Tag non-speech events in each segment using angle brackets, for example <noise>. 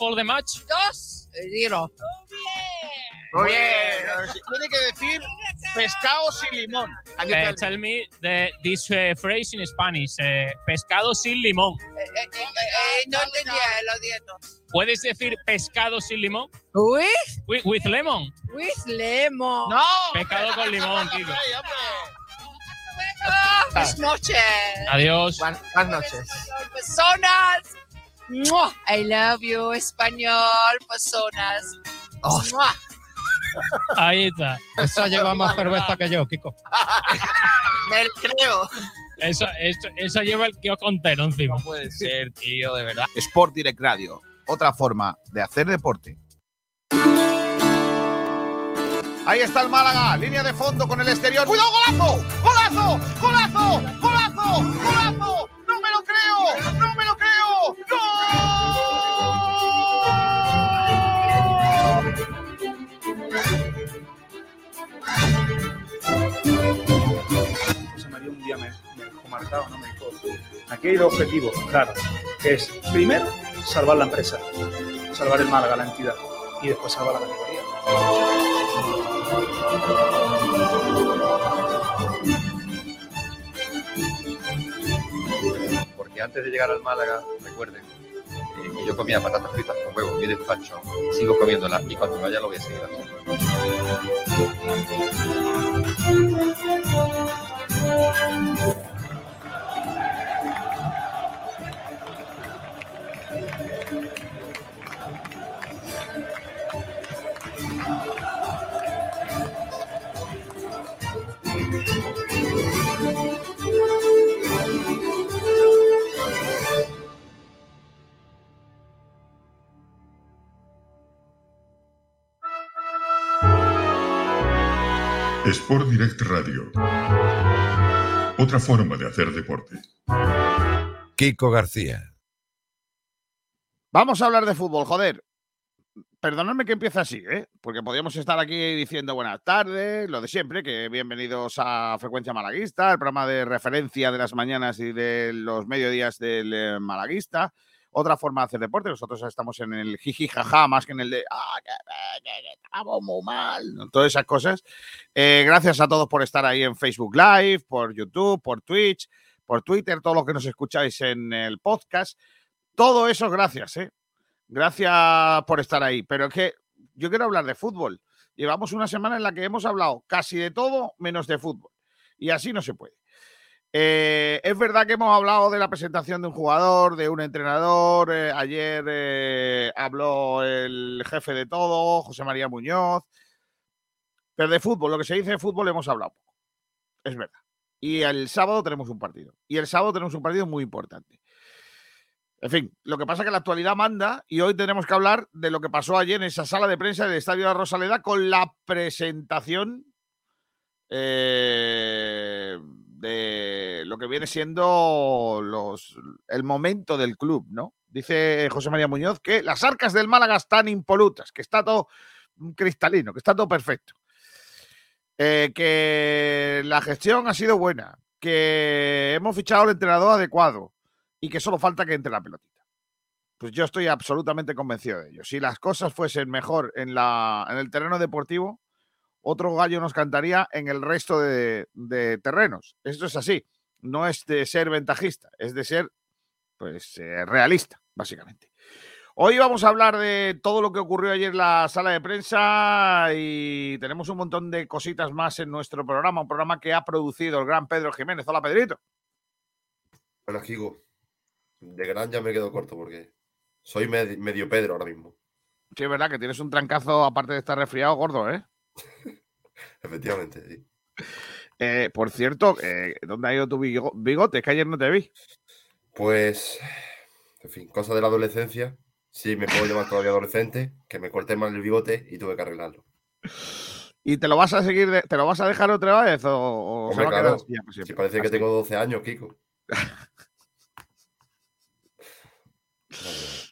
for the match? Dos. Zero. Muy bien. Tiene que decir pescado sin limón. Eh, tell me? tell me the, this uh, phrase in Spanish. eh, pescado sin limón. Eh, eh, eh, eh, no entendía lo dieto. ¿Puedes decir pescado sin limón? With, With, with lemon. with lemon. No. Pescado con limón. Ah, Buenas noches. Adiós. Buenas, buenas noches. Personas. Mua. I love you, español, personas. Oh. Mua. Ahí está. Esa lleva más cerveza que yo, Kiko. Me lo creo. Eso, eso, eso lleva el kiosco entero encima. puede ser, tío, de verdad. Sport Direct Radio. Otra forma de hacer deporte. Ahí está el Málaga, línea de fondo con el exterior. ¡Cuidado, golazo! ¡Golazo! ¡Golazo! ¡Golazo! ¡Golazo! ¡No me lo creo! ¡No me lo día me, me marcado, ¿no? me dijo, aquí hay dos objetivos, claro, que es primero salvar la empresa, salvar el Málaga, la entidad, y después salvar la categoría. Porque antes de llegar al Málaga, recuerden eh, que yo comía patatas fritas con huevo y despacho, sigo comiéndolas y cuando vaya lo voy a seguir haciendo. Thank you. Sport Direct Radio. Otra forma de hacer deporte. Kiko García. Vamos a hablar de fútbol, joder. Perdonadme que empiece así, ¿eh? Porque podríamos estar aquí diciendo buenas tardes, lo de siempre, que bienvenidos a Frecuencia Malaguista, el programa de referencia de las mañanas y de los mediodías del eh, Malaguista. Otra forma de hacer deporte. Nosotros estamos en el jiji jaja más que en el de ah, que, que- que estamos muy mal. Todas esas cosas. Eh, gracias a todos por estar ahí en Facebook Live, por YouTube, por Twitch, por Twitter, todos los que nos escucháis en el podcast. Todo eso, gracias, ¿eh? Gracias por estar ahí. Pero es que yo quiero hablar de fútbol. Llevamos una semana en la que hemos hablado casi de todo menos de fútbol. Y así no se puede. Eh, es verdad que hemos hablado de la presentación de un jugador, de un entrenador. eh, ayer eh, habló el jefe de todo, José María Muñoz. Pero de fútbol, lo que se dice de fútbol hemos hablado poco. Es verdad. Y el sábado tenemos un partido. Y el sábado tenemos un partido muy importante. En fin, lo que pasa es que la actualidad manda y hoy tenemos que hablar de lo que pasó ayer en esa sala de prensa del Estadio de la Rosaleda con la presentación eh, de lo que viene siendo los, el momento del club, ¿no? Dice José María Muñoz que las arcas del Málaga están impolutas, que está todo cristalino, que está todo perfecto. Eh, que la gestión ha sido buena, que hemos fichado al entrenador adecuado y que solo falta que entre la pelotita. Pues yo estoy absolutamente convencido de ello. Si las cosas fuesen mejor en, la, en el terreno deportivo, otro gallo nos cantaría en el resto de, de terrenos. Esto es así. No es de ser ventajista, es de ser pues eh, realista, básicamente. Hoy vamos a hablar de todo lo que ocurrió ayer en la sala de prensa y tenemos un montón de cositas más en nuestro programa, un programa que ha producido el gran Pedro Jiménez. Hola, Pedrito. Bueno, Kigo, de gran ya me quedo corto porque soy med- medio Pedro ahora mismo. Sí, es verdad que tienes un trancazo, aparte de estar resfriado, gordo, ¿eh? <laughs> <laughs> Efectivamente, sí. Eh, por cierto, eh, ¿dónde ha ido tu bigo- bigote? Es que ayer no te vi. Pues, en fin, cosa de la adolescencia. Sí, me puedo llamar todavía adolescente, que me corté mal el bigote y tuve que arreglarlo. ¿Y te lo vas a seguir, de- te lo vas a dejar otra vez o, o se Hombre, va a quedar claro, así? Si parece que tengo 12 años, Kiko.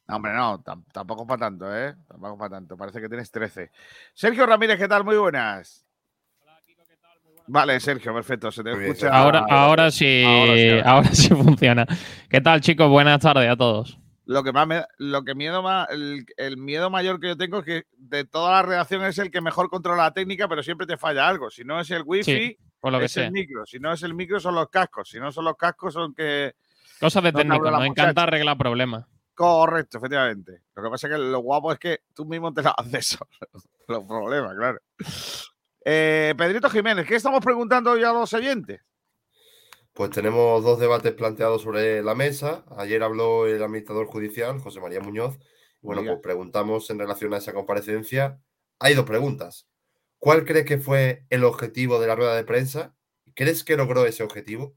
No, <laughs> hombre, no, tam- tampoco para tanto, ¿eh? Tampoco para tanto. Parece que tienes 13. Sergio Ramírez, ¿qué tal? Muy buenas. Vale, Sergio, perfecto. Se te escucha. Ahora, ahora sí, Ahora sí, ahora. ahora sí funciona. ¿Qué tal, chicos? Buenas tardes a todos. Lo que más me, lo que miedo más, el, el miedo mayor que yo tengo es que de toda la redacción es el que mejor controla la técnica, pero siempre te falla algo. Si no es el wifi, Sí, por lo que es el sea. micro. Si no es el micro, son los cascos. Si no son los cascos, son que. Cosas de No técnico, nos encanta arreglar problemas. Correcto, efectivamente. Lo que pasa es que lo guapo es que tú mismo te lo haces. <laughs> Los problemas, claro. Eh, Pedrito Jiménez, ¿qué estamos preguntando ya a los oyentes? Pues tenemos dos debates planteados sobre la mesa. Ayer habló el administrador judicial, José María Muñoz. Bueno, pues preguntamos en relación a esa comparecencia. Hay dos preguntas. ¿Cuál crees que fue el objetivo de la rueda de prensa? ¿Crees que logró ese objetivo?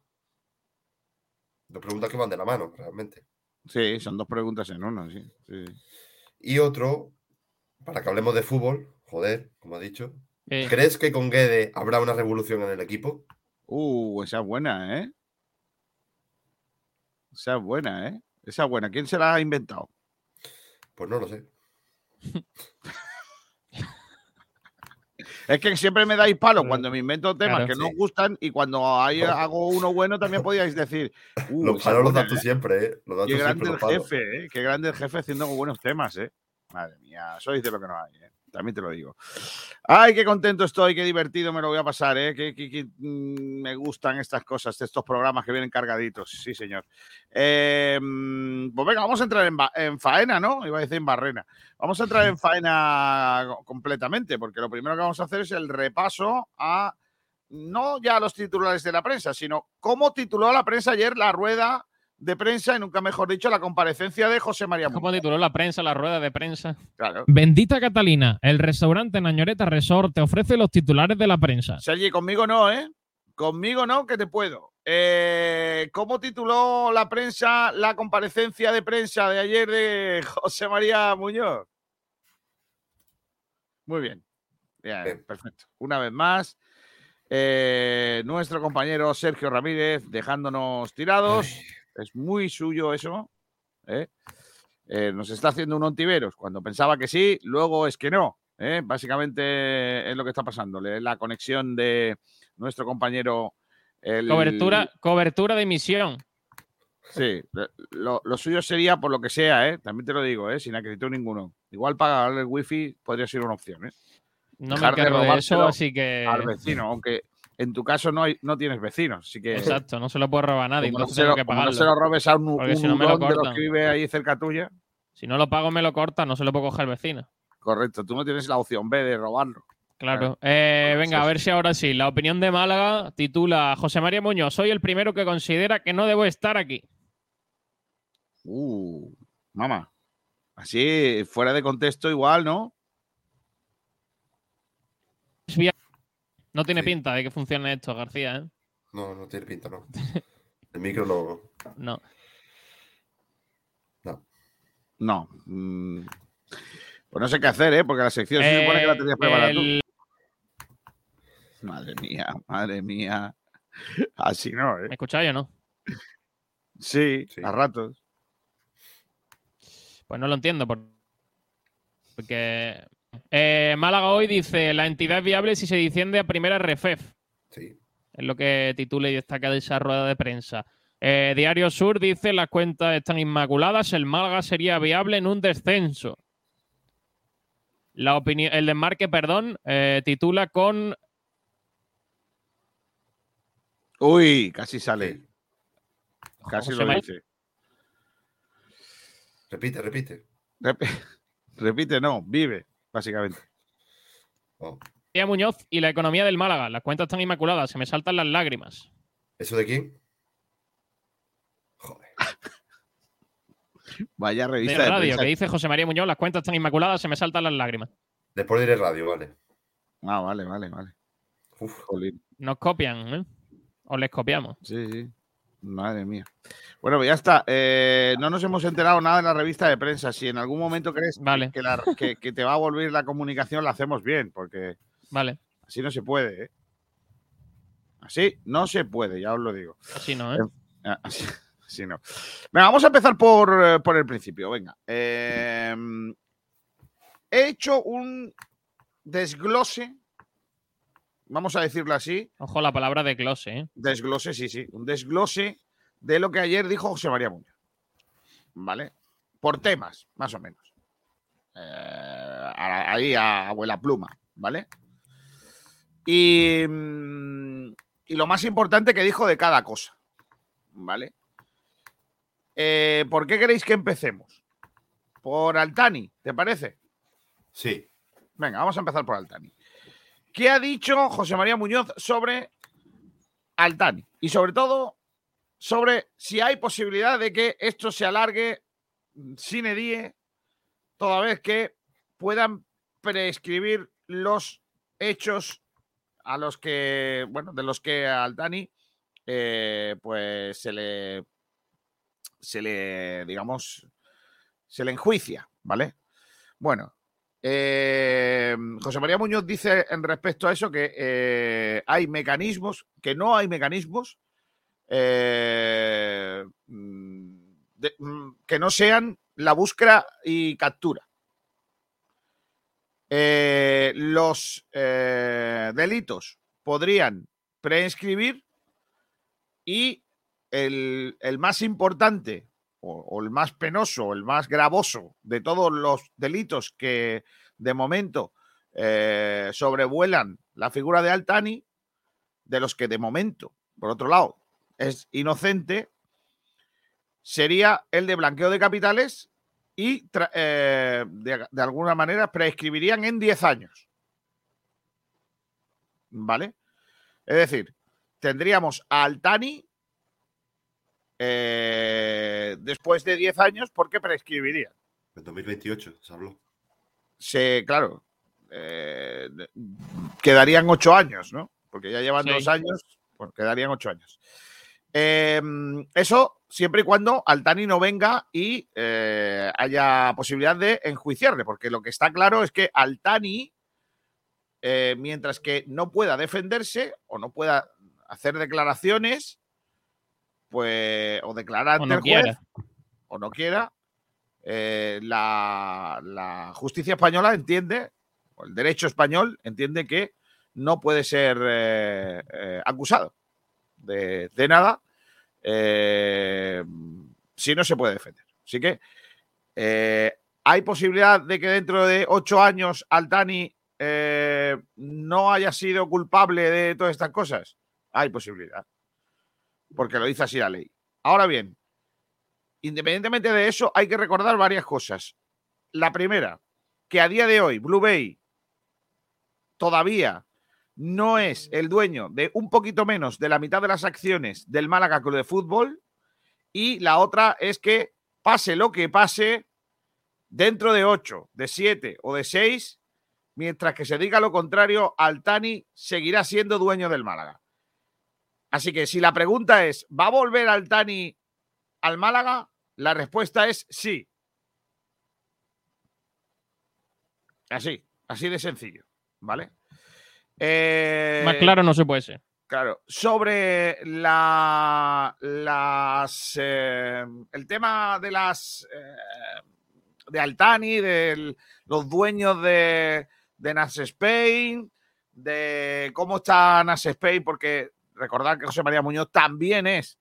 Dos preguntas que van de la mano, realmente. Sí, son dos preguntas en sí. sí. Y otro, para que hablemos de fútbol, joder, como ha dicho. Eh, ¿Crees que con Guede habrá una revolución en el equipo? Uh, esa es buena, ¿eh? Esa es buena, ¿eh? Esa es buena. ¿Quién se la ha inventado? Pues no lo sé. Es que siempre me dais palo cuando me invento temas Claro. que no os gustan y cuando hay- hago uno bueno también podíais decir. <laughs> Uh, los palos los das tú ¿eh? siempre, ¿eh? Los das Qué tú siempre grande el jefe, ¿eh? Qué grande el jefe haciendo buenos temas, ¿eh? Madre mía, sois de lo que no hay, ¿eh? También te lo digo. Ay, qué contento estoy, qué divertido me lo voy a pasar, ¿eh? Qué, qué- qué, mm, me gustan estas cosas, estos programas que vienen cargaditos. Sí, señor. Eh, mm, pues venga, vamos a entrar en, en faena, ¿no? Iba a decir en barrena. Vamos a entrar en <laughs> faena co- completamente, porque lo primero que vamos a hacer es el repaso a no ya a los titulares de la prensa, sino cómo tituló la prensa ayer la rueda de prensa y nunca mejor dicho la comparecencia de José María ¿Cómo Muñoz. tituló la prensa, la rueda de prensa? Claro. Bendita Catalina, el restaurante Nañoreta Resort te ofrece los titulares de la prensa. Sergi, conmigo no, ¿eh? Conmigo no, que te puedo. Eh, ¿Cómo tituló la prensa la comparecencia de prensa de ayer de José María Muñoz? Muy bien. Bien, Bien. perfecto. Una vez más, eh, nuestro compañero Sergio Ramírez dejándonos tirados. Es muy suyo eso. ¿eh? Eh, nos está haciendo un ontiveros. Cuando pensaba que sí, luego es que no. ¿eh? Básicamente es lo que está pasando. La conexión de nuestro compañero. el- Cobertura, cobertura de emisión. Sí, lo, lo suyo sería por lo que sea, ¿eh? También te lo digo, ¿eh? Sin acritud ninguno. Igual pagar el wifi podría ser una opción, ¿eh? No Dejar me encargo de eso, así que. Al vecino, aunque en tu caso no, hay, no tienes vecinos, así que Exacto, no se lo puede robar a nadie. no, se lo, que no se lo robes a un, un si no me lo de los cortan. que vive ahí cerca tuya. Si no lo pago, me lo corta, no se lo puedo coger al vecino. Correcto, tú no tienes la opción B de robarlo. Claro. Eh, venga, a ver si ahora sí. La opinión de Málaga titula José María Muñoz. Soy el primero que considera que no debo estar aquí. Uh, mamá. Así, fuera de contexto, igual, ¿no? No tiene Sí. pinta de que funcione esto, García, ¿eh? No, no tiene pinta, no. El micro no. No. No. mm, Pues no sé qué hacer, ¿eh? Porque la sección se supone que la tenías Eh, preparada tú. Madre mía, madre mía. Así no, ¿eh? ¿Me escucháis o no? Sí, Sí. a ratos. Pues no lo entiendo. por- Porque eh, Málaga hoy dice la entidad es viable si se desciende a primera RFEF. Sí. Es lo que titula y destaca de esa rueda de prensa. Eh, Diario Sur dice las cuentas están inmaculadas, el Málaga sería viable en un descenso. La opinión, el desmarque, perdón, eh, titula con Uy, casi sale. Casi José lo María- dice. Repite, repite. Rep- <laughs> Repite, no, vive, básicamente. Oh. María Muñoz y la economía del Málaga. Las cuentas están inmaculadas, se me saltan las lágrimas. ¿Eso de quién? Joder. <laughs> Vaya De revista de, radio, prensa. que dice José María Muñoz, las cuentas están inmaculadas, se me saltan las lágrimas. Después diré radio, vale. Ah, vale, vale, vale. Uf. Jolín. Nos copian, ¿eh? O les copiamos. Sí, sí. Madre mía. Bueno, pues ya está. Eh, no nos hemos enterado nada en la revista de prensa. Si en algún momento crees que- Vale. que, la- que- que te va a volver la comunicación, la hacemos bien, porque Vale, así no se puede, ¿eh? Así no se puede, ya os lo digo. así no, ¿eh? Ah, <laughs> Así, así no. Venga, vamos a empezar por, eh, por el principio. Venga. Eh, he hecho un desglose, vamos a decirlo así, Ojo la palabra de glose, ¿eh? desglose, sí, sí, un desglose de lo que ayer dijo José María Muñoz. ¿Vale? por temas, más o menos. Eh, ahí a abuela pluma, ¿vale? Y, mm, y lo más importante que dijo de cada cosa, ¿vale? Eh, ¿Por qué queréis que empecemos? Por Altani, ¿te parece? Sí. Venga, vamos a empezar por Altani. ¿Qué ha dicho José María Muñoz sobre Altani? Y sobre todo, sobre si hay posibilidad de que esto se alargue sin edie, toda vez que puedan prescribir los hechos a los que, bueno, de los que Altani, eh, pues se le, se le, digamos, se le enjuicia, ¿vale? Bueno, eh, José María Muñoz dice en respecto a eso que eh, hay mecanismos, que no hay mecanismos eh, que no sean la búsqueda y captura. Los delitos podrían prescribir y el más importante o, el más penoso, el más gravoso de todos los delitos que de momento eh, sobrevuelan la figura de Altani, de los que de momento, por otro lado, es inocente, sería el de blanqueo de capitales y eh, de, de alguna manera prescribirían en 10 años. ¿Vale? Es decir, tendríamos a Altani eh, después de 10 años porque prescribiría. En 2028 se habló. Se, claro, eh, quedarían 8 años, ¿no? Porque ya llevan Sí. dos años, pues quedarían 8 años. Eh, eso siempre y cuando Altani no venga y eh, haya posibilidad de enjuiciarle, porque lo que está claro es que Altani, eh, mientras que no pueda defenderse o no pueda hacer declaraciones, pues, o declarar O ante no el juez, quiera. o no quiera, eh, la, la justicia española entiende, o el derecho español entiende que no puede ser eh, eh, acusado de, de nada si no se puede defender. Así que hay posibilidad de que dentro de ocho años Altani eh, no haya sido culpable de todas estas cosas. Hay posibilidad. Porque lo dice así la ley. Ahora bien, independientemente de eso, hay que recordar varias cosas. La primera, que a día de hoy Blue Bay todavía no es el dueño de un poquito menos de la mitad de las acciones del Málaga Club de Fútbol. Y la otra es que pase lo que pase, dentro de 8, de 7 o de 6, mientras que se diga lo contrario, Altani seguirá siendo dueño del Málaga. Así que si la pregunta es, ¿va a volver Altani al Málaga? La respuesta es sí. Así, así de sencillo, ¿vale? Eh, Más claro no se puede ser. Claro, sobre la, las, eh, el tema de las eh, de Altani, de los dueños de, de Nas Spain, de cómo está Nas Spain, porque recordar que José María Muñoz también es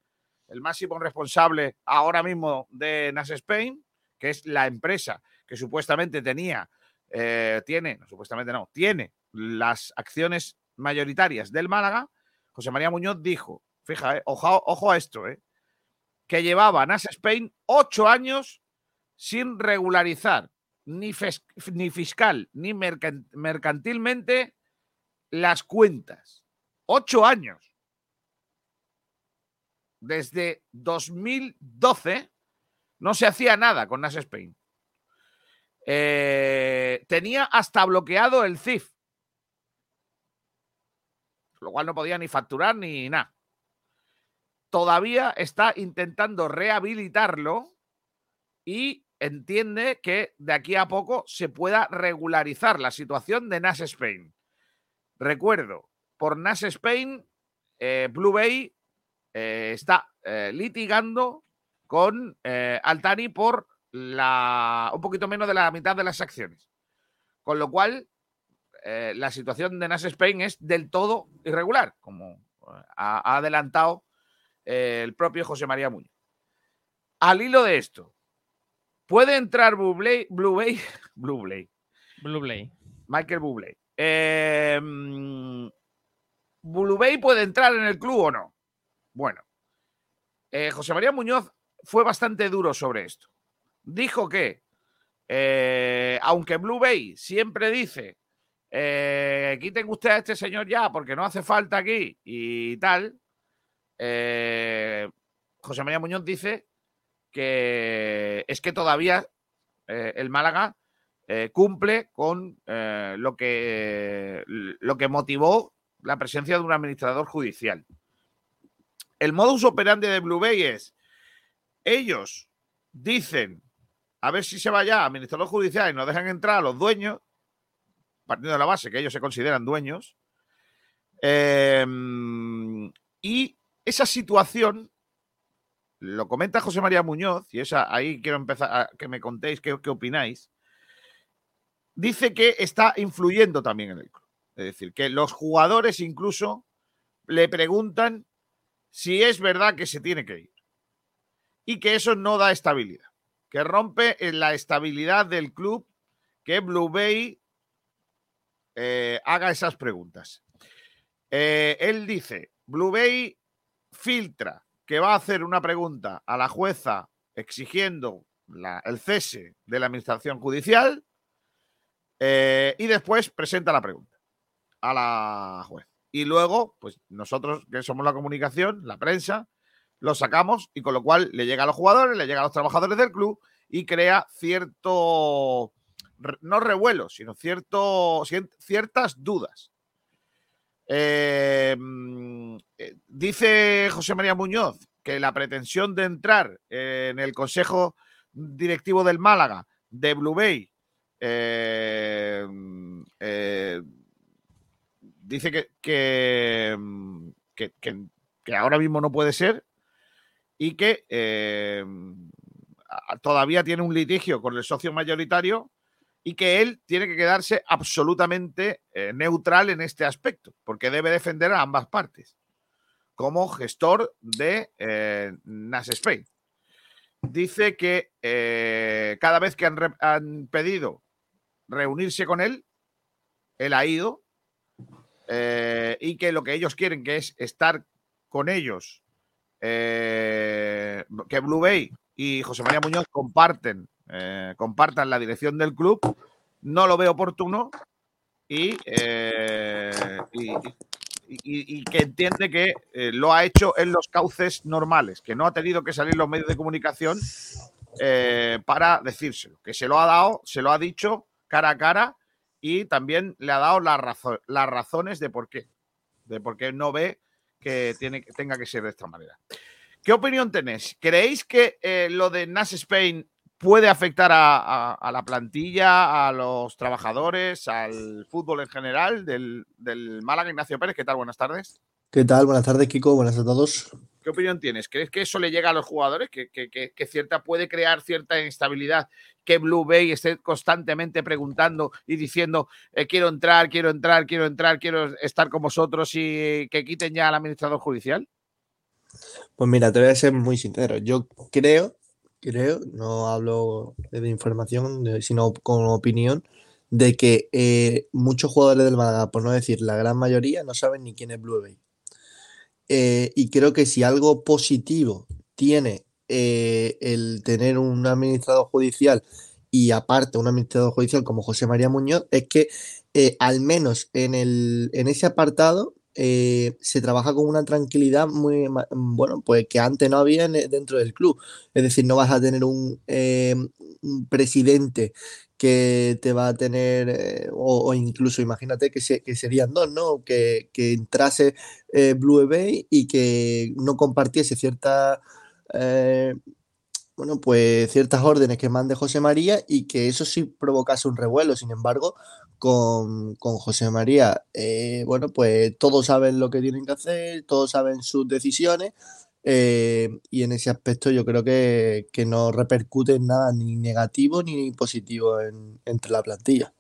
el máximo responsable ahora mismo de Nas Spain, que es la empresa que supuestamente tenía, eh, tiene, supuestamente no, tiene las acciones mayoritarias del Málaga. José María Muñoz dijo, fija, eh, ojo, ojo, a esto, eh, que llevaba Nas Spain ocho años sin regularizar ni, fiscal ni mercan, mercantilmente las cuentas. Ocho años. Desde 2012 no se hacía nada con Nas Spain. Eh, tenía hasta bloqueado el CIF lo cual no podía ni facturar ni nada. Todavía está intentando rehabilitarlo y entiende que de aquí a poco se pueda regularizar la situación de Nas Spain. Recuerdo, por Nas Spain, eh, Blue Bay eh, está eh, litigando con eh, Altani por la, un poquito menos de la mitad de las acciones. Con lo cual, la situación de Nas Spain es del todo irregular, como ha, ha adelantado el propio José María Muñoz. Al hilo de esto, puede entrar Bublé, Blue Bay, <laughs> Blue Bay, Blue Blade. Michael Bublé. Eh, mm, Blue Bay puede entrar en el club o no. Bueno, eh, José María Muñoz fue bastante duro sobre esto. Dijo que, eh, aunque Blue Bay siempre dice, eh, quiten usted a este señor ya porque no hace falta aquí y tal, José María Muñoz dice que es que todavía el Málaga cumple con lo, que, lo que motivó la presencia de un administrador judicial. El modus operandi de Blue Bay es, ellos dicen, a ver si se va ya administrador judicial y no dejan entrar a los dueños, partiendo de la base que ellos se consideran dueños, eh, y esa situación lo comenta José María Muñoz, y esa, ahí quiero empezar a que me contéis qué opináis. Dice que está influyendo también en el club. Es decir, que los jugadores incluso le preguntan si es verdad que se tiene que ir. Y que eso no da estabilidad. Que rompe en la estabilidad del club que Blue Bay eh, haga esas preguntas. Eh, él dice, Blue Bay filtra que va a hacer una pregunta a la jueza exigiendo la- el cese de la administración judicial eh, y después presenta la pregunta a la juez. Y luego, pues nosotros que somos la comunicación, la prensa, lo sacamos y con lo cual le llega a los jugadores, le llega a los trabajadores del club y crea cierto, no revuelo, sino cierto, ciertas dudas. Mm, eh, dice José María Muñoz que la pretensión de entrar en el Consejo Directivo del Málaga de Blue Bay mm, eh, dice que, que, que- ahora mismo no puede ser y que eh, todavía tiene un litigio con el socio mayoritario y que él tiene que quedarse absolutamente eh, neutral en este aspecto, porque debe defender a ambas partes como gestor de eh, NAS Spain. Dice que eh, cada vez que han pedido reunirse con él, él ha ido eh, y que lo que ellos quieren que es estar con ellos, eh, que Blue Bay y José María Muñoz comparten, eh, compartan la dirección del club, no lo veo oportuno y, y- que entiende que lo ha hecho en los cauces normales, que no ha tenido que salir los medios de comunicación para decírselo, que se lo ha dado, se lo ha dicho cara a cara y también le ha dado las razones de por qué, de por qué no ve que tiene, tenga que ser de esta manera. ¿Qué opinión tenéis? ¿Creéis que eh, lo de Nas Spain puede afectar a, a- a la plantilla, a los trabajadores, al fútbol en general del, del Málaga Ignacio Pérez? ¿Qué tal? Buenas tardes. ¿Qué tal? Buenas tardes, Kiko. Buenas a todos. ¿Qué opinión tienes? ¿Crees que eso le llega a los jugadores? ¿Que, que- que- cierta, puede crear cierta inestabilidad? Que Blue Bay esté constantemente preguntando y diciendo eh, quiero entrar, quiero entrar, quiero entrar, quiero estar con vosotros y que quiten ya al administrador judicial? Pues mira, te voy a ser muy sincero. Yo creo, creo, no hablo de información, sino con opinión, de que eh, muchos jugadores del Málaga, por no decir la gran mayoría, no saben ni quién es Blue Bay. Eh, y creo que si algo positivo tiene eh, el tener un administrador judicial y aparte un administrador judicial como José María Muñoz, es que eh, al menos en, el, en ese apartado eh, se trabaja con una tranquilidad muy, bueno, pues que antes no había en- dentro del club. Es decir, no vas a tener un, eh, un presidente que te va a tener, eh, o, incluso imagínate que, se- que serían dos, ¿no? Que, que entrase Blue Bay y que no compartiese cierta, bueno, pues ciertas órdenes que mande José María y que eso sí provocase un revuelo. Sin embargo, con, con José María, eh, bueno, pues todos saben lo que tienen que hacer, todos saben sus decisiones. eh, y en ese aspecto yo creo que, que no repercute nada ni negativo ni positivo en- entre la plantilla.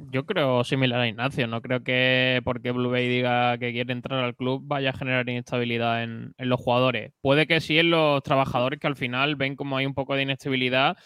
Yo creo similar a Ignacio, no creo que porque Blue Bay diga que quiere entrar al club vaya a generar inestabilidad en, en los jugadores. Puede que sí en los trabajadores que al final ven como hay un poco de inestabilidad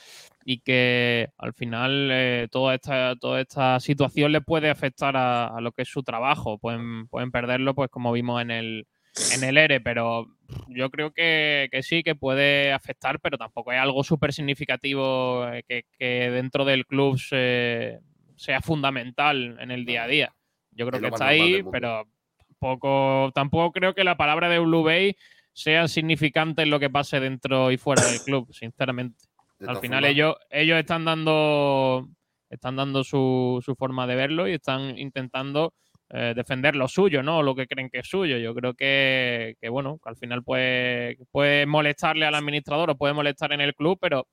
y que al final eh, toda, esta, toda esta situación les puede afectar a, a lo que es su trabajo. Pueden, pueden perderlo, pues como vimos en el, en el ERE, pero yo creo que, que sí, que puede afectar, pero tampoco es algo súper significativo eh, que, que dentro del club se- sea fundamental en el día a día. Yo creo Es que está ahí, pero tampoco, tampoco creo que la palabra de Blue Bay sea significante en lo que pase dentro y fuera del club, sinceramente. De Al final ellos, ellos están dando están dando su, su forma de verlo y están intentando eh, defender lo suyo, ¿no? Lo que creen que es suyo. Yo creo que, que, bueno, que al final puede, puede molestarle al administrador o puede molestar en el club, pero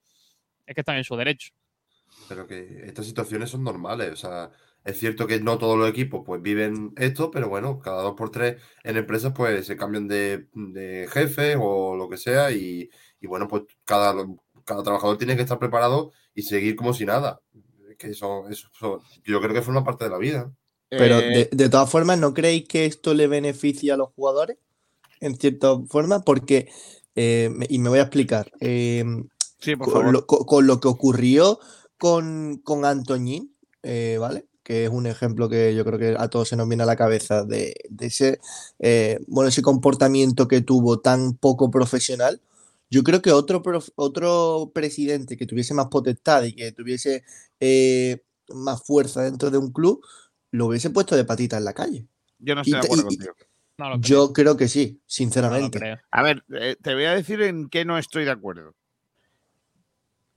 es que están en su derecho. Pero que estas situaciones son normales. O sea, es cierto que no todos los equipos pues viven esto, pero bueno, cada dos por tres en empresas pues se cambian de, de jefe o lo que sea y, y bueno, pues cada, cada trabajador tiene que estar preparado y seguir como si nada. Que eso, eso, eso- yo creo que forma parte de la vida. Pero Eh, de, de todas formas, ¿no creéis que esto le beneficia a los jugadores? En cierta forma, porque, eh, y me voy a explicar, eh, sí, por con, favor. lo, co- con lo que ocurrió con, con Antoñín, eh, ¿vale? Que es un ejemplo que yo creo que a todos se nos viene a la cabeza de, de ese, eh, bueno, ese comportamiento que tuvo tan poco profesional. Yo creo que otro, prof- otro presidente que tuviese más potestad y que tuviese eh, más fuerza dentro de un club, lo hubiese puesto de patita en la calle. Yo no estoy de acuerdo y- contigo. No. Yo creo que sí, sinceramente. A ver, te voy a decir en qué no estoy de acuerdo.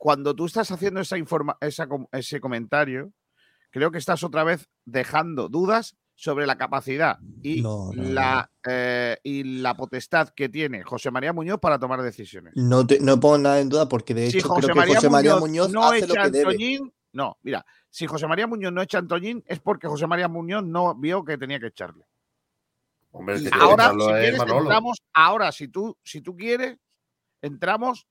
Cuando tú estás haciendo esa informa esa com- ese comentario, creo que estás otra vez dejando dudas sobre la capacidad y, No, no, la, eh, y la potestad que tiene José María Muñoz para tomar decisiones. No, te- no pongo nada en duda porque de Si hecho José creo que María José María Muñoz, Muñoz no hace lo echa a que debe. No, mira, si José María Muñoz no echa a Antoñín es porque José María Muñoz no vio que tenía que echarle. Hombre, que que Ahora, si es quieres, entramos, ahora, si tú, si tú quieres, entramos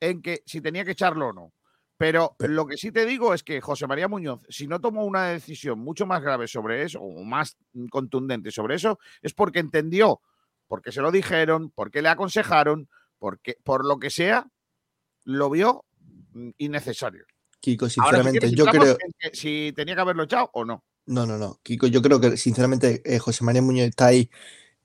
en que si tenía que echarlo o no. Pero Pero- lo que sí te digo es que José María Muñoz, si no tomó una decisión mucho más grave sobre eso, o más contundente sobre eso, es porque entendió, porque se lo dijeron, porque le aconsejaron, porque por lo que sea, lo vio mm, innecesario. Kiko, Ahora, si sinceramente, yo creo. que si tenía que haberlo echado o no. No, no, no. Kiko, yo creo que sinceramente eh, José María Muñoz está ahí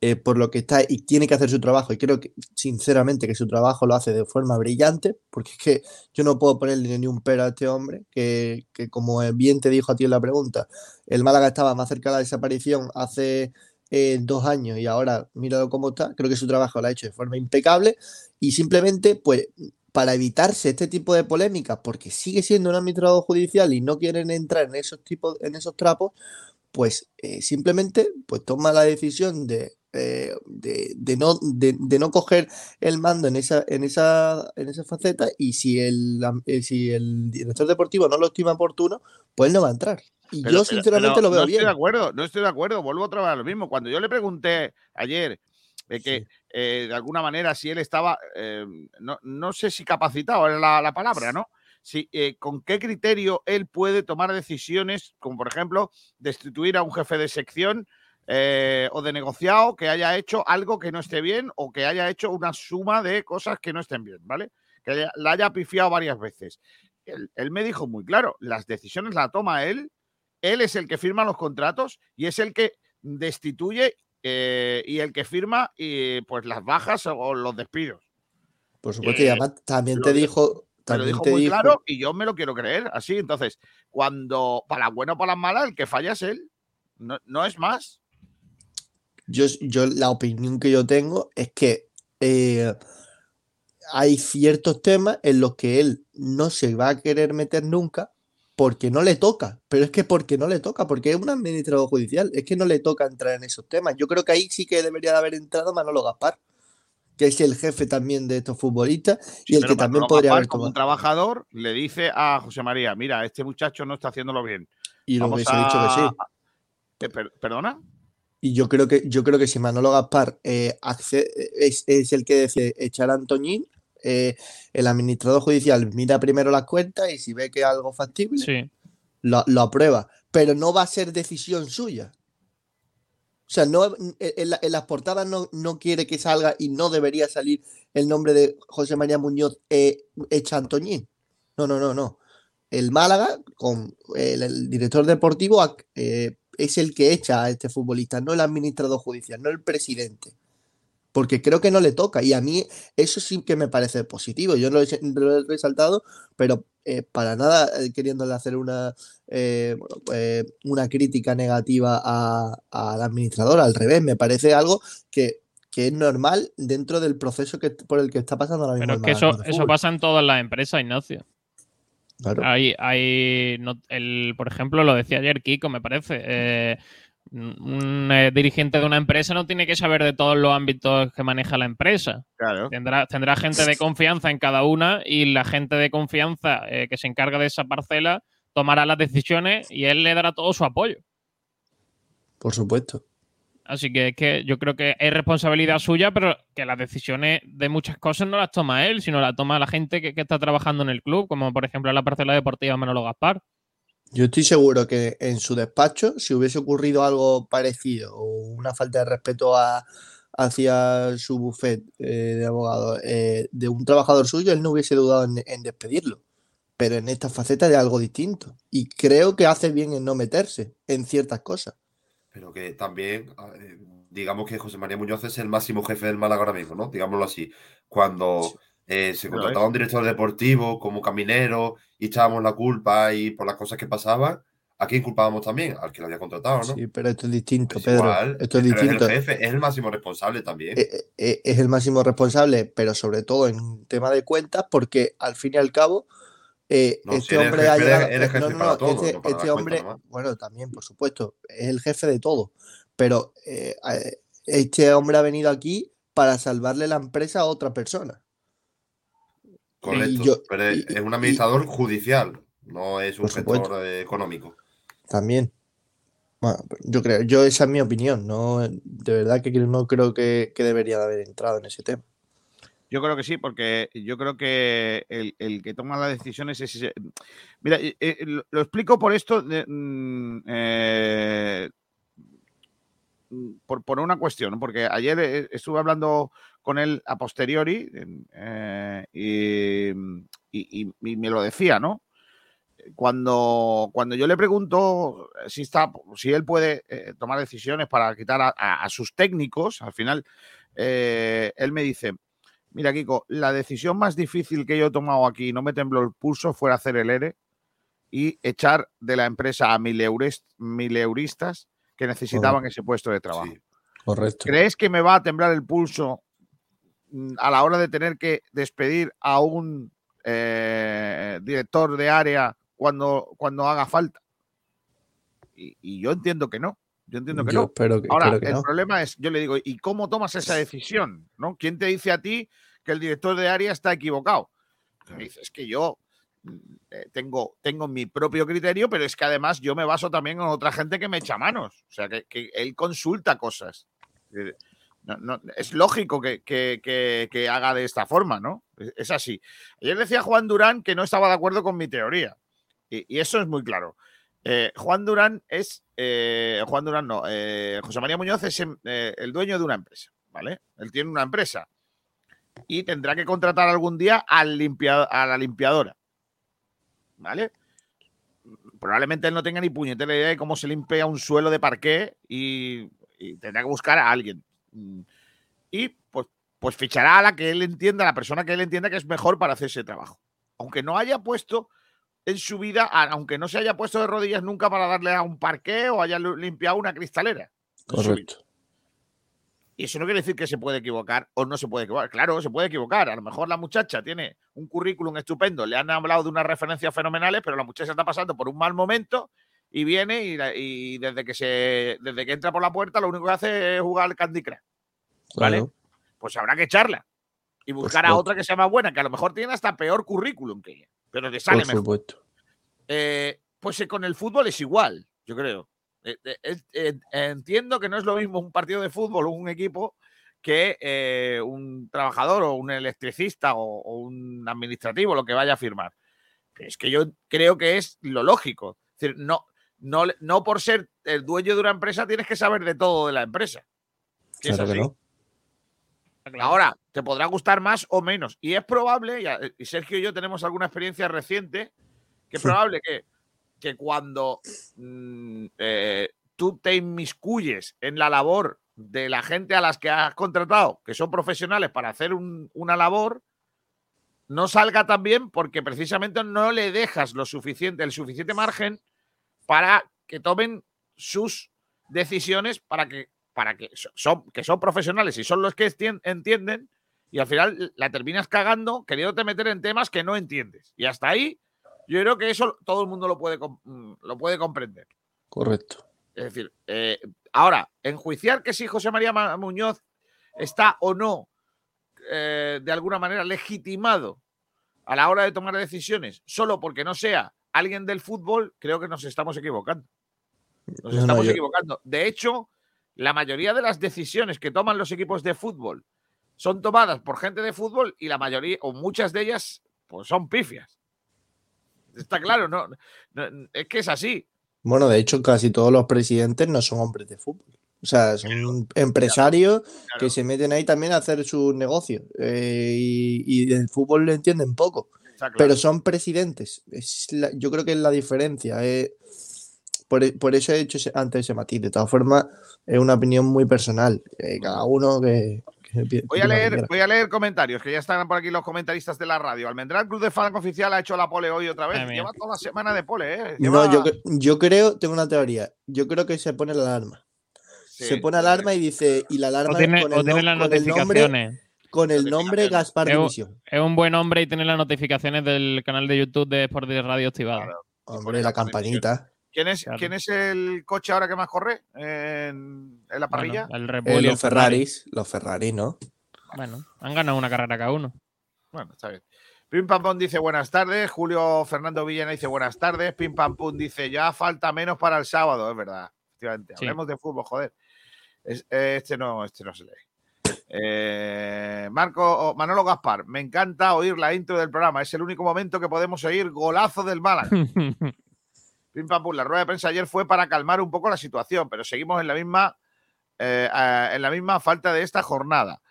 eh, por lo que está y tiene que hacer su trabajo. Y creo que, sinceramente, que su trabajo lo hace de forma brillante, porque es que yo no puedo ponerle ni un pero a este hombre, que, que como bien te dijo a ti en la pregunta, el Málaga estaba más cerca de la desaparición hace eh, dos años y ahora míralo cómo está. Creo que su trabajo lo ha hecho de forma impecable y simplemente, pues, para evitarse este tipo de polémicas, porque sigue siendo un administrador judicial y no quieren entrar en esos tipos, en esos trapos, pues eh, simplemente pues toma la decisión de, eh, de, de no, de, de no coger el mando en esa, en esa, en esa faceta y si el, eh, si el director deportivo no lo estima oportuno, pues él no va a entrar. Y Pero- yo pero- sinceramente pero lo veo no bien. estoy de acuerdo, no estoy de acuerdo, vuelvo otra vez a lo mismo. Cuando yo le pregunté ayer de que Sí. eh, de alguna manera si él estaba, eh, no, no sé si capacitado era la, la palabra, ¿no? Si, eh, ¿Con qué criterio él puede tomar decisiones, como por ejemplo destituir a un jefe de sección eh, o de negociado que haya hecho algo que no esté bien o que haya hecho una suma de cosas que no estén bien, ¿vale? Que haya- la haya pifiado varias veces. Él, él me dijo muy claro, las decisiones las toma él, él es el que firma los contratos y es el que destituye eh, y el que firma y, pues las bajas o, los despidos. Por supuesto, y eh, además también te dijo- Me lo también dijo te muy dijo, claro y yo me lo quiero creer así. Entonces, cuando para las buenas o para las malas, el que falla es él. No, no es más. Yo, yo la opinión que yo tengo es que eh, hay ciertos temas en los que él no se va a querer meter nunca porque no le toca, pero es que porque no le toca, porque es un administrador judicial, es que no le toca entrar en esos temas. Yo creo que ahí sí que debería de haber entrado Manolo Gaspar, que es el jefe también de estos futbolistas y el que también Manolo podría Gaspar, haber como un trabajador, le dice a José María, mira, este muchacho no está haciéndolo bien. Y lo Vamos hubiese dicho que sí. Eh, per- ¿Perdona? Y yo creo que, yo creo que si Manolo Gaspar eh, es, es el que decide echar a Antoñín, eh, el administrador judicial mira primero las cuentas y si ve que es algo factible, Sí. lo, lo aprueba. pero no va a ser decisión suya. O sea, no, en, en la- en las portadas no, no quiere que salga y no debería salir el nombre de José María Muñoz eh, Echa Antoñín. No, no, no, no. El Málaga, con el, el director deportivo, eh, es el que echa a este futbolista, no el administrador judicial, no el presidente. Porque creo que no le toca. Y a mí eso sí que me parece positivo. Yo lo he, lo he resaltado, pero eh, para nada eh, queriéndole hacer una, eh, eh, una crítica negativa a- al administrador. Al revés, me parece algo que, que es normal dentro del proceso que, por el que está pasando ahora mismo. Pero es que eso, eso pasa en todas las empresas, Ignacio. Claro. Hay, hay no- el, por ejemplo, lo decía ayer Kiko, me parece. eh, un eh, dirigente de una empresa no tiene que saber de todos los ámbitos que maneja la empresa. Claro. Tendrá, tendrá gente de confianza en cada una y la gente de confianza eh, que se encarga de esa parcela tomará las decisiones y él le dará todo su apoyo. Por supuesto. Así que es que yo creo que es responsabilidad suya, pero que las decisiones de muchas cosas no las toma él, sino las toma la gente que, está trabajando en el club, como por ejemplo la parcela deportiva Manolo Gaspar. Yo estoy seguro que en su despacho, si hubiese ocurrido algo parecido o una falta de respeto hacia su buffet eh, de abogados eh, de un trabajador suyo, él no hubiese dudado en, en despedirlo. Pero en esta faceta de algo distinto. Y creo que hace bien en no meterse en ciertas cosas. Pero que también, eh, digamos que José María Muñoz es el máximo jefe del Málaga ahora mismo, ¿no? Digámoslo así. Cuando eh, se contrataba es. un director deportivo como caminero y echábamos la culpa y por las cosas que pasaban, ¿a quién culpábamos también? Al que lo había contratado, ¿no? Sí, pero esto es distinto, Pues Pedro. igual, esto es distinto. es el jefe, es el máximo responsable también. Eh, eh, es el máximo responsable, pero sobre todo en tema de cuentas, porque al fin y al cabo, eh, No, este hombre jefe, ha eres- llegado. eres no, jefe no, no, para todo, este, este hombre, bueno, también, por supuesto, es el jefe de todo, pero eh, este hombre ha venido aquí para salvarle la empresa a otra persona. Correcto. yo- pero es, y- es un administrador judicial, no es un gestor eh, económico. También. Bueno, yo creo, yo esa es mi opinión, no, de verdad que no creo que, que debería de haber entrado en ese tema. Yo creo que sí, porque yo creo que el, el que toma las decisiones es ese. Mira, eh, eh, lo, explico por esto, mm, eh, mm, por, por una cuestión, porque ayer estuve hablando con él a posteriori y, y- me lo decía, ¿no? Cuando, cuando yo le pregunto si, está, si él puede tomar decisiones para quitar a, sus técnicos, al final él me dice, Mira, Kiko, la decisión más difícil que yo he tomado aquí, no me tembló el pulso, fue hacer el ERE y echar de la empresa a mil, eures- mil euristas que necesitaban ese puesto de trabajo. Correcto. ¿Crees que me va a temblar el pulso mm, a la hora de tener que despedir a un eh, director de área cuando, cuando haga falta? Y, y yo entiendo que no. Yo entiendo que Yo no. espero que- Ahora, espero que el no. problema es, yo le digo, ¿y cómo tomas esa decisión? ¿no? ¿Quién te dice a ti que el director de área está equivocado? Me dice, es que yo mm, eh, tengo, tengo mi propio criterio, pero es que además yo me baso también en otra gente que me echa manos. O sea, que, que él consulta cosas. Eh, no- no, es lógico que, que- que- que haga de esta forma, ¿no? Es, es así. Ayer decía Juan Durán que no estaba de acuerdo con mi teoría. Y, y eso es muy claro. Eh, Juan Durán es. eh, Juan Durán no. eh, José María Muñoz es em, eh, el dueño de una empresa, ¿vale? Él tiene una empresa. Y tendrá que contratar algún día a la limpiadora. ¿Vale? Probablemente él no tenga ni puñetera idea de cómo se limpia un suelo de parqué y, tendrá que buscar a alguien. Y pues, pues fichará a la que él entienda, a la persona que él entienda que es mejor para hacer ese trabajo. Aunque no haya puesto en su vida, aunque no se haya puesto de rodillas nunca para darle a un parqué o haya limpiado una cristalera. Correcto. Y eso no quiere decir que se puede equivocar o no se puede equivocar. Claro, se puede equivocar. A lo mejor la muchacha tiene un currículum estupendo, le han hablado de unas referencias fenomenales, pero la muchacha está pasando por un mal momento y viene y, desde que se desde que entra por la puerta lo único que hace es jugar al Candy Crush. ¿Vale? Claro. Pues habrá que echarla y buscar a otra que sea más buena, que a lo mejor tiene hasta peor currículum que ella, pero te sale Por mejor. Eh, pues eh, con el fútbol es igual, yo creo. Eh, entiendo que no es lo mismo un partido de fútbol o un equipo que un trabajador o un electricista o, o un administrativo lo que vaya a firmar. Pero es que yo creo que es lo lógico. Es decir, no, no, le- no por ser el dueño de una empresa tienes que saber de todo de la empresa. Que es Claro que así. No. Ahora, te podrá gustar más o menos. Y es probable, y, a- y Sergio y yo tenemos alguna experiencia reciente, que es Sí. probable que, que cuando mm, eh, tú te inmiscuyes en la labor de la gente a las que has contratado, que son profesionales para hacer un- una labor, no salga tan bien porque precisamente no le dejas lo suficiente, el suficiente margen para que tomen sus decisiones para que, para que so- son, que son profesionales y son los que entienden y al final la terminas cagando queriéndote meter en temas que no entiendes. Y hasta ahí yo creo que eso todo el mundo lo puede, mm, lo puede comprender. Correcto. Es decir, eh, ahora, enjuiciar que si José María Ma- Muñoz está o no eh, de alguna manera legitimado a la hora de tomar decisiones solo porque no sea alguien del fútbol, creo que nos estamos equivocando. Nos No, no, estamos yo- equivocando. De hecho, la mayoría de las decisiones que toman los equipos de fútbol son tomadas por gente de fútbol y la mayoría, o muchas de ellas, pues son pifias. Está claro, no, no- es que es así. Bueno, de hecho, casi todos los presidentes no son hombres de fútbol. O sea, son empresarios que se meten ahí también a hacer sus negocios. eh, y, y del fútbol le entienden poco. Pero son presidentes. Es la- yo creo que es la diferencia. eh. Por, e- por eso he hecho ese- antes ese matiz. De todas formas, es una opinión muy personal. eh, cada uno que. Voy a, leer, voy a leer comentarios, que ya están por aquí los comentaristas de la radio. Almendral Club de Fan Oficial ha hecho la pole hoy otra vez. Ay. Lleva toda la semana de pole, ¿eh? No, yo, yo creo, tengo una teoría. Yo creo que se pone la alarma. Sí, se pone alarma y dice, y la alarma O tiene, con, o el, tiene nom- las con el nombre, notificaciones. con el nombre Gaspar Es División. Es un buen hombre y tiene las notificaciones del canal de YouTube de Sport de Radio activadas. Hombre, la campanita. ¿Quién es, Claro. ¿Quién es el coche ahora que más corre en, en la parrilla? Bueno, el Red Eh, los Ferraris, los Ferraris, ¿no? Bueno, han ganado una carrera cada uno. Bueno, está bien. Pim Pam Pum dice buenas tardes. Julio Fernando Villena dice buenas tardes. Pim Pam Pum dice ya falta menos para el sábado. Es verdad. Efectivamente. Sí. Hablemos de fútbol, joder. Es- eh, este no, este no se lee. Eh, Marco Manolo Gaspar, me encanta oír la intro del programa. Es el único momento que podemos oír golazo del Málaga. <laughs> Pim pam pum. La rueda de prensa ayer fue para calmar un poco la situación, pero seguimos en la misma, eh, eh, en la misma falta de esta jornada.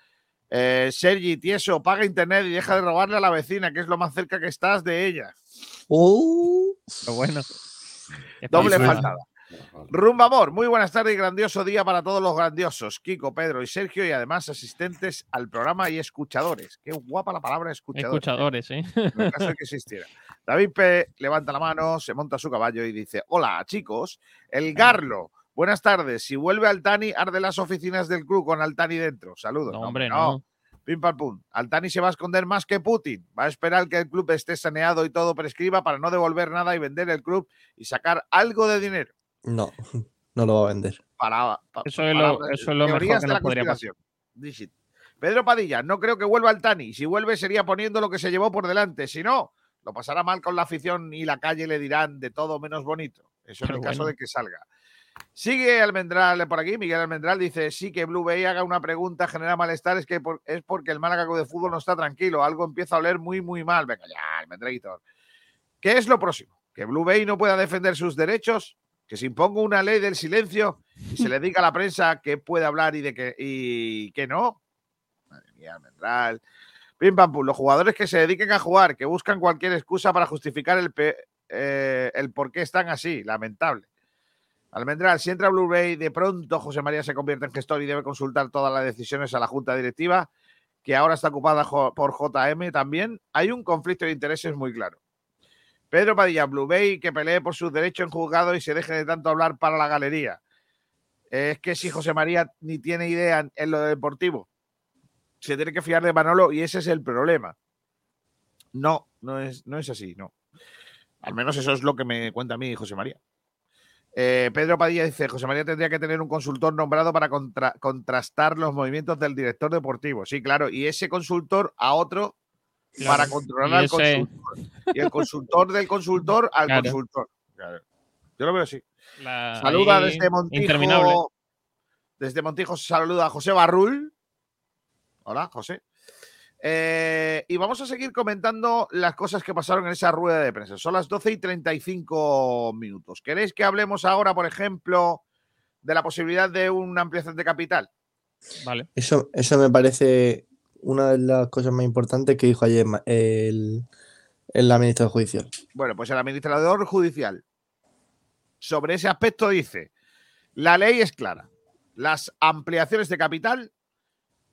Eh, Sergi, tieso, paga internet y deja de robarle a la vecina, que es lo más cerca que estás de ella. Uh, Pero bueno. Doble faltada. Rumba Amor, muy buenas tardes y grandioso día para todos los grandiosos, Kiko, Pedro y Sergio, y además asistentes al programa y escuchadores. Qué guapa la palabra escuchadores. Escuchadores, sí. en el caso de que existiera. <laughs> David P. levanta la mano, se monta a su caballo y dice: Hola, chicos. El Garlo. Buenas tardes. Si vuelve Altani, arde las oficinas del club con Altani dentro. Saludos. No, hombre, no. Pim pam pum. Altani se va a esconder más que Putin. Va a esperar que el club esté saneado y todo prescriba para no devolver nada y vender el club y sacar algo de dinero. no, <laughs> no lo va a vender. Para, pa- Eso es lo- palabras- eso es lo mejor que de nos la podría pasar. Pedro Padilla, no creo que vuelva Altani. Si vuelve sería poniendo lo que se llevó por delante. Si no, lo pasará mal con la afición y la calle le dirán de todo menos bonito. Eso en el caso de que salga. Sigue Almendral por aquí. Miguel Almendral dice: Sí, que Blue Bay haga una pregunta, genera malestar. Es que por- es porque el Málaga de Fútbol no está tranquilo. Algo empieza a oler muy, muy mal. Venga, ya, Almendraitor. ¿Qué es lo próximo? ¿Que Blue Bay no pueda defender sus derechos? ¿Que se imponga una ley del silencio y se le <laughs> diga a la prensa que puede hablar y de que, y que no? Madre mía, Almendral. Pim pam pum. Los jugadores que se dediquen a jugar, que buscan cualquier excusa para justificar el, eh, el por qué están así. Lamentable. Almendral, si entra Blu-ray, de pronto José María se convierte en gestor y debe consultar todas las decisiones a la Junta Directiva, que ahora está ocupada por JM también. Hay un conflicto de intereses muy claro. Pedro Padilla, Blu-ray, que pelee por sus derechos en juzgado y se deje de tanto hablar para la galería. Es que si José María ni tiene idea en lo deportivo, se tiene que fiar de Manolo y ese es el problema. No, no es, no es así, no. Al menos eso es lo que me cuenta a mí José María. Eh, Pedro Padilla dice, José María tendría que tener un consultor nombrado para contra- contrastar los movimientos del director deportivo. Sí, claro, y ese consultor a otro Claro, para controlar al consultor. Y el consultor del consultor al Claro. consultor. Claro. Yo lo veo así. La- Saluda ahí, desde Montijo. Interminable. Desde Montijo saluda a José Barrul. Hola, José. Eh, y vamos a seguir comentando las cosas que pasaron en esa rueda de prensa. Son las 12 y 35 minutos. ¿Queréis que hablemos ahora, por ejemplo, de la posibilidad de una ampliación de capital? Vale. Eso, eso me parece una de las cosas más importantes que dijo ayer el, el administrador judicial. Bueno, pues el administrador judicial sobre ese aspecto dice, la ley es clara, las ampliaciones de capital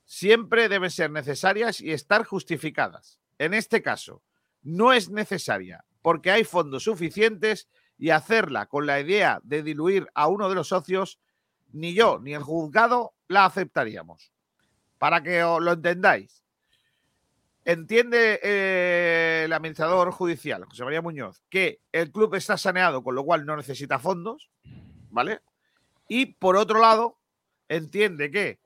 siempre deben ser necesarias y estar justificadas. En este caso, no es necesaria porque hay fondos suficientes y hacerla con la idea de diluir a uno de los socios, ni yo ni el juzgado la aceptaríamos. Para que os lo entendáis. Entiende eh, el administrador judicial, José María Muñoz, que el club está saneado, con lo cual no necesita fondos, ¿vale? Y por otro lado, entiende que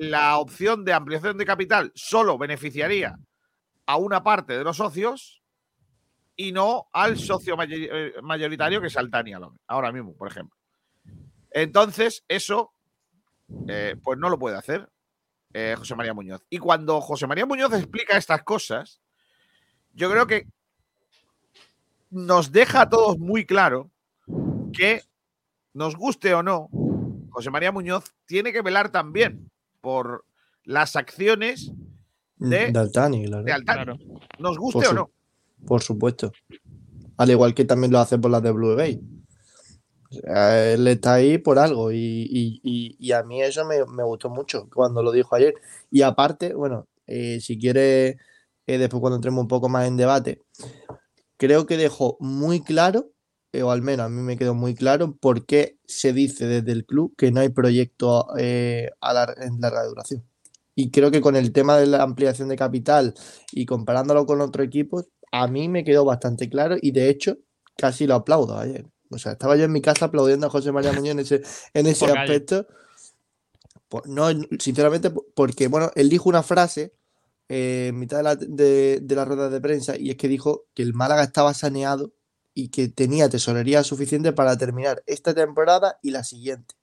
la opción de ampliación de capital solo beneficiaría a una parte de los socios y no al socio eh, mayoritario que es Altania ahora mismo, por ejemplo. Entonces, eso, eh, pues no lo puede hacer eh, José María Muñoz. Y cuando José María Muñoz explica estas cosas, yo creo que nos deja a todos muy claro que, nos guste o no, José María Muñoz tiene que velar también por las acciones de, De Altani, claro. de Altani. Nos guste Por o no. Por supuesto. Al igual que también lo hace por las de Blue Bay. Él está ahí por algo y, y- y- y a mí eso me, me gustó mucho cuando lo dijo ayer. Y aparte, bueno, eh, si quiere, eh, después cuando entremos un poco más en debate, creo que dejó muy claro, o al menos a mí me quedó muy claro, por qué se dice desde el club que no hay proyecto eh, a lar- en larga duración. Y creo que con el tema de la ampliación de capital y comparándolo con otros equipos, a mí me quedó bastante claro y de hecho casi lo aplaudo ayer. O sea, estaba yo en mi casa aplaudiendo a José María Muñoz en ese, en ese Por aspecto. No, sinceramente, porque bueno, él dijo una frase eh, en mitad de la, de, de la rueda de prensa y es que dijo que el Málaga estaba saneado y que tenía tesorería suficiente para terminar esta temporada y la siguiente.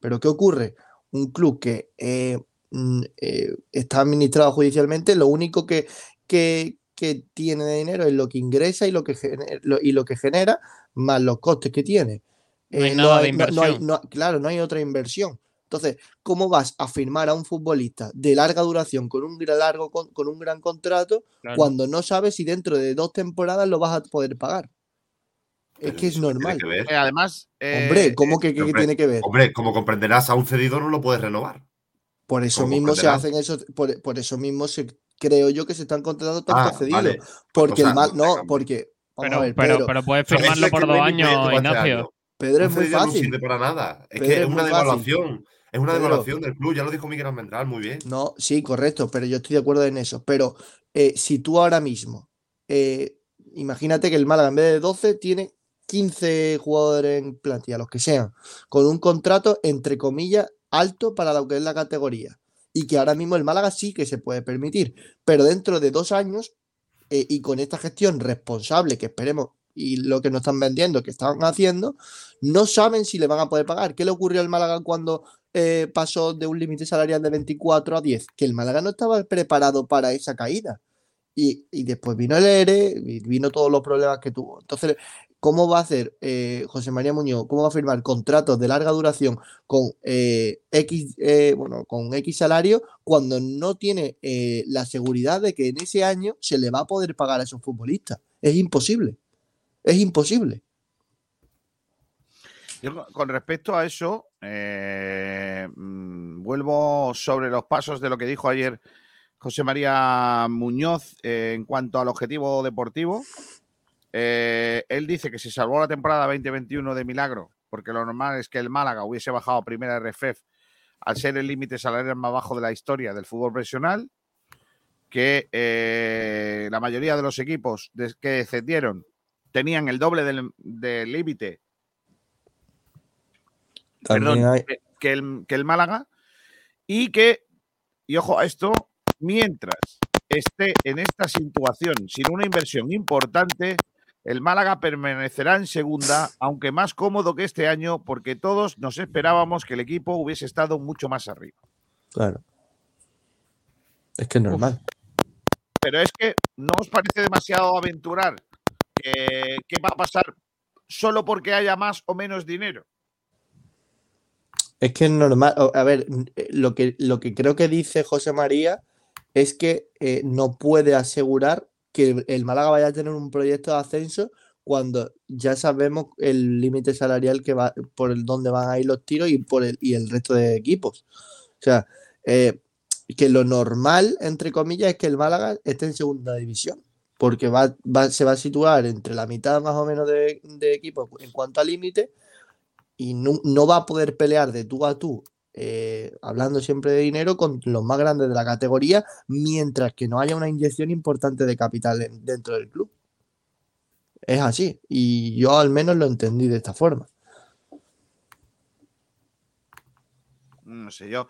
Pero ¿qué ocurre? Un club que eh, mm, eh, está administrado judicialmente, lo único que, que, que tiene de dinero es lo que ingresa y lo que, gene- lo- y lo que genera, más los costes que tiene. No hay Eh, nada de no inversión. no- claro, no hay otra inversión. Entonces, ¿cómo vas a firmar a un futbolista de larga duración con un gran, largo, con, con un gran contrato Claro. cuando no sabes si dentro de dos temporadas lo vas a poder pagar? Es que es normal. Eh, además, eh, Hombre, ¿cómo que, que- que Hombre, tiene que ver? Hombre, como comprenderás, a un cedido no lo puedes renovar. Por eso mismo se hacen esos, por, por eso mismo se, creo yo que se están contratando tantos Ah, cedidos. vale. Porque O sea, el mal, no, porque, vamos Pero, a ver, pero, Pedro, pero puedes firmarlo por dos años, este Ignacio. año. Pedro es muy cedido no fácil. sirve para nada. Es Pedro, que es una fácil. devaluación. Es una devaluación del club. Ya lo dijo Miguel Almendral muy bien. No, sí, correcto, pero yo estoy de acuerdo en eso. Pero eh, si tú ahora mismo, eh, imagínate que el Málaga en vez de 12 tiene 15 jugadores en plantilla, los que sean, con un contrato entre comillas alto para lo que es la categoría. Y que ahora mismo el Málaga sí que se puede permitir, pero dentro de dos años eh, y con esta gestión responsable que esperemos y lo que nos están vendiendo, que están haciendo, no saben si le van a poder pagar. ¿Qué le ocurrió al Málaga cuando eh, pasó de un límite salarial de 24 a 10? Que el Málaga no estaba preparado para esa caída. Y, y después vino el ERE, y vino todos los problemas que tuvo. Entonces, ¿cómo va a hacer eh, José María Muñoz? ¿Cómo va a firmar contratos de larga duración con eh, X, eh, bueno, con X salario cuando no tiene eh, la seguridad de que en ese año se le va a poder pagar a esos futbolistas? Es imposible. Es imposible. Con- respecto a eso, mm, vuelvo sobre los pasos de lo que dijo ayer José María Muñoz en cuanto al objetivo deportivo. Eh, él dice que se salvó la temporada 2021 de milagro, porque lo normal es que el Málaga hubiese bajado a primera RFEF al ser el límite salarial más bajo de la historia del fútbol profesional, que eh, la mayoría de los equipos que descendieron tenían el doble del, límite. Perdón, hay- que- que, el, que el Málaga y que, y ojo a esto, mientras esté en esta situación sin una inversión importante, el Málaga permanecerá en segunda, aunque más cómodo que este año, porque todos nos esperábamos que el equipo hubiese estado mucho más arriba. Claro. Es que es normal. Pero es que no os parece demasiado aventurar que qué va a pasar solo porque haya más o menos dinero. Es que es normal. A ver, eh, lo que, lo que creo que dice José María es que eh, no puede asegurar que el- Málaga vaya a tener un proyecto de ascenso cuando ya sabemos el límite salarial que va por el donde van a ir los tiros y por el y el resto de equipos. O sea, eh, que lo normal, entre comillas, es que el Málaga esté en segunda división. Porque va, va- se va a situar entre la mitad más o menos de, de equipos en cuanto a límite y no, no va a poder pelear de tú a tú, eh, hablando siempre de dinero, con los más grandes de la categoría, mientras que no haya una inyección importante de capital en- dentro del club. Es así, y yo al menos lo entendí de esta forma. No sé, yo,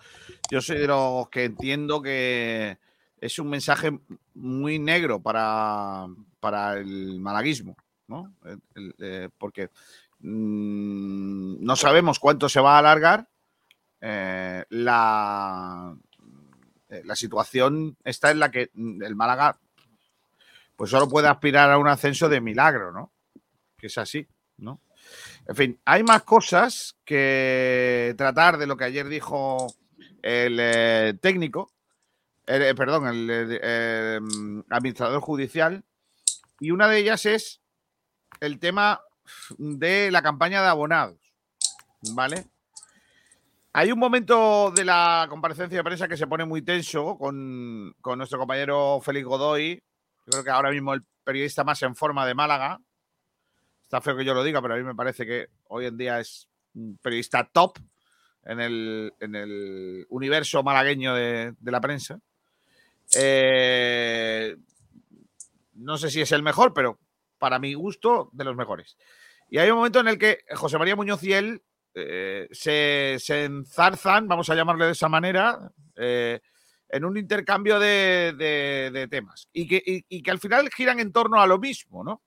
yo soy de los que entiendo que es un mensaje muy negro para, para el malaguismo, ¿no? Eh, porque mm, no sabemos cuánto se va a alargar. Eh, la, eh, la situación está en la que mm, el Málaga pues solo puede aspirar a un ascenso de milagro, ¿no? Que es así, ¿no? En fin, hay más cosas que tratar de lo que ayer dijo el eh, técnico, perdón, el eh, administrador judicial, y una de ellas es el tema de la campaña de abonados, ¿vale? Hay un momento de la comparecencia de prensa que se pone muy tenso con, con nuestro compañero Félix Godoy, yo creo que ahora mismo el periodista más en forma de Málaga, Está feo que yo lo diga, pero a mí me parece que hoy en día es un periodista top en el, en el universo malagueño de, de la prensa. Eh, no sé si es el mejor, pero para mi gusto, de los mejores. Y hay un momento en el que José María Muñoz y él eh, se, se enzarzan, vamos a llamarle de esa manera, eh, en un intercambio de, de- de temas. Y que, y- y que al final giran en torno a lo mismo, ¿no?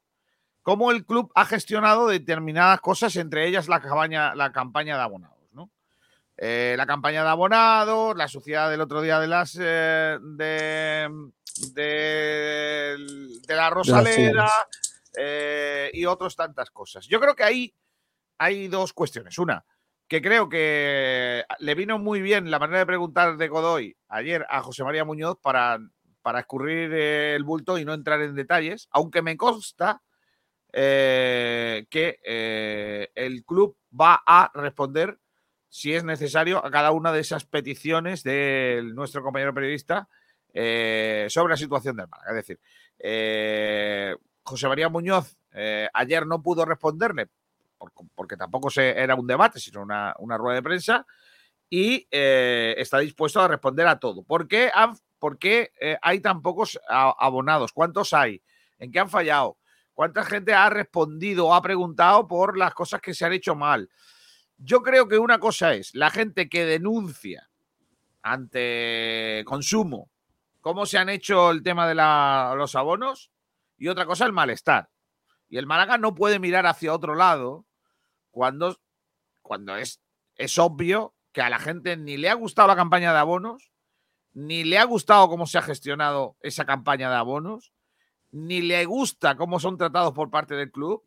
cómo el club ha gestionado determinadas cosas, entre ellas la campaña, la campaña de abonados. ¿no? Eh, la campaña de abonados, la suciedad del otro día de las de, de, la Rosaleda eh, y otras tantas cosas. Yo creo que ahí hay dos cuestiones. Una, que creo que le vino muy bien la manera de preguntar de Godoy ayer a José María Muñoz para, para escurrir eh, el bulto y no entrar en detalles, aunque me consta eh, que eh, el club va a responder, si es necesario, a cada una de esas peticiones de nuestro compañero periodista sobre la situación del Málaga. Es decir, José María Muñoz ayer no pudo responderle porque tampoco se, era un debate, sino una, una rueda de prensa, y eh, está dispuesto a responder a todo. ¿Por qué, eh, hay tan pocos abonados? ¿Cuántos hay? ¿En qué han fallado? ¿Cuánta gente ha respondido o ha preguntado por las cosas que se han hecho mal? Yo creo que una cosa es la gente que denuncia ante consumo cómo se han hecho el tema de la- los abonos y otra cosa el malestar. Y el Málaga no puede mirar hacia otro lado cuando, cuando es, es obvio que a la gente ni le ha gustado la campaña de abonos, ni le ha gustado cómo se ha gestionado esa campaña de abonos, ni le gusta cómo son tratados por parte del club.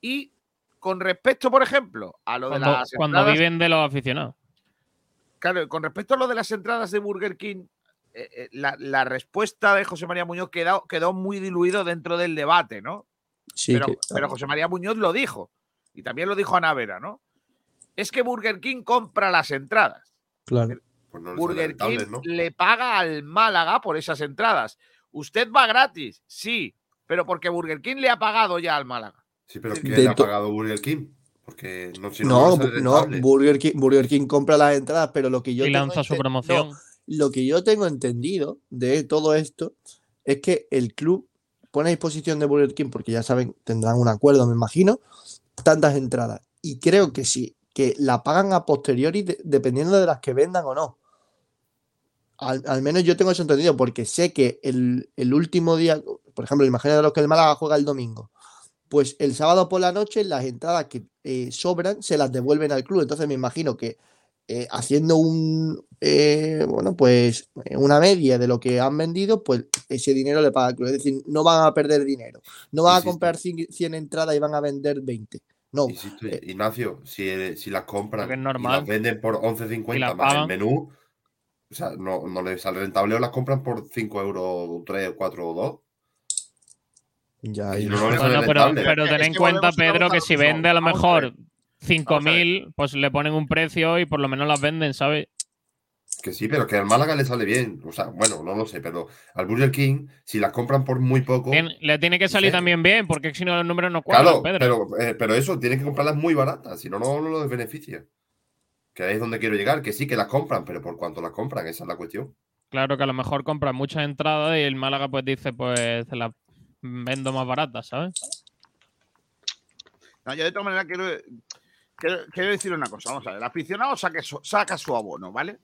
Y con respecto, por ejemplo, a lo de Cuando, las cuando entradas- viven de los aficionados. Claro, con respecto a lo de las entradas de Burger King, eh, eh, la, la respuesta de José María Muñoz quedó, quedó muy diluido dentro del debate, ¿no? Sí, pero, que- pero José María Muñoz lo dijo. Y también lo dijo Ana Vera, ¿no? Es que Burger King compra las entradas. claro. Pues no Burger King ¿no? le paga al Málaga por esas entradas. ¿Usted va gratis? Sí, pero porque Burger King le ha pagado ya al Málaga. Sí, pero ¿quién le ha pagado Burger King? Porque no, si no, No, no. Burger King, Burger King compra las entradas, pero lo que yo y tengo lanza su promoción. lo que yo tengo entendido de todo esto es que el club pone a disposición de Burger King, porque ya saben, tendrán un acuerdo, me imagino, tantas entradas. Y creo que sí, que la pagan a posteriori de- dependiendo de las que vendan o no. Al, al menos yo tengo eso entendido, porque sé que el, el último día, por ejemplo, imagínate los que el Málaga juega el domingo, pues el sábado por la noche las entradas que eh, sobran se las devuelven al club. Entonces me imagino que eh, haciendo un, eh, bueno, pues eh, una media de lo que han vendido, pues ese dinero le paga el club. Es decir, no van a perder dinero. No van a Insisto. comprar 100 100 entradas y van a vender 20. No, Insisto, eh, Ignacio, si, si las compran es y normal. las venden por Y 11.50 las más el menú, o sea, no, no les sale rentable o las compran por 5 euros, 3, 4 o 2. ya. Y y- no, no pero, pero Es ten que en cuenta, Pedro, a que si vende a lo a mejor. 5.000, pues le ponen un precio y por lo menos las venden, ¿sabes? Que sí, pero que al Málaga le sale bien. O sea, bueno, no lo sé, pero al Burger King, si las compran por muy poco. Tien- le tiene que salir Sí. también bien, porque si no los números no cuadran, Claro, Pedro. pero, eh, pero eso, tienen que comprarlas muy baratas, si no, no no lo beneficia. Que ahí es donde quiero llegar, que sí que las compran, pero por cuánto las compran, esa es la cuestión. Claro que a lo mejor compran muchas entradas y el Málaga pues dice, pues se las vendo más baratas, ¿sabes? No, yo de todas maneras quiero, quiero, quiero decir una cosa. Vamos a ver, el aficionado saque saca su abono, ¿vale?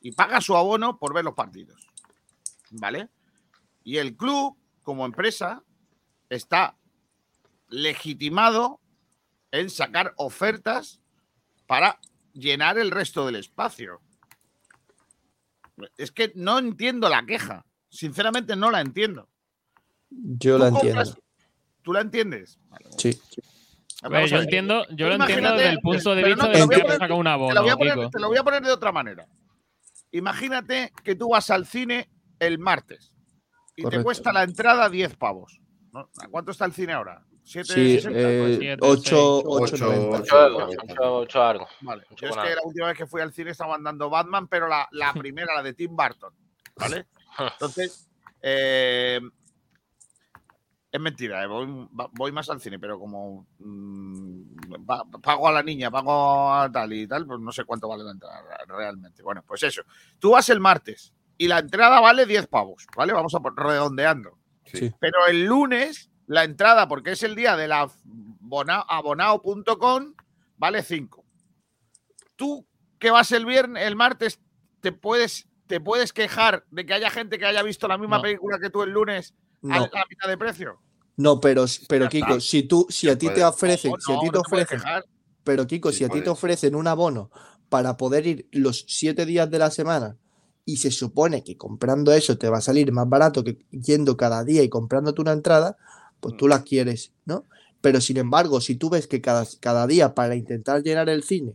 Y paga su abono por ver los partidos, ¿vale? Y el club, como empresa, está legitimado en sacar ofertas para llenar el resto del espacio. Es que no entiendo la queja. Sinceramente no la entiendo. Yo la entiendo. ¿Tú la entiendes? Vale, Sí. Ver, yo entiendo, yo lo entiendo desde el punto de vista no, de lo que saca un Te lo, abono, voy a poner, te lo voy a poner de otra manera. Imagínate que tú vas al cine el martes y te cuesta la entrada 10 pavos. ¿no? ¿A cuánto está el cine ahora? ¿7, Sí, 60? eh, siete, 8, Ocho, 8, 90. ocho. Ocho, ocho, ocho algo. Vale. Ocho Yo es que la última vez que fui al cine estaban dando Batman, pero la, la <laughs> primera, la de Tim Burton. ¿Vale? <laughs> Entonces, eh, es mentira, eh, voy, más al cine, pero como mm, pa- pago a la niña, pago a tal y tal, pues no sé cuánto vale la entrada realmente. Bueno, pues eso. Tú vas el martes y la entrada vale 10 pavos, ¿vale? Vamos a por- redondeando. Sí. Pero el lunes, la entrada, porque es el día de la bona- abonao.com, vale 5. Tú que vas el viernes, el martes, te puedes, te puedes quejar de que haya gente que haya visto la misma No. película que tú el lunes a No, la mitad de precio. no, pero, pero Kiko, si tú, si a ti te ofrecen, No, si a ti te ofrecen, pero Kiko, Sí, si a ti te ofrecen un abono para poder ir los siete días de la semana y se supone que comprando eso te va a salir más barato que yendo cada día y comprándote una entrada, pues Mm. tú la quieres, ¿no? Pero sin embargo, si tú ves que cada, cada día para intentar llenar el cine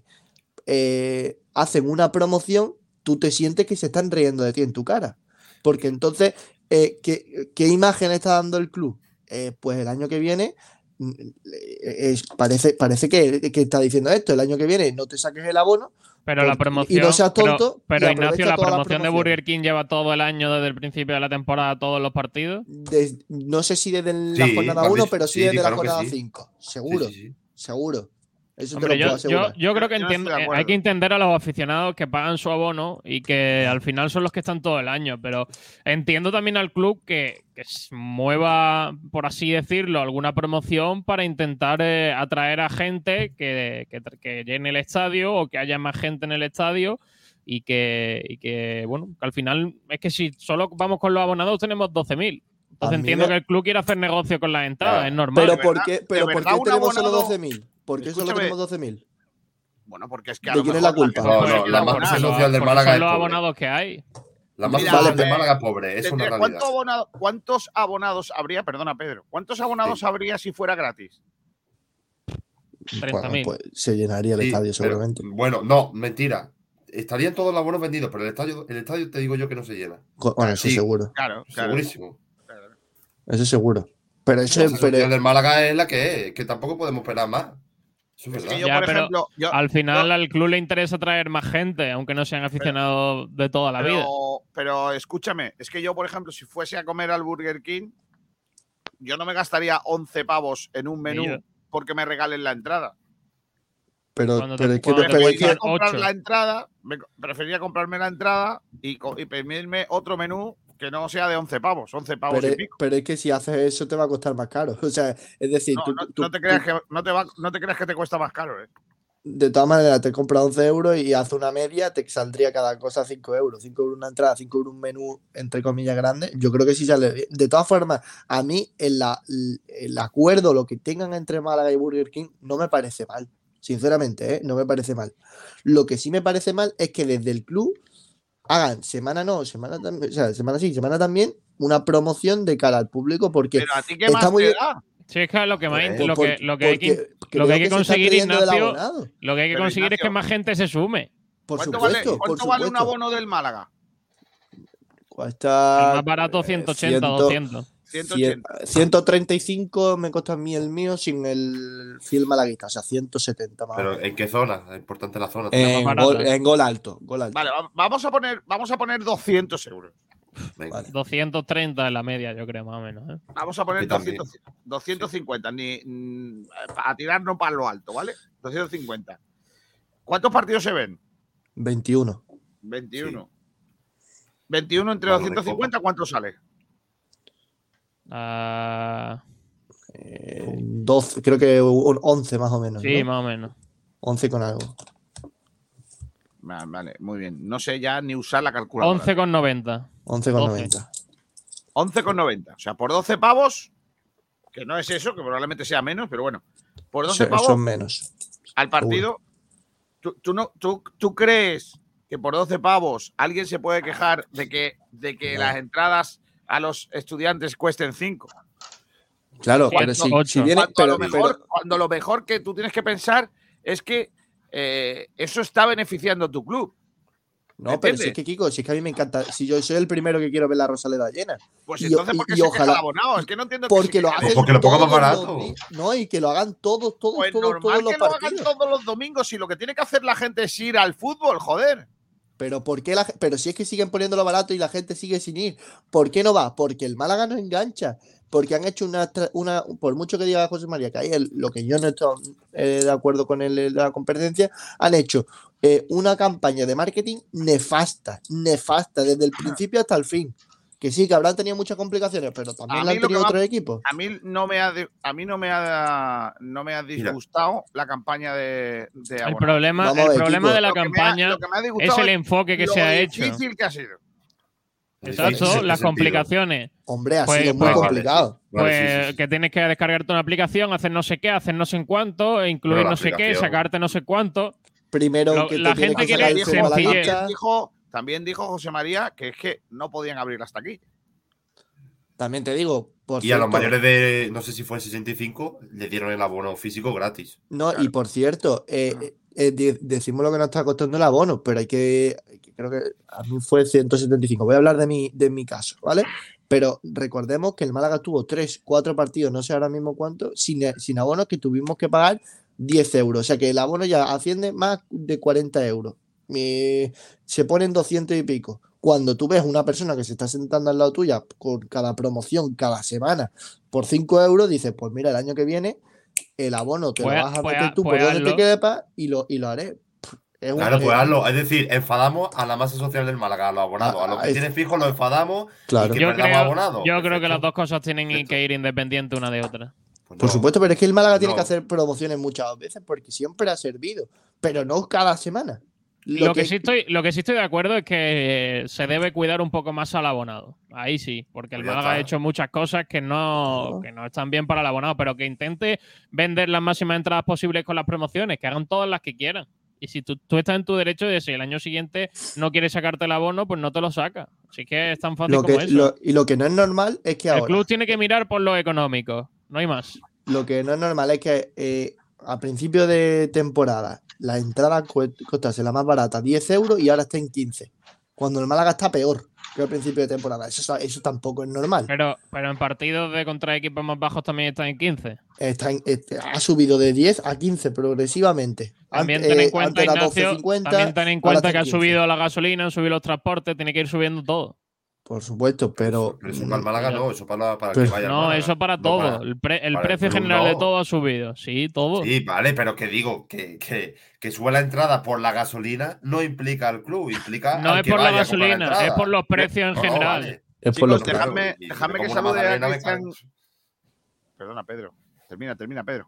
eh, hacen una promoción, tú te sientes que se están riendo de ti en tu cara. Porque entonces, eh, ¿qué, qué imagen está dando el club? Eh, pues el año que viene, mm, eh, es- parece, parece que, que está diciendo esto, el año que viene no te saques el abono, Pero la Porque- y promoción. no seas pero- tonto, Pero, Ignacio, la promoción de. Burger King lleva todo el año desde el principio de la temporada, todos los partidos. no sé si desde la Sí, jornada lo has 1, dicho, pero sí, sí, desde la jornada sí. 5, Sí, seguro, sí, sí. seguro. Eso Hombre, te lo puedo yo, yo, asegurar. yo creo que no entiendo- de eh, hay que entender a los aficionados que pagan su abono y que al final son los que están todo el año. Pero entiendo también al club que, que mueva, por así decirlo, alguna promoción para intentar eh, atraer a gente que, que, que llene el estadio o que haya más gente en el estadio. Y que, y que, bueno, que al final es que si solo vamos con los abonados tenemos 12.000. A Entonces entiendo me- que el club quiere hacer negocio con las entradas, Claro. es normal. Pero ¿por qué, pero ¿por qué tenemos solo abonado- 12.000? ¿Por qué solo tenemos 12.000? Bueno, porque es que a ¿De lo quién es mejor la culpa? No, no, la masa social del Málaga son es los abonados que hay. La masa Mira, social del eh, Málaga pobre, es ¿cuánto realidad. abonado- ¿Cuántos abonados habría? Perdona, Pedro. ¿Cuántos abonados Sí. habría si fuera gratis? 30.000. Bueno, pues se llenaría el Sí, estadio pero- seguramente. bueno, no, mentira. Estarían todos los abonos vendidos, pero el estadio, el estadio te digo yo que no se llena. Bueno, eso sí. seguro, Claro, claro. Segurísimo. eso seguro. Pero eso La es, masa social pero, del Málaga es la que es, que tampoco podemos esperar más. Eso es Es verdad. que yo, Ya, por pero ejemplo, yo- Al final yo- al club le interesa traer más gente, aunque no sean aficionados de toda la vida. pero, escúchame, es que yo, por ejemplo, si fuese a comer al Burger King, yo no me gastaría 11 pavos en un menú porque me regalen la entrada. pero, Cuando te- pero es que, te comprar la entrada, me co- preferiría comprarme la entrada y pedirme otro menú que no sea de 11 pavos, 11 pavos pero, y pico. pero es que si haces eso te va a costar más caro. <laughs> O sea, es decir, No, tú, no- tú- no te creas que no te, va- no te creas que te cuesta más caro, ¿eh? de todas maneras te compras 11 euros y hace una media, te saldría cada cosa 5 euros. 5 euros una entrada, 5 euros un menú, entre comillas, grande. Yo creo que sí sale bien. De todas formas, a mí el, la- el acuerdo, lo que tengan entre Málaga y Burger King, no me parece mal. Sinceramente, ¿eh? no me parece mal. Lo que sí me parece mal es que desde el club hagan semana no, semana también, o sea, semana sí, semana también, una promoción de cara al público, porque Pero a ti qué está más muy te da. Sí, es que lo que, más, lo que, lo que hay que, lo que hay conseguir, Ignacio, lo que hay que Pero, conseguir es que Ignacio- más gente se sume. Por ¿Cuánto, supuesto, vale, por cuánto vale un abono del Málaga? Cuesta El más barato, eh, 180, 100, 200. 180. 135 me cuesta a mí el mío sin el fiel malaguista, o sea, 170 más. Pero. ¿en qué zona? Es importante la zona. en, gol, barata. en gol alto, gol alto. Vale, va- vamos a poner, vamos a poner 200 euros. Vale. 230 en la media, yo creo, más o menos. ¿eh? Vamos a poner Aquí también. 200 250, ni, mm, para tirarnos para lo alto, ¿vale? 250. ¿Cuántos partidos se ven? 21. 21. 21 entre Vale, de 250, ¿cuánto sale? Ah, eh, 12, creo que un 11 más o menos. sí, ¿no? más o menos. 11 con algo. Va- Vale, muy bien. No sé ya ni usar la calculadora. 11,90. 11 con 12. 90. 11,90. O sea, por 12 pavos, que no es eso, que probablemente sea menos, pero bueno. Por 12 Son, pavos son menos. al partido, ¿tú, tú no, tú, tú crees que por 12 pavos alguien se puede quejar de que, de que No. las entradas a los estudiantes cuesten 5? Claro, pero si, si viene. Cuando, Pero, lo mejor, pero- cuando lo mejor que tú tienes que pensar es que eh, eso está beneficiando a tu club. no, pero si es ¿entiendes? que Kiko, si es que a mí me encanta. Si yo soy el primero que quiero ver la Rosaleda llena. Pues Y- entonces, ¿por qué y se ojalá- abonado? Es que no entiendo que Porque se lo hacen. porque lo pongan barato. No, y que lo hagan todos, todos, Pues todos, normal todos los que lo hagan partidos. todos los domingos y lo que tiene que hacer la gente es ir al fútbol, joder. Pero ¿por qué la Pero si es que siguen poniéndolo barato y la gente sigue sin ir. ¿Por qué no va? Porque el Málaga no engancha. Porque han hecho una, una por mucho que diga José María que hay el- lo que yo no estoy eh, de acuerdo con el, la competencia, han hecho eh, una campaña de marketing nefasta, nefasta, desde el principio hasta el fin. Que sí, que habrán tenido muchas complicaciones, pero también la han tenido otros equipos. A mí no me ha, de- a mí no me ha, no me ha disgustado la campaña de, de El problema, Vamos el ver, problema de la Lo campaña ha es el enfoque que se ha hecho. difícil que ha sido. Exacto, Difícil, ¿en qué las complicaciones. Hombre, ha Pues- sido muy pues- complicado. Vale, pues sí, sí, sí. que tienes que descargarte una aplicación, hacer no sé qué, hacer no sé en cuánto, e incluir no sé qué, sacarte no sé cuánto. Primero Lo- que la gente que quiere sencillez. Dijo, también dijo José María que es que no podían abrir hasta aquí. También te digo, por Y a los mayores de, no sé si fue 65, le dieron el abono físico gratis. No, y por cierto, eh, Ah. eh, de- decimos lo que nos está costando el abono, pero hay que, creo que a mí fue 175. Voy a hablar de mi, de mi caso, ¿vale? Pero recordemos que el Málaga tuvo 3, 4 partidos, no sé ahora mismo cuánto, sin, eh, sin abonos que tuvimos que pagar 10 euros. O sea que el abono ya asciende más de 40 euros. Se ponen 200 y pico. Cuando tú ves una persona que se está sentando al lado tuya con cada promoción, cada semana, por 5 euros, dices, pues mira, el año que viene el abono te Pues- lo vas a pues meter tú por pues donde te quepa y lo, y lo haré. Es Claro, pues hazlo. Es decir, enfadamos a la masa social del Málaga, a los abonados. A los Ah, que es- tienen fijos los enfadamos claro. y que Yo perdamos creo, abonados. yo creo que las dos cosas tienen Perfecto. que ir independientes una de otra. Pues Por supuesto, pero es que el Málaga tiene que hacer promociones muchas veces porque siempre ha servido, pero no cada semana. Lo, que, sí estoy, lo que sí estoy de acuerdo es que se debe cuidar un poco más al abonado. Ahí sí, porque el Pues Málaga ha hecho muchas cosas que no, que no están bien para el abonado, pero que intente vender las máximas entradas posibles con las promociones, que hagan todas las que quieran. Y si tú, tú estás en tu derecho de si el año siguiente no quieres sacarte el abono, pues no te lo sacas. Así que es tan fácil Lo como eso. lo- y lo que no es normal es que el ahora, club tiene que mirar por lo económico, no hay más. lo que no es normal es que eh, a principio de temporada la entrada costase la más barata 10 euros y ahora está en 15. Cuando el Málaga está peor que al principio de temporada. Eso, eso tampoco es normal. Pero, pero en partidos de contra equipos más bajos también están en 15. Está en- este, ha subido de 10 a 15 progresivamente. También ten en eh, cuenta, era Ignacio, 12,50, también ten en cuenta está que ha 15. subido la gasolina, han subido los transportes, tiene que ir subiendo todo. Por supuesto, pero. Pero eso para el Málaga no, eso para, para Pero- que vaya No, Málaga, eso para no todo. para- el pre- el para el precio club general de no. todo ha subido. Sí, todo. Sí, vale, pero que digo, que, que, que sube la entrada por la gasolina no implica al club, implica. No al es que por la vaya a comprar gasolina, entrada. es por los precios en No, general. vale. Es por Chicos, los deja- dejadme- y- y dejadme me que salude a Cristian. Perdona, Pedro. Termina, termina, Pedro.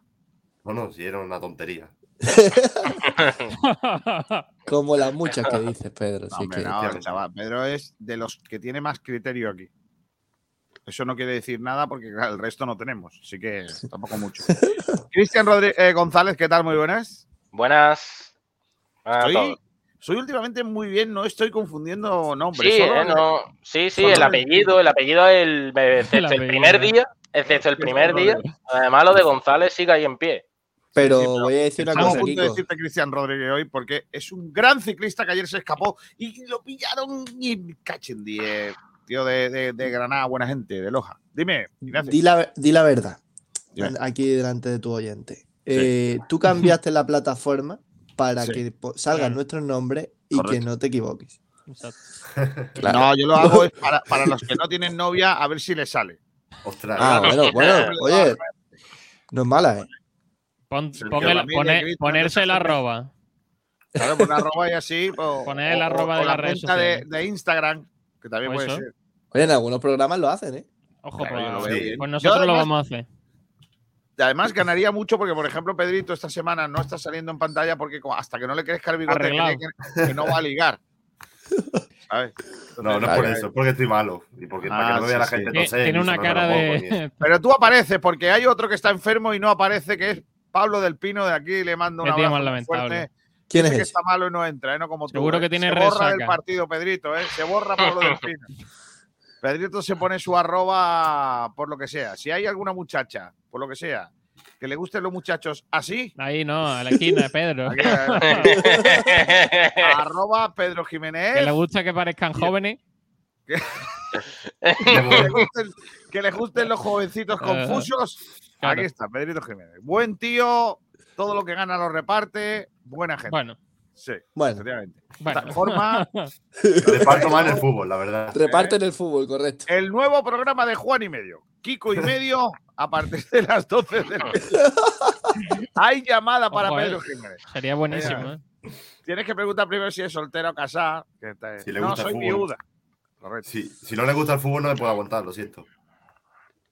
No, no, si era una tontería. <laughs> Como las muchas que dices, Pedro. No, sí hombre, que- no, chaval, Pedro es de los que tiene más criterio aquí. Eso no quiere decir nada porque claro, el resto no tenemos, así que tampoco mucho. <laughs> Cristian eh, González, ¿qué tal? Muy buenas. Buenas. Buenas Soy, últimamente muy bien, no estoy confundiendo nombres. Sí, solo eh, no, sí, sí, el el- apellido, el apellido, el, <laughs> excepto el, primer día, excepto el primer día. Además, lo de González sigue ahí en pie. Pero Sí, voy a decir una Estamos cosa, a punto de decirte Cristian Rodríguez hoy porque es un gran ciclista que ayer se escapó y lo pillaron y cachen die, tío de, de- de Granada, buena gente, de Loja. Dime. Di la, di la verdad. Dime. Aquí delante de tu oyente. Eh, Tú cambiaste la plataforma para Sí. que salgan nuestros nombres y que no te equivoques. <laughs> No, yo lo hago es para, para los que no tienen novia, a ver si les sale. Ostras. Ah, bueno, bueno, <laughs> oye, no es mala, ¿eh? Pon- pon el- pone- ponerse el arroba. Claro, poner arroba y así. <laughs> O, Poner el o- arroba o de la cuenta de, Instagram, que también puede eso. ser. Oye, en algunos programas lo hacen, ¿eh? Ojo, Claro, pues, Sí. pues nosotros lo vamos a hacer. Además, ganaría mucho porque, por ejemplo, Pedrito esta semana no está saliendo en pantalla porque hasta que no le crezca el bigote que, que no va a ligar. <laughs> ¿Sabes? No, no es por eso, es porque estoy malo. Y porque para que Ah, no vea la sí. gente Tiene- toser, Tiene una cara de. Pero tú apareces porque hay otro que está enfermo y no aparece, que es Pablo del Pino de aquí. Le mando un Qué abrazo lamentable. fuerte. ¿Quién Dice es que está malo y no entra, ¿eh? No como tú. Seguro ¿eh? que tiene Se borra del resaca. partido, Pedrito, ¿eh? Se borra Pablo del <laughs> Pino. Pedrito se pone su arroba por lo que sea. Si hay alguna muchacha, por lo que sea, que le gusten los muchachos así, Ahí no, a la esquina de Pedro. aquí, eh, <laughs> arroba Pedro Jiménez. que le gusta que parezcan jóvenes. <laughs> que, le gusten, que le gusten los jovencitos confusos. Claro. Aquí está, Pedrito Jiménez. Buen tío, todo lo que gana lo reparte, buena gente. Bueno, Sí, Bueno, efectivamente. bueno. Tal forma, <laughs> Reparto más en el fútbol, la verdad. reparten el fútbol, correcto. el nuevo programa de Juan y Medio. Kiko y Medio, a partir de las 12 del <laughs> Hay llamada para Ojo, eh. Pedro Jiménez. Sería buenísimo, ¿eh? Tienes que preguntar primero si es soltero o casada. que está- Si le no, soy fútbol. viuda. Correcto. Si, si no le gusta el fútbol, no me puedo aguantar, lo siento.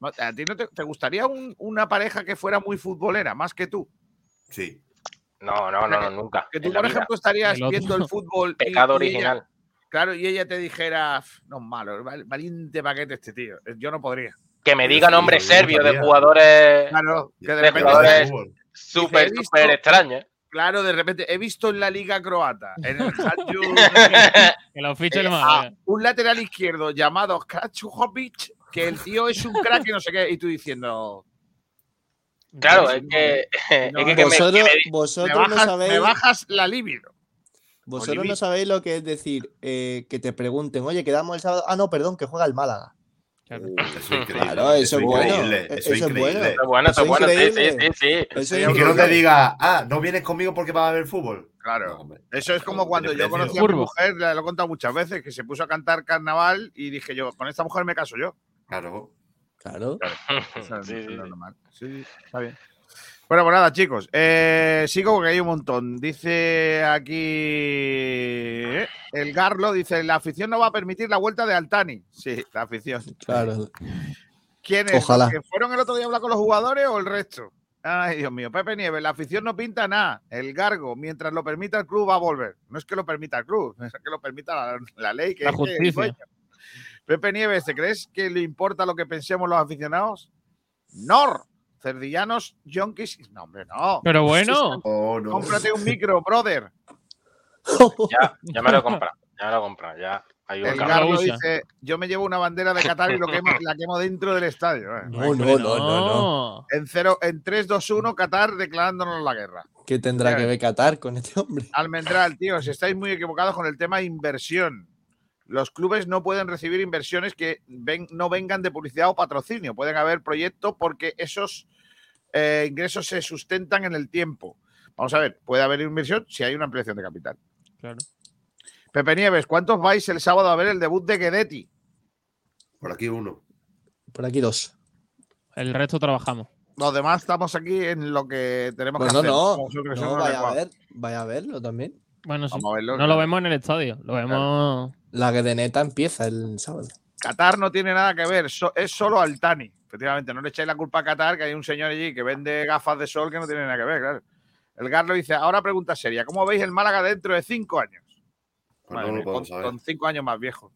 No, ¿A ti no te, te gustaría un- una pareja que fuera muy futbolera, más que tú? Sí. No, no, no, no, nunca. Que tú, en por vida. ejemplo, estarías El viendo el fútbol. y- Pecado y ella- original. claro, y ella te dijera, "F, no es malo, val- valiente paquete este tío. Yo no podría. Que me Pero diga sí, nombres yo no serbios de jugadores Claro, que de De repente. jugadores- súper, súper extraños. Claro, de repente he visto en la liga croata, en el <laughs> Hadju, Que lo fiche eh, el a Málaga. un lateral izquierdo llamado Krachuhovic, que el tío es un crack y no sé qué, y tú diciendo, Claro, Sí, es que, no, es que, me- Vosotros, que me- me vosotros no sabéis. me bajas la libido. Vosotros no sabéis lo que es decir eh, que te pregunten, oye, quedamos el sábado. Ah, no, perdón, que juega el Málaga. Claro. Uh, eso es <laughs> increíble. Claro, eso es bueno. Eh, Eso es bueno. Eso es bueno, eso es Eso es bueno, sí, sí, sí. Eso es que no te diga, ah, no vienes conmigo porque va a haber fútbol. Claro. Eso es como cuando yo conocí a mi mujer, lo he contado muchas veces, que se puso a cantar carnaval y dije yo, con esta mujer me caso yo. Claro. Claro. Es- <laughs> Sí, eso sí, es sí. normal. Sí, está bien. Bueno, pues nada, chicos. eh, sigo porque hay un montón. Dice aquí eh, el Garlo, dice, la afición no va a permitir la vuelta de Altani. Sí, la afición. Claro. ¿Quiénes? Ojalá. ¿Los que fueron el otro día a hablar con los jugadores o el resto? Ay, Dios mío. Pepe Nieves, la afición no pinta nada. El Gargo, mientras lo permita el club, va a volver. No es que lo permita el club, <laughs> es que lo permita la, la ley. Que La es que justicia. dueño. Pepe Nieves, ¿te crees que le importa lo que pensemos los aficionados? Nor. Cerdillanos, yonkis. No, hombre, no. Pero bueno, Oh, no. Cómprate un micro, brother. Ya, ya me lo he comprado. Ya me lo he comprado. Ya. Hay un El. Garlo dice: Yo me llevo una bandera de Qatar y lo quemo, la quemo dentro del estadio. eh. No, no, no, no, no. En, cero, en 3, 2, 1, Qatar declarándonos la guerra. ¿Qué tendrá que ver Qatar con este hombre? Almendral, tío, si estáis muy equivocados con el tema inversión. Los clubes no pueden recibir inversiones que ven- no vengan de publicidad o patrocinio. Pueden haber proyectos porque esos eh, ingresos se sustentan en el tiempo. Vamos a ver, puede haber inversión si hay una ampliación de capital. Claro. Pepe Nieves, ¿cuántos vais el sábado a ver el debut de Guedetti? Por aquí uno. Por aquí dos. el resto trabajamos. Los demás estamos aquí en lo que tenemos Pues que no, hacer. no. No, vaya a ver. Vaya a verlo también. Bueno, sí. Vamos a verlo, No claro. lo vemos en el estadio, lo vemos. La que de neta empieza el sábado. Qatar no tiene nada que ver, so- es solo Altani. Efectivamente, no le echáis la culpa a Qatar, que hay un señor allí que vende gafas de sol que no tiene nada que ver, claro. El Garlo dice, ahora pregunta seria, ¿cómo veis el Málaga dentro de cinco años? Pues Madre no mía, lo podemos con, saber. con cinco años más viejo.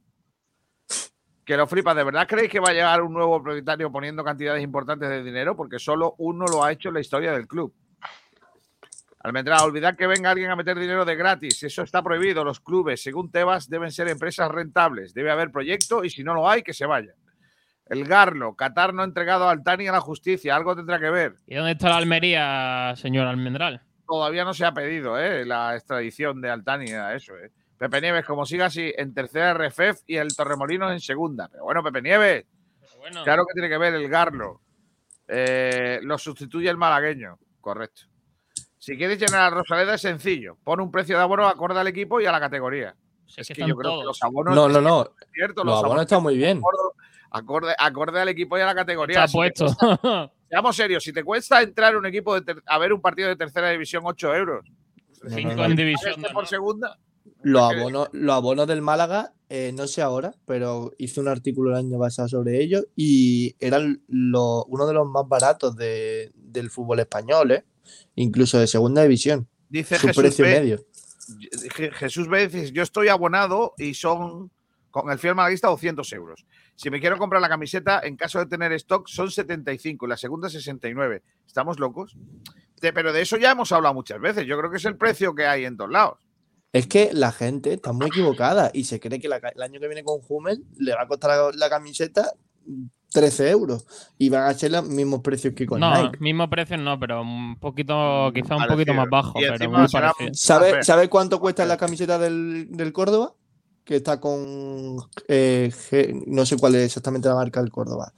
Que lo flipa, ¿de verdad creéis que va a llegar un nuevo propietario poniendo cantidades importantes de dinero? Porque solo uno lo ha hecho en la historia del club. Almendra, olvidad que venga alguien a meter dinero de gratis. Eso está prohibido. Los clubes, según Tebas, deben ser empresas rentables. Debe haber proyecto y si no lo hay, que se vaya. El Garlo, Qatar no ha entregado a Altani a la justicia. Algo tendrá que ver. ¿Y dónde está la Almería, señor Almendral? Todavía no se ha pedido ¿eh? la extradición de Altani a eso. ¿eh? Pepe Nieves, como siga así, en tercera RFF y el Torremolinos en segunda. Pero bueno, Pepe Nieves, Bueno, claro que tiene que ver el Garlo. Eh, lo sustituye el malagueño, correcto. Si quieres llenar a Rosaleda es sencillo. Pon un precio de abono acorde al equipo y a la categoría. si Es es que que están yo creo que todos. los abonos. No, no, no. es cierto, Los abonos están muy bien. Acorde, acorde al equipo y a la categoría. Está Si puesto. cuesta- <laughs> seamos serios, si te cuesta entrar en un equipo de ter- a ver un partido de tercera división 8 euros. No, Cinco no, no. en división. este de por segunda. Los abonos, los abonos del Málaga, eh, no sé ahora, pero hice un artículo el año pasado sobre ello y eran lo- uno de los más baratos de- del fútbol español, ¿eh? Incluso de segunda división. Dice Su Jesús precio B. medio. Je- Jesús B dice, yo estoy abonado y son con el fiel malaguista 200 euros. Si me quiero comprar la camiseta, en caso de tener stock, son 75 y la segunda 69. ¿Estamos locos? De- pero de eso ya hemos hablado muchas veces. Yo creo que es el precio que hay en todos lados. Es que la gente está muy equivocada y se cree que la el año que viene con Hummel le va a costar la, la camiseta 13 euros y van a ser los mismos precios que con No, Nike. mismo precio no, pero un poquito, quizá un poquito más bajo, pero parecido. ¿Sabe, ver. ¿Sabe cuánto cuesta la camiseta del, del Córdoba? Que está con. eh, G- no sé cuál es exactamente la marca del Córdoba.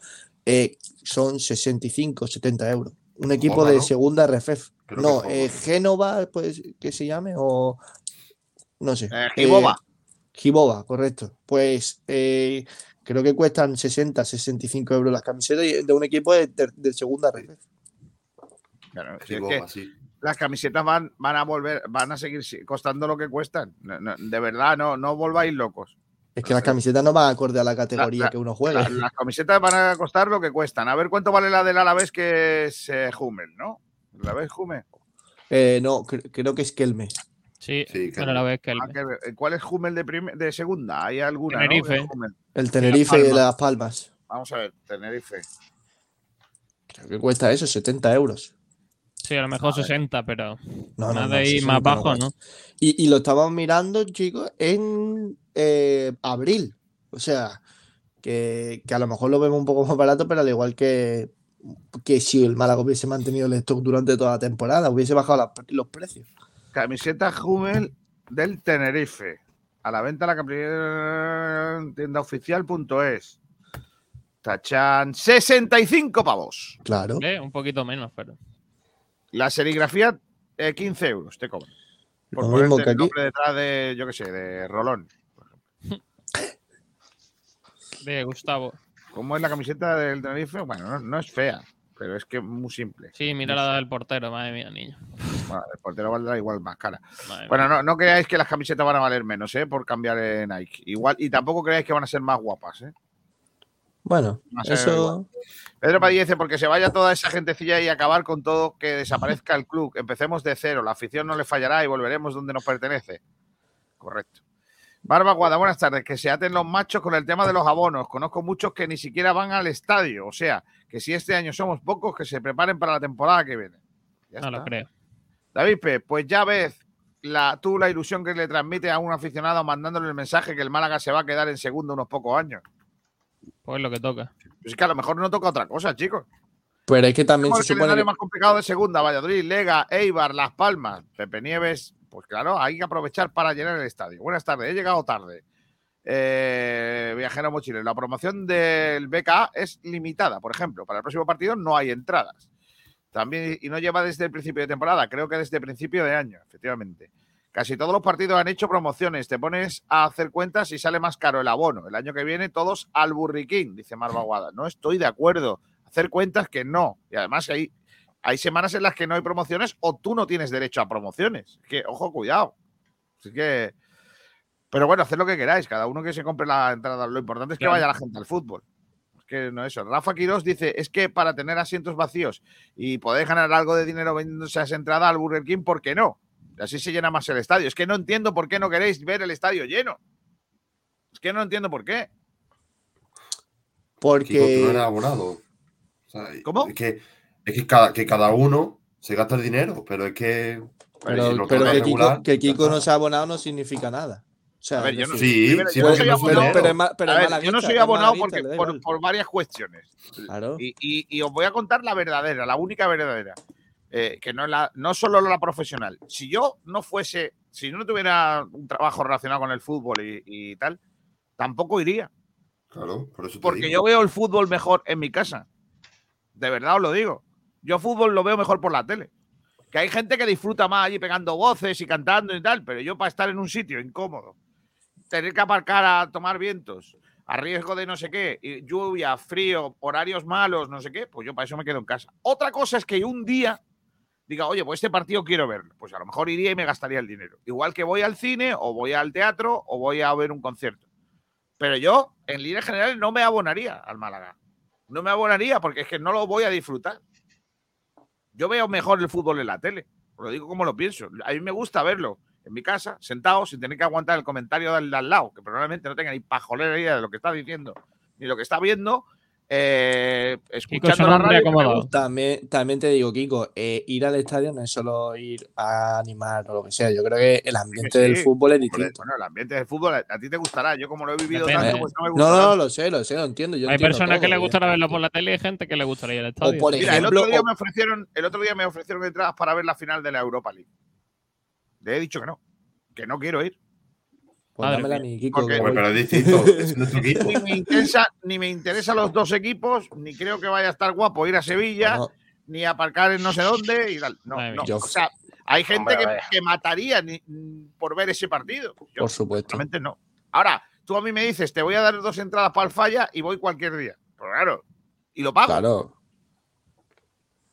Eh, son 65, 70 euros. Un equipo de ¿no? segunda RFF. Creo No, eh, Génova, pues que se llame, o. No sé. Eh, Giboba. Giboba, correcto. Pues eh, creo que cuestan 60, 65 euros las camisetas y- de un equipo de, de segunda RFF. Claro, si es que las camisetas van, van a volver, van a seguir costando lo que cuestan. No, no, de verdad, no, no volváis locos. Es que las camisetas no van acorde a la categoría la- que uno juega. La- las camisetas van a costar lo que cuestan. A ver cuánto vale la del Alavés que es eh, Hummel, ¿no? ¿La ves, Hummel? Eh, no, cre- creo que es Kelme. Sí, Sí, pero la vez que el- Ah, que- ¿Cuál es Hummel de, de segunda? ¿Hay alguna? ¿no? Tenerife. El Tenerife de. Las Palmas. Vamos a ver, Tenerife. Creo que cuesta eso, 70 euros. Sí, a lo mejor 60, pero No, no, más no, de ahí 60 más no bajo. ¿no? Y, y lo estamos mirando, chicos, en eh, abril. O sea, que, que a lo mejor lo vemos un poco más barato, pero al igual que, que si el Málaga hubiese mantenido el stock durante toda la temporada, hubiese bajado la- los precios. Camiseta Hummel del Tenerife. A la venta en la tienda oficial.es. Tachan 65 pavos. Claro. Eh, Un poquito menos, pero. La serigrafía, eh, 15 euros te cobran. Por Lo ponerte el aquí. nombre detrás de, yo qué sé, de Rolón. <laughs> De Gustavo. ¿Cómo es la camiseta del Tenerife? Bueno, no, no es fea, pero es que es muy simple. Sí, mira la del portero, madre mía, niño. Bueno, el portero valdrá igual más cara. Madre Bueno, no, no creáis que las camisetas van a valer menos, ¿eh? Por cambiar en Nike. Igual, y tampoco creáis que van a ser más guapas, ¿eh? Bueno, eso. Pedro Padilla dice, porque se vaya toda esa gentecilla y acabar con todo, que desaparezca el club. Empecemos de cero, la afición no le fallará y volveremos donde nos pertenece. Correcto. Barba Guada, buenas tardes. Que se aten los machos con el tema de los abonos. Conozco muchos que ni siquiera van al estadio. O sea, que si este año somos pocos, que se preparen para la temporada que viene. Ya No lo creo. David P., pues ya ves la, tú la ilusión que le transmite a un aficionado mandándole el mensaje que el Málaga se va a quedar en segundo unos pocos años. Pues es lo que toca. Pues es que a lo mejor no toca otra cosa, chicos. Pero es que también se el supone que- más complicado de segunda, Valladolid, Lega, Eibar, Las Palmas, Pepe Nieves. Pues claro, hay que aprovechar para llenar el estadio. Buenas tardes, he llegado tarde. Eh, viajero mochilero, la promoción del BKA es limitada, por ejemplo. Para el próximo partido no hay entradas. También, y no lleva desde el principio de temporada, creo que desde el principio de año, efectivamente. Casi todos los partidos han hecho promociones. Te pones a hacer cuentas y sale más caro el abono. El año que viene todos al burriquín, dice Marva Guada. No estoy de acuerdo. Hacer cuentas que no. Y además hay, hay semanas en las que no hay promociones o tú no tienes derecho a promociones. Es que, ojo, cuidado. Así que. Pero bueno, haced lo que queráis. Cada uno que se compre la entrada. Lo importante es que Claro. vaya la gente al fútbol. Es que no eso. Rafa Quirós dice: es que para tener asientos vacíos y poder ganar algo de dinero vendiéndose esa entrada al Burger King, ¿por qué no? Y así se llena más el estadio. Es que no entiendo por qué no queréis ver el estadio lleno. Es que no entiendo por qué. Kiko, tú no eres Porque. abonado. O sea, ¿Cómo? Es que, es que, cada, que cada uno se gasta el dinero, pero es que Pero, si que, Kiko, que no se ha abonado no significa nada. O sea, A ver, es yo no, Sí, primero, sí, yo no porque soy abonado, pero, pero pero yo no soy porque, por, por varias cuestiones. Claro. Y, y- y os voy a contar la verdadera, la única verdadera. eh, que no, es la, no solo la profesional. Si yo no fuese, si yo no tuviera un trabajo relacionado con el fútbol y, y tal, tampoco iría. Claro, por eso te Porque digo. yo veo el fútbol mejor en mi casa. De verdad os lo digo. Yo fútbol lo veo mejor por la tele. Que hay gente que disfruta más allí pegando voces y cantando y tal, pero yo para estar en un sitio incómodo, tener que aparcar a tomar vientos, a riesgo de no sé qué, lluvia, frío, horarios malos, no sé qué, pues yo para eso me quedo en casa. Otra cosa es que un día diga, oye, pues este partido quiero verlo. Pues a lo mejor iría y me gastaría el dinero. Igual que voy al cine, o voy al teatro, o voy a ver un concierto. Pero yo, en líneas generales, no me abonaría al Málaga. No me abonaría porque es que no lo voy a disfrutar. Yo veo mejor el fútbol en la tele. Lo digo como lo pienso. A mí me gusta verlo en mi casa, sentado, sin tener que aguantar el comentario de al lado, que probablemente no tenga ni pajolera idea de lo que está diciendo, ni lo que está viendo, eh, escuchando la radio. que me gusta. También, también te digo, Kiko, eh, ir al estadio no es solo ir a animar o lo que sea. Yo creo que el ambiente Sí, del fútbol es distinto. Bueno, el ambiente del fútbol a, a ti te gustará. Yo, como lo he vivido Depende. tanto, pues no me No, gusta. no, tanto. lo sé, lo sé, lo entiendo. Yo Hay entiendo personas que todo, les gustará verlo por la tele y hay gente que le gustaría ir al estadio. por Mira, el otro día o- me ofrecieron, el otro día me ofrecieron entradas para ver la final de la Europa League. Le he dicho que no, que no quiero ir. Pues Kiko. Hombre, voy. pero es distinto. <laughs> Es. Ni me interesa, ni me interesa los dos equipos, ni creo que vaya a estar guapo ir a Sevilla, ni aparcar en no sé dónde y tal. No, no. O sea, hay gente Hombre, que, que mataría ni- por ver ese partido. Yo, por supuesto. realmente no. Ahora, tú a mí me dices, te voy a dar dos entradas para el falla y voy cualquier día. Pues claro. Y lo pago. Claro.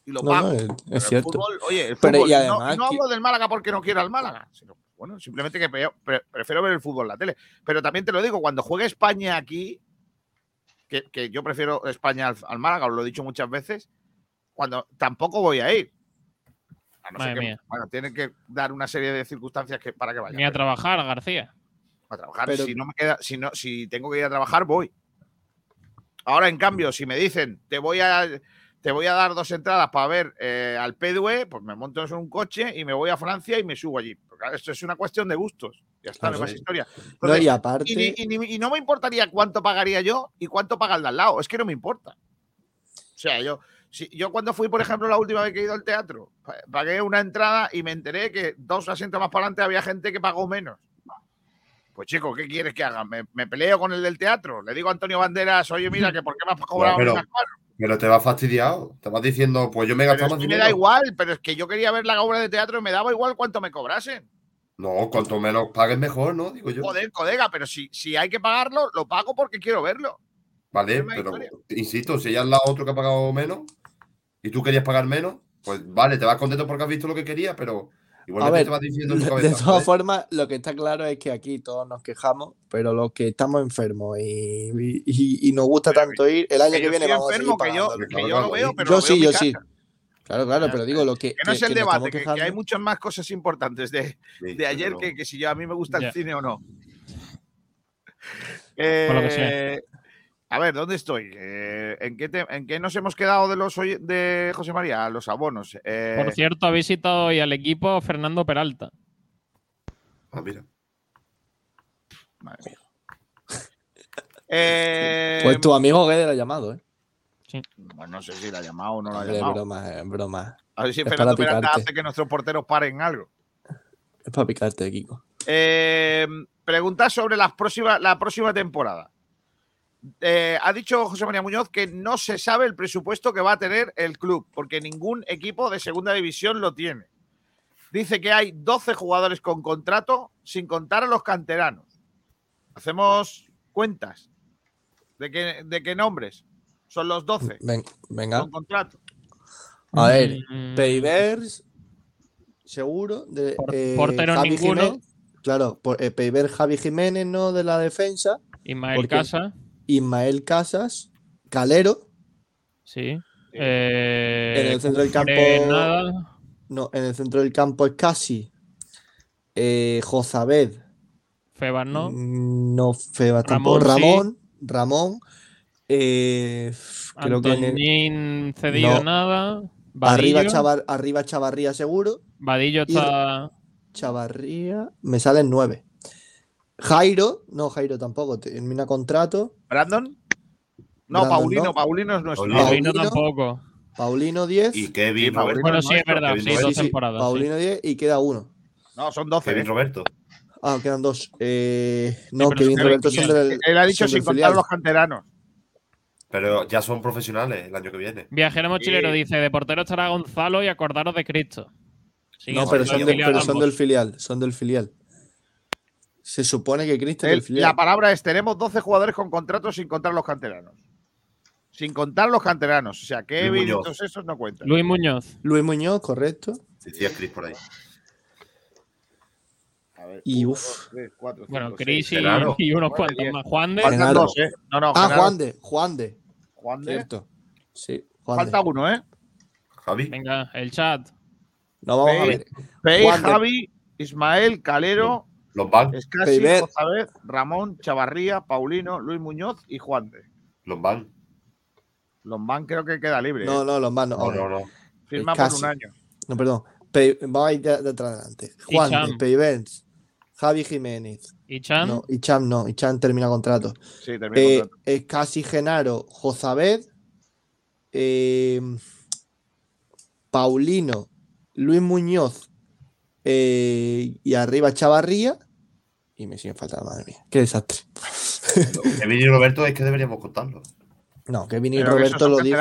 Y lo No, pago. no, es, Pero es el cierto. fútbol, oye, el Pero, fútbol, y no- además no, que- hablo del Málaga porque no quiero al Málaga, sino, bueno, simplemente que prefiero ver el fútbol en la tele. Pero también te lo digo, cuando juegue España aquí, que, que yo prefiero España al, al Málaga, os lo he dicho muchas veces, cuando tampoco voy a ir. A no ser que, mía. bueno, tienen que dar una serie de circunstancias que, para que vaya. Ni a trabajar, García. a trabajar. Pero- si no me queda, si no, si tengo que ir a trabajar, voy. Ahora, en cambio, si me dicen te voy a te voy a dar dos entradas para ver eh, al PDUE, pues me monto en un coche y me voy a Francia y me subo allí. Claro, esto es una cuestión de gustos. Ya está, no más historia. Entonces, y y, aparte, y no me importaría cuánto pagaría yo y cuánto paga el de al lado. Es que no me importa. O sea, yo, si, yo cuando fui, por ejemplo, la última vez que he ido al teatro, pa- pagué una entrada y me enteré que dos asientos más para adelante había gente que pagó menos. Pues chico, ¿qué quieres que haga? ¿Me, me peleo con el del teatro? Le digo a Antonio Banderas, oye, mira, <laughs> que por qué me has cobrado a mí pero- más caro? Pero te vas fastidiado. Te vas diciendo, pues yo me he gastado más me da igual, pero es que yo quería ver la obra de teatro y me daba igual cuánto me cobrasen. No, cuanto menos pagues mejor, ¿no? Digo yo. Joder, colega, pero si, si hay que pagarlo, lo pago porque quiero verlo. Vale, pero historia. insisto, si ya es la otro que ha pagado menos y tú querías pagar menos, pues vale, te vas contento porque has visto lo que querías, pero igualmente ver, te vas diciendo en tu de todas "Joder, formas, lo que está claro es que aquí todos nos quejamos, pero los que estamos enfermos y, y- y nos gusta Pero tanto ir, el año Que viene vamos a seguir que yo, pagándolo. que Claro, yo lo claro, veo, sí. pero Yo lo sí, veo en yo mi sí. casa. Claro, claro, pero digo lo que, Que no es que- el debate, que, hay muchas más cosas importantes de, sí, de ayer pero- que, que si yo a mí me gusta el cine o no. Por lo que Eh, a ver, ¿dónde estoy? Eh, ¿en, qué te- ¿En qué nos hemos quedado de los de José María? Los abonos. Eh, Por cierto, ha visitado hoy al equipo Fernando Peralta. Ah, mira. madre mía. Eh, Pues tu amigo Guede lo ha llamado, ¿eh? bueno, no sé si la ha llamado o no la ha llamado. broma, es broma. A ver si es Fernando Peralta hace que nuestros porteros paren algo. Es para picarte, Kiko. Eh, preguntas sobre las próximas, la próxima temporada. Eh, ha dicho José María Muñoz que no se sabe el presupuesto que va a tener el club, porque ningún equipo de segunda división lo tiene. Dice que hay 12 jugadores con contrato, sin contar a los canteranos. Hacemos cuentas. ¿De qué, de qué nombres? Son los 12 Ven- venga. con contrato. A ver, Mm, Peivers, seguro. De, Por- eh, portero Javi ninguno. Jiménez. Claro, por, eh, Peiber, Javi Jiménez, ¿no? De la defensa. Ismael porque- Casa, Ismael Casas, Calero. sí. Eh, En el centro del campo- nada. No, en el centro del campo es casi. Eh, Jozabed. Febas no. Mm, No, Feba tampoco. Ramón, sí. Ramón. Ramón. eh, creo que en el- cedido No. nada. Arriba, Chavar- arriba Chavarría seguro. Vadillo y- está. Chavarría. Me salen nueve. Jairo, no, Jairo tampoco, termina contrato. ¿Brandon? No, Brandon, Paulino, no. Paulino es nuestro. Paulino. Tampoco. Paulino 10. Y Kevin Sí, Paulino Roberto. Bueno, sí, es verdad. Kevin Sí, dos temporadas. sí. Paulino 10 y queda uno. No, son 12. Kevin ¿eh? Roberto. Ah, quedan dos. Eh, no, Kevin Roberto son del. Él ha dicho sin contar los canteranos. Pero ya son profesionales el año que viene. Viajero mochilero Sí. dice: de portero estará Gonzalo y acordaros de Cristo. Sí, No, pero son, de- pero son del filial. Son del filial. Se supone que Cristo es El- del filial. la palabra es: tenemos 12 jugadores con contratos sin contar los canteranos. Sin contar los canteranos. O sea, Kevin y todos esos no cuentan. Luis Muñoz. Luis Muñoz, correcto. Decía Chris por ahí. A ver, Y uno, uf. dos, tres, cuatro, Bueno, seis, y, y unos cuantos más. Juan de. Faltan Genaro. dos, ¿eh? No, no, Ah. Juan de. Juan de. Juan de. Cierto. Sí, Juan de. Falta uno, ¿eh? Javi. Venga, el chat. No, vamos a Pei- ver. Pei, Juan de- Javi, Ismael, Calero, Los. Escasi, Peiber. Jozabed, Ramón, Chavarría, Paulino, Luis Muñoz y Juan de. Los van. Lombán creo que queda libre. No, ¿eh? no, los más no. No, no, no. Firma por un año. No, perdón. Pe- vamos a ir de, de atrás adelante. Juan. Peivens, Javi Jiménez. ¿Y Chan? No, y Cham no. Y termina contrato. Sí, termina Eh, contrato. Escasi Genaro, Jozabed, eh, Paulino, Luis Muñoz eh, y arriba Chavarría. Y me siguen faltando, madre mía. Qué desastre. <laughs> Kevin y Roberto es que deberíamos contarlo. No, Pero que esos Roberto lo dijo.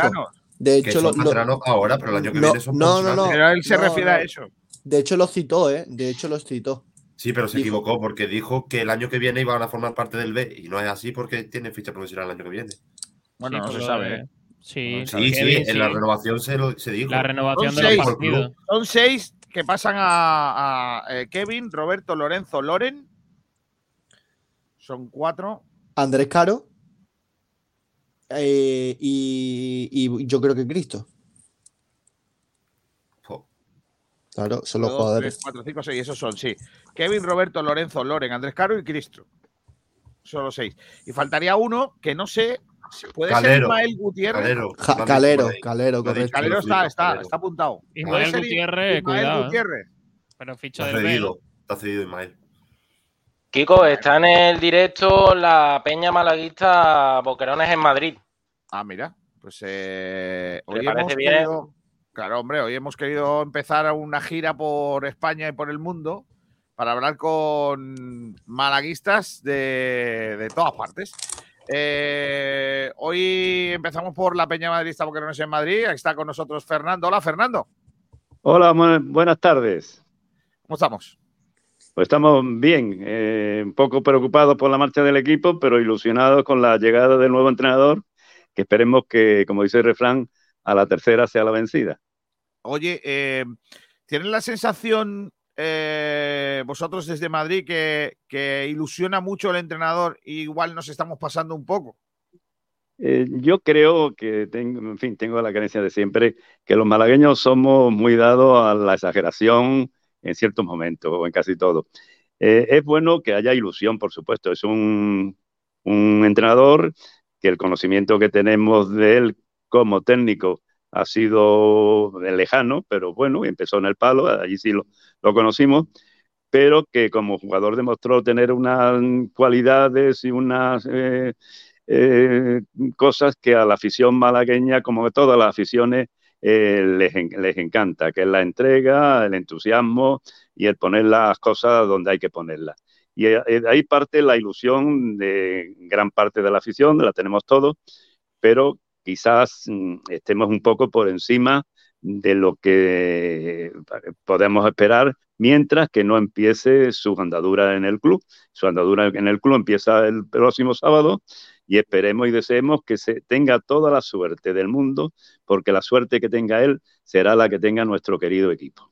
De Que hecho, son lo, ahora, pero el año que No, viene son no, no, no. Pero él se No, refiere a eso. de hecho lo citó, ¿eh? De hecho los citó. Sí, pero se Dijo- equivocó porque dijo que el año que viene iban a formar parte del B y no es así porque tiene ficha profesional el año que viene. Bueno, Sí, no por se sabe. ¿eh? Sí, No, Sí, sí, Kevin, en la renovación se, lo, se dijo. La renovación Son de los seis. partidos. Son seis que pasan a, a, eh, Kevin, Roberto, Lorenzo, Loren. Son cuatro. Andrés Caro. eh, y, y yo creo que Cristo. Claro, son los jugadores. tres, cuatro, cinco, seis. Esos son, sí. Kevin, Roberto, Lorenzo, Loren, Andrés Caro y Cristo. Son los seis. Y faltaría uno que no sé. ¿Puede ser Calero. Ismael Gutiérrez? Calero. Ja- Calero. Calero, correcto. Calero está, está, Calero. está apuntado. Ismael ¿Puede ser Gutiérrez, Ismael cuidado. ¿eh? Gutiérrez. Pero ficha cedido. Está cedido Ismael. Kiko, está en el directo la Peña Malaguista Boquerones en Madrid. Ah, mira. Pues eh, hoy ¿Te parece hemos bien? querido. Claro, hombre, hoy hemos querido empezar una gira por España y por el mundo para hablar con malaguistas de, de todas partes. Eh, hoy empezamos por la Peña Madridista porque no es en Madrid. Aquí está con nosotros Fernando. Hola, Fernando. Hola, bu- buenas tardes. ¿Cómo estamos? Pues estamos bien, eh, un poco preocupados por la marcha del equipo, pero ilusionados con la llegada del nuevo entrenador, que esperemos que, como dice el refrán, a la tercera sea la vencida. Oye, eh, ¿tienen la sensación eh, vosotros desde Madrid que, que ilusiona mucho el entrenador y igual nos estamos pasando un poco? Eh, yo creo que tengo, en fin, tengo la creencia de siempre que los malagueños somos muy dados a la exageración en ciertos momentos o en casi todo. Eh, es bueno que haya ilusión, por supuesto. Es un, un entrenador que el conocimiento que tenemos de él como técnico ha sido lejano, pero bueno, empezó en el palo, allí sí lo, conocimos, pero que como jugador demostró tener unas cualidades y unas eh, eh, cosas que a la afición malagueña, como todas las aficiones, eh, les, les encanta, que es la entrega, el entusiasmo y el poner las cosas donde hay que ponerlas. Y eh, de ahí parte la ilusión de gran parte de la afición, la tenemos todos, pero quizás mm, estemos un poco por encima de lo que podemos esperar mientras que no empiece su andadura en el club. Su andadura en el club empieza el próximo sábado y esperemos y deseemos que se tenga toda la suerte del mundo, porque la suerte que tenga él será la que tenga nuestro querido equipo.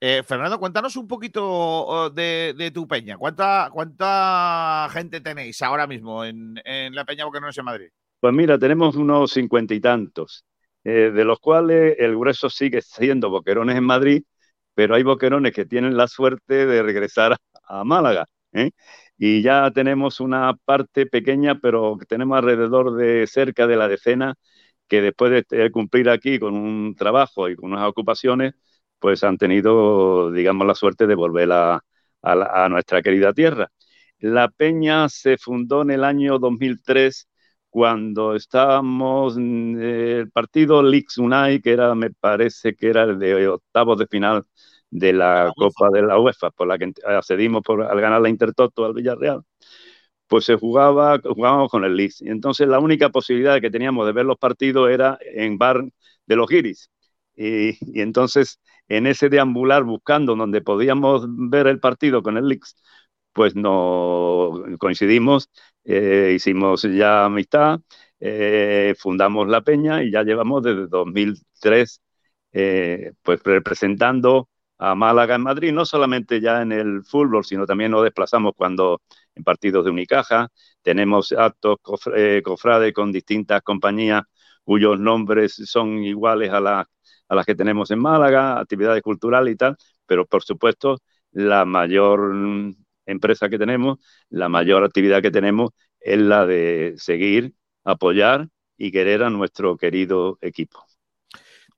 Eh, Fernando, cuéntanos un poquito oh, de, de tu peña. ¿Cuánta, ¿Cuánta gente tenéis ahora mismo en, en la peña porque no es en Madrid? Pues mira, tenemos unos cincuenta y tantos, eh, de los cuales el grueso sigue siendo boquerones en Madrid, pero hay boquerones que tienen la suerte de regresar a Málaga. ¿eh? Y ya tenemos una parte pequeña, pero tenemos alrededor de cerca de la decena que después de cumplir aquí con un trabajo y con unas ocupaciones, pues han tenido, digamos, la suerte de volver a, nuestra querida tierra. La Peña se fundó en el año 2003 cuando estábamos en el partido Leeds Unai, que era, me parece que era el de octavos de final de la Copa de la UEFA, por la que accedimos por, al ganar la Intertoto al Villarreal pues se jugaba, jugábamos con el Leeds. Y entonces la única posibilidad que teníamos de ver los partidos era en bar de los Giris. Y, y entonces en ese deambular buscando donde podíamos ver el partido con el Leeds, pues no coincidimos, eh, hicimos ya amistad, eh, fundamos la Peña y ya llevamos desde 2003 eh, pues representando a Málaga en Madrid, no solamente ya en el fútbol, sino también nos desplazamos cuando en partidos de Unicaja, tenemos actos eh, cofrades con distintas compañías cuyos nombres son iguales a, la- a las que tenemos en Málaga, actividades culturales y tal, pero por supuesto la mayor mm, empresa que tenemos, la mayor actividad que tenemos es la de seguir, apoyar y querer a nuestro querido equipo.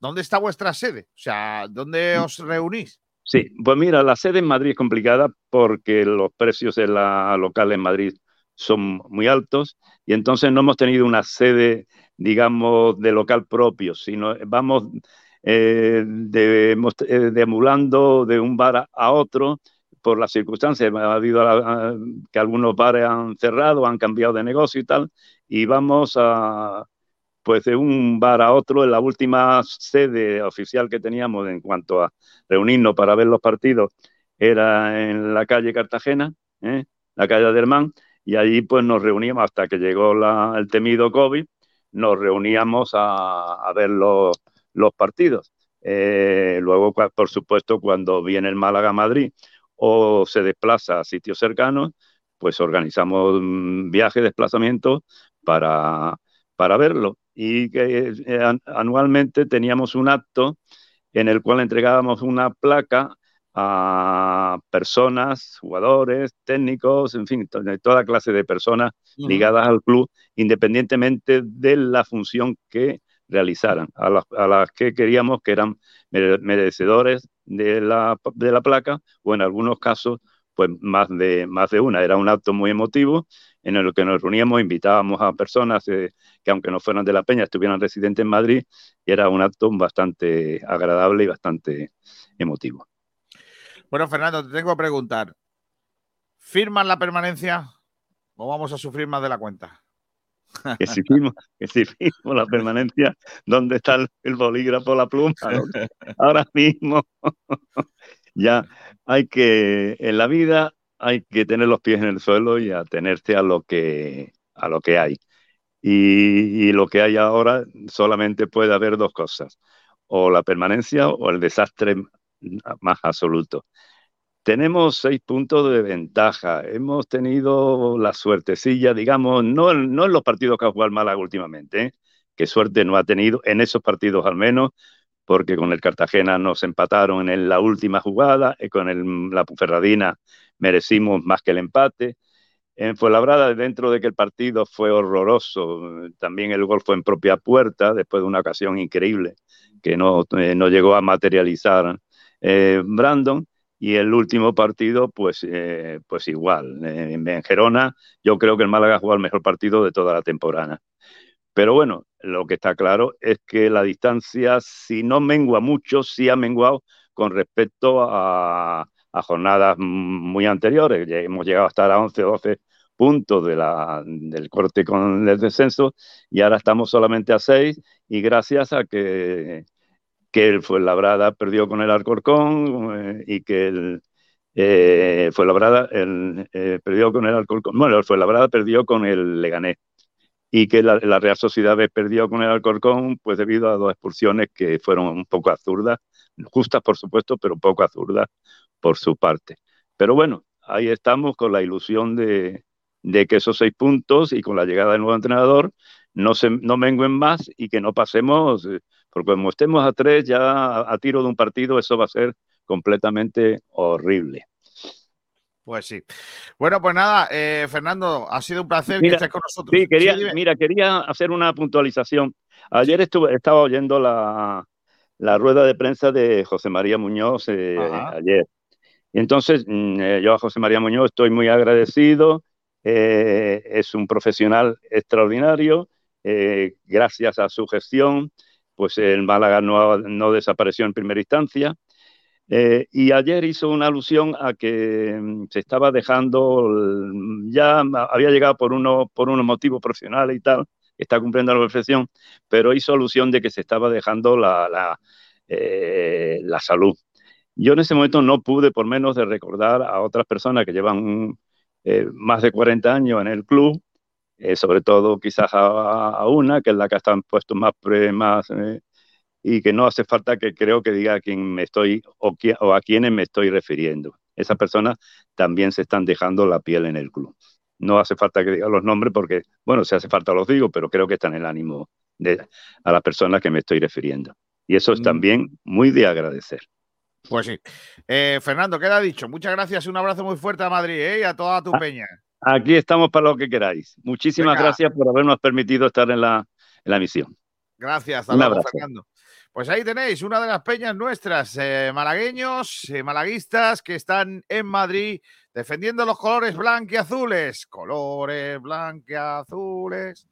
¿Dónde está vuestra sede? O sea, ¿dónde Mm. os reunís? Sí, pues mira, la sede en Madrid es complicada porque los precios en la local en Madrid son muy altos y entonces no hemos tenido una sede, digamos, de local propio, sino vamos eh, de, eh, deambulando de un bar a, otro por las circunstancias. Ha habido a- a- que algunos bares han cerrado, han cambiado de negocio y tal, y vamos a, pues de un bar a otro. En la última sede oficial que teníamos en cuanto a reunirnos para ver los partidos era en la calle Cartagena, ¿eh? la calle Adermán, y allí pues nos reuníamos hasta que llegó la- el temido COVID, nos reuníamos a, ver los, partidos. Eh, luego, por supuesto, cuando viene el Málaga a Madrid o se desplaza a sitios cercanos, pues organizamos viajes, desplazamientos para, para verlo. Y que eh, an- anualmente teníamos un acto en el cual entregábamos una placa a personas, jugadores, técnicos, en fin, toda clase de personas ligadas al club, independientemente de la función que realizaran, a las, a las que queríamos que eran mere- merecedores de la, de la placa, o en algunos casos, pues más de, más de una. Era un acto muy emotivo en el que nos reuníamos, invitábamos a personas eh, que aunque no fueran de la Peña, estuvieran residentes en Madrid, y era un acto bastante agradable y bastante emotivo. Bueno, Fernando, te tengo que preguntar. ¿Firman la permanencia o vamos a sufrir más de la cuenta? <laughs> que si firmo, que si firmo la permanencia, ¿dónde está el, el bolígrafo, la pluma? Ahora mismo <laughs> ya hay que, en la vida hay que tener los pies en el suelo y atenerse a lo que, a lo que hay. Y, lo que hay ahora solamente puede haber dos cosas, o la permanencia o el desastre más absoluto. Tenemos seis puntos de ventaja. Hemos tenido la suertecilla, digamos, no, no en los partidos que ha jugado Málaga últimamente, ¿eh? que suerte no ha tenido, en esos partidos al menos, porque con el Cartagena nos empataron en la última jugada, y con el, la Ferradina merecimos más que el empate. En Fuenlabrada, dentro de que el partido fue horroroso, también el gol fue en propia puerta, después de una ocasión increíble que no, eh, no llegó a materializar eh, Brandon. Y el último partido, pues, eh, pues igual. Eh, en Gerona, yo creo que el Málaga jugado el mejor partido de toda la temporada. Pero bueno, lo que está claro es que la distancia, si no mengua mucho, sí ha menguado con respecto a, a jornadas muy anteriores. Hemos llegado a estar a 11 o 12 puntos de la, del corte con el descenso y ahora estamos solamente a 6 y gracias a que, que el Fuenlabrada perdió con el Alcorcón eh, y que el eh, Fuenlabrada el, eh, perdió con el Alcorcón, bueno, el Fuenlabrada perdió con el Leganés y que la, la Real Sociedad perdió con el Alcorcón, pues debido a dos expulsiones que fueron un poco absurdas, justas por supuesto, pero un poco absurdas por su parte. Pero bueno, ahí estamos con la ilusión de, de que esos seis puntos y con la llegada del nuevo entrenador no, se, no menguen más y que no pasemos, eh, porque como estemos a tres ya a, a tiro de un partido, eso va a ser completamente horrible. Pues sí. Bueno, pues nada, eh, Fernando, ha sido un placer que Mira, estés con nosotros. sí, quería, Sí, mira, quería hacer una puntualización. Ayer estuve, estaba oyendo la, la rueda de prensa de José María Muñoz eh, ayer. Y entonces mm, eh, yo a José María Muñoz estoy muy agradecido. eh, es un profesional extraordinario. eh, gracias a su gestión, pues el Málaga no, desapareció en primera instancia. Y ayer hizo una alusión a que mm, se estaba dejando, mm, ya había llegado por, uno, por unos motivos profesionales y tal, está cumpliendo la perfección, pero hizo alusión de que se estaba dejando la salud. Yo en ese momento no pude, por menos, de recordar a otras personas que llevan eh, más de 40 años en el club, eh, sobre todo quizás a, a, una, que es la que está en puestos más, pre, más eh, y que no hace falta que creo que diga a quién me estoy o, o a quiénes me estoy refiriendo. Esas personas también se están dejando la piel en el club. No hace falta que diga los nombres porque, bueno, si hace falta los digo, pero creo que está en el ánimo de a las personas que me estoy refiriendo. Y eso es también muy de agradecer. Pues sí. Eh, Fernando, ¿qué le ha dicho? Muchas gracias, un abrazo muy fuerte a Madrid ¿eh? y a toda tu peña. Aquí estamos para lo que queráis. Muchísimas Venga. gracias por habernos permitido estar en la, en la misión. Gracias, hasta Un luego, abrazo. Fernando. Pues ahí tenéis una de las peñas nuestras, eh, malagueños, eh, malaguistas que están en Madrid defendiendo los colores blanquiazules. Colores blanquiazules.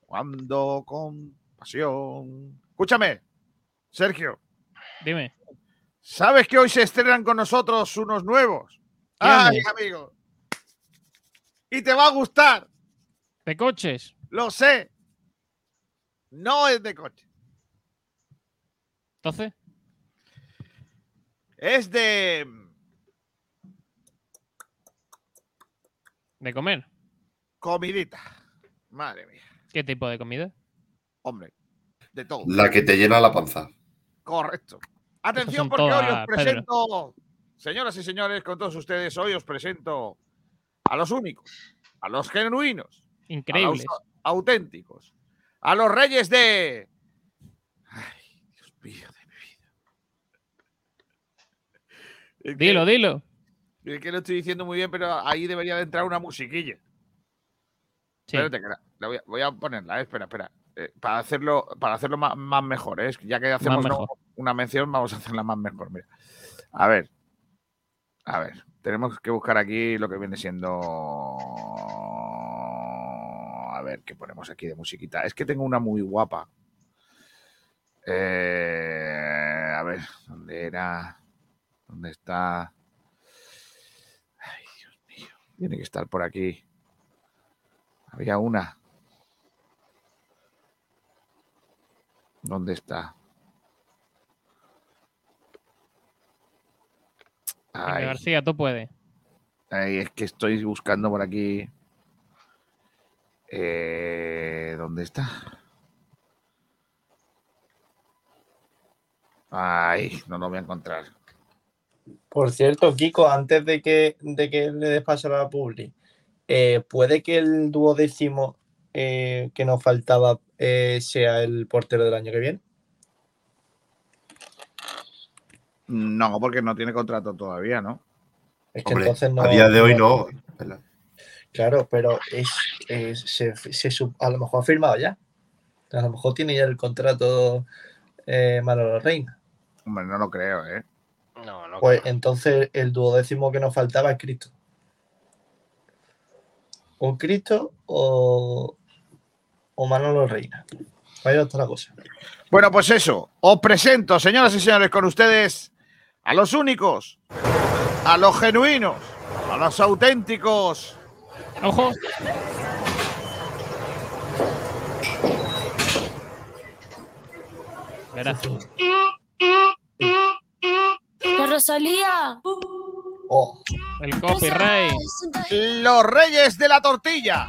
Cuando con pasión. Escúchame, Sergio. Dime. ¿Sabes que hoy se estrenan con nosotros unos nuevos? Ay, amigo. Y te va a gustar. ¿De coches? Lo sé. No es de coche. Entonces, Es de. ¿de comer? Comidita. Madre mía. ¿Qué tipo de comida? Hombre. De todo. La que te llena la panza. Correcto. Atención porque hoy os presento, señoras y señores, con todos ustedes, hoy os presento a los únicos, a los genuinos, Increíbles. a los auténticos, a los reyes de... Ay, Dios mío de mi vida. <laughs> Es que- Dilo, dilo. Es que lo estoy diciendo muy bien, pero ahí debería de entrar una musiquilla. Sí. Espérate, que la, la voy, a, voy a ponerla, eh, espera, espera. Eh, para hacerlo, para hacerlo más, más mejor, ¿eh? ya que hacemos ¿no? Una mención, vamos a hacerla más mejor. Mira. A ver. A ver. Tenemos que buscar aquí lo que viene siendo. A ver, ¿qué ponemos aquí de musiquita? Es que tengo una muy guapa. Eh, a ver, ¿dónde era? ¿Dónde está? Ay, Dios mío. Tiene que estar por aquí. Había una. ¿Dónde está? Ay, García, tú puedes. ay, es que estoy buscando por aquí. Eh, ¿Dónde está? Ay, no lo voy a encontrar. Por cierto, Kiko, antes de que, de que le des paso a la Publi, eh, ¿puede que el duodécimo eh, que nos faltaba eh, sea el portero del año que viene? No, porque no tiene contrato todavía, ¿no? Es que Hombre, entonces no. a día de hoy no. Claro, pero es, es- se, se a lo mejor ha firmado ya. A lo mejor tiene ya el contrato eh, Manolo Reina. Hombre, no lo creo, ¿eh? No, no. Pues entonces el duodécimo que nos faltaba es Cristo. O Cristo o, o Manolo Reina. Vaya otra la cosa. Bueno, pues eso. Os presento, señoras y señores, con ustedes a los únicos, a los genuinos, a los auténticos. ¡Ojo! Verás. La Rosalía. Oh, El copyright. Los reyes de la tortilla.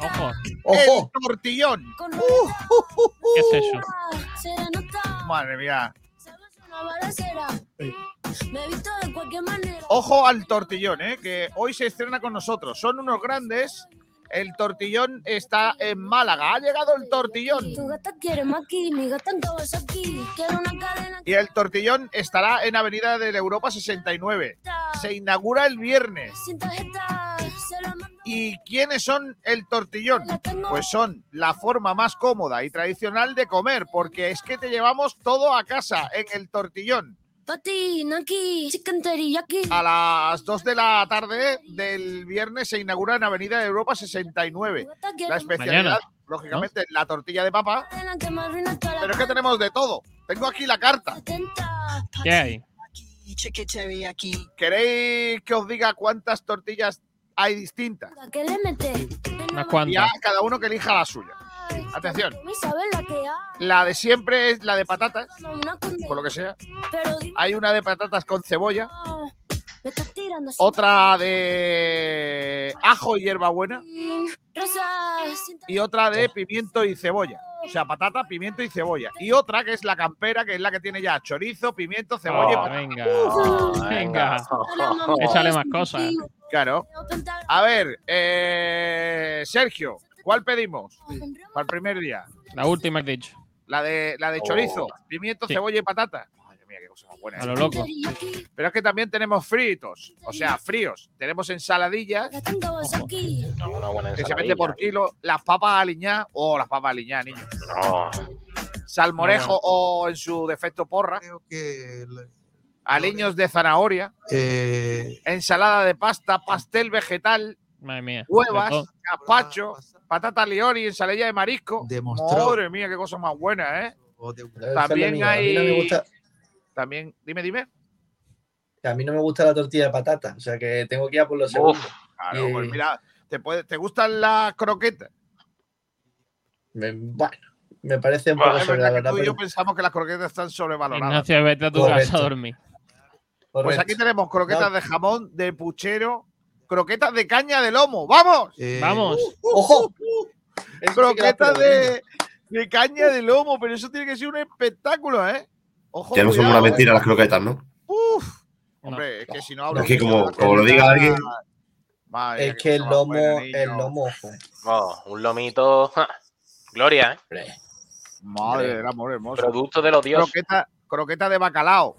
Ojo. ¡Ojo! El tortillón. ¿Qué es eso? Madre mía. Una balacera. Me he visto de cualquier manera. Ojo al tortillón, ¿eh? que hoy se estrena con nosotros. Son unos grandes. El tortillón está en Málaga. Ha llegado el tortillón. Tu gata quiere maqui, mi gata en aquí. Quiero una cadena. Y el tortillón estará en Avenida de Europa 69. Se inaugura el viernes. Sin tarjeta, ¿Y quiénes son el tortillón? Pues son la forma más cómoda y tradicional de comer, porque es que te llevamos todo a casa en el tortillón. A las 2 de la tarde del viernes se inaugura en Avenida de Europa 69. La especialidad, Mañana, lógicamente, la tortilla de papa. Pero es que tenemos de todo. Tengo aquí la carta. ¿Qué hay? ¿Queréis que os diga cuántas tortillas hay distintas? ¿Qué le mete? Unas Y cuantas. a cada uno que elija la suya. Atención. La que hay. La de siempre es la de patatas, por lo que sea. Hay una de patatas con cebolla, otra de ajo y hierbabuena y otra de pimiento y cebolla. O sea, patata, pimiento y cebolla. Y otra que es la campera, que es la que tiene ya chorizo, pimiento, cebolla y Oh, patata. venga, Ah, venga. Échale más cosas. Claro. A ver, eh, Sergio, ¿cuál pedimos para el primer día? La última que he dicho. La de, la de Oh. chorizo, pimiento, Sí. cebolla y patata. Madre mía, qué cosa más buena. A lo loco. Pero es que también tenemos fritos, o sea, fríos. Tenemos ensaladillas. Una buena que se vende por kilo, las papas aliñadas, o las papas aliñadas, niño. No. Salmorejo o en su defecto porra. Aliños de zanahoria, Eh, ensalada de pasta, pastel vegetal, Madre mía. huevas, gazpacho, patata liori, ensalada de marisco. Demostró. Madre mía, qué cosa más buena, ¿eh? También También A mí no me hay. También, dime, dime. a mí no me gusta la tortilla de patata, o sea que tengo que ir a por los segundos. Claro, Y- pues mira, ¿te, puede- ¿te gustan las croquetas? Me- bueno, me parece un Bueno, poco es sobre la verdad que verdad. tú y yo pero- pensamos que las croquetas están sobrevaloradas. Ignacio, vete a tu Correcto. casa a dormir. Pues aquí tenemos croquetas No. de jamón, de puchero, croquetas de caña de lomo. ¡Vamos! Eh, Vamos. ¡Ojo! Eso sí que la croquetas de, de caña de lomo, pero eso tiene que ser un espectáculo, ¿eh? Ojo, Ya no son cuidado, una ¿eh? mentira las croquetas, ¿no? Uf, No. hombre, es que si no hablo Es que como- como lo diga alguien- madre Es que el lomo, el lomo, <laughs> ojo. Oh, un lomito. ja, Gloria, ¿eh? Madre del amor hermoso. Producto de los dioses. Croqueta, croqueta de bacalao.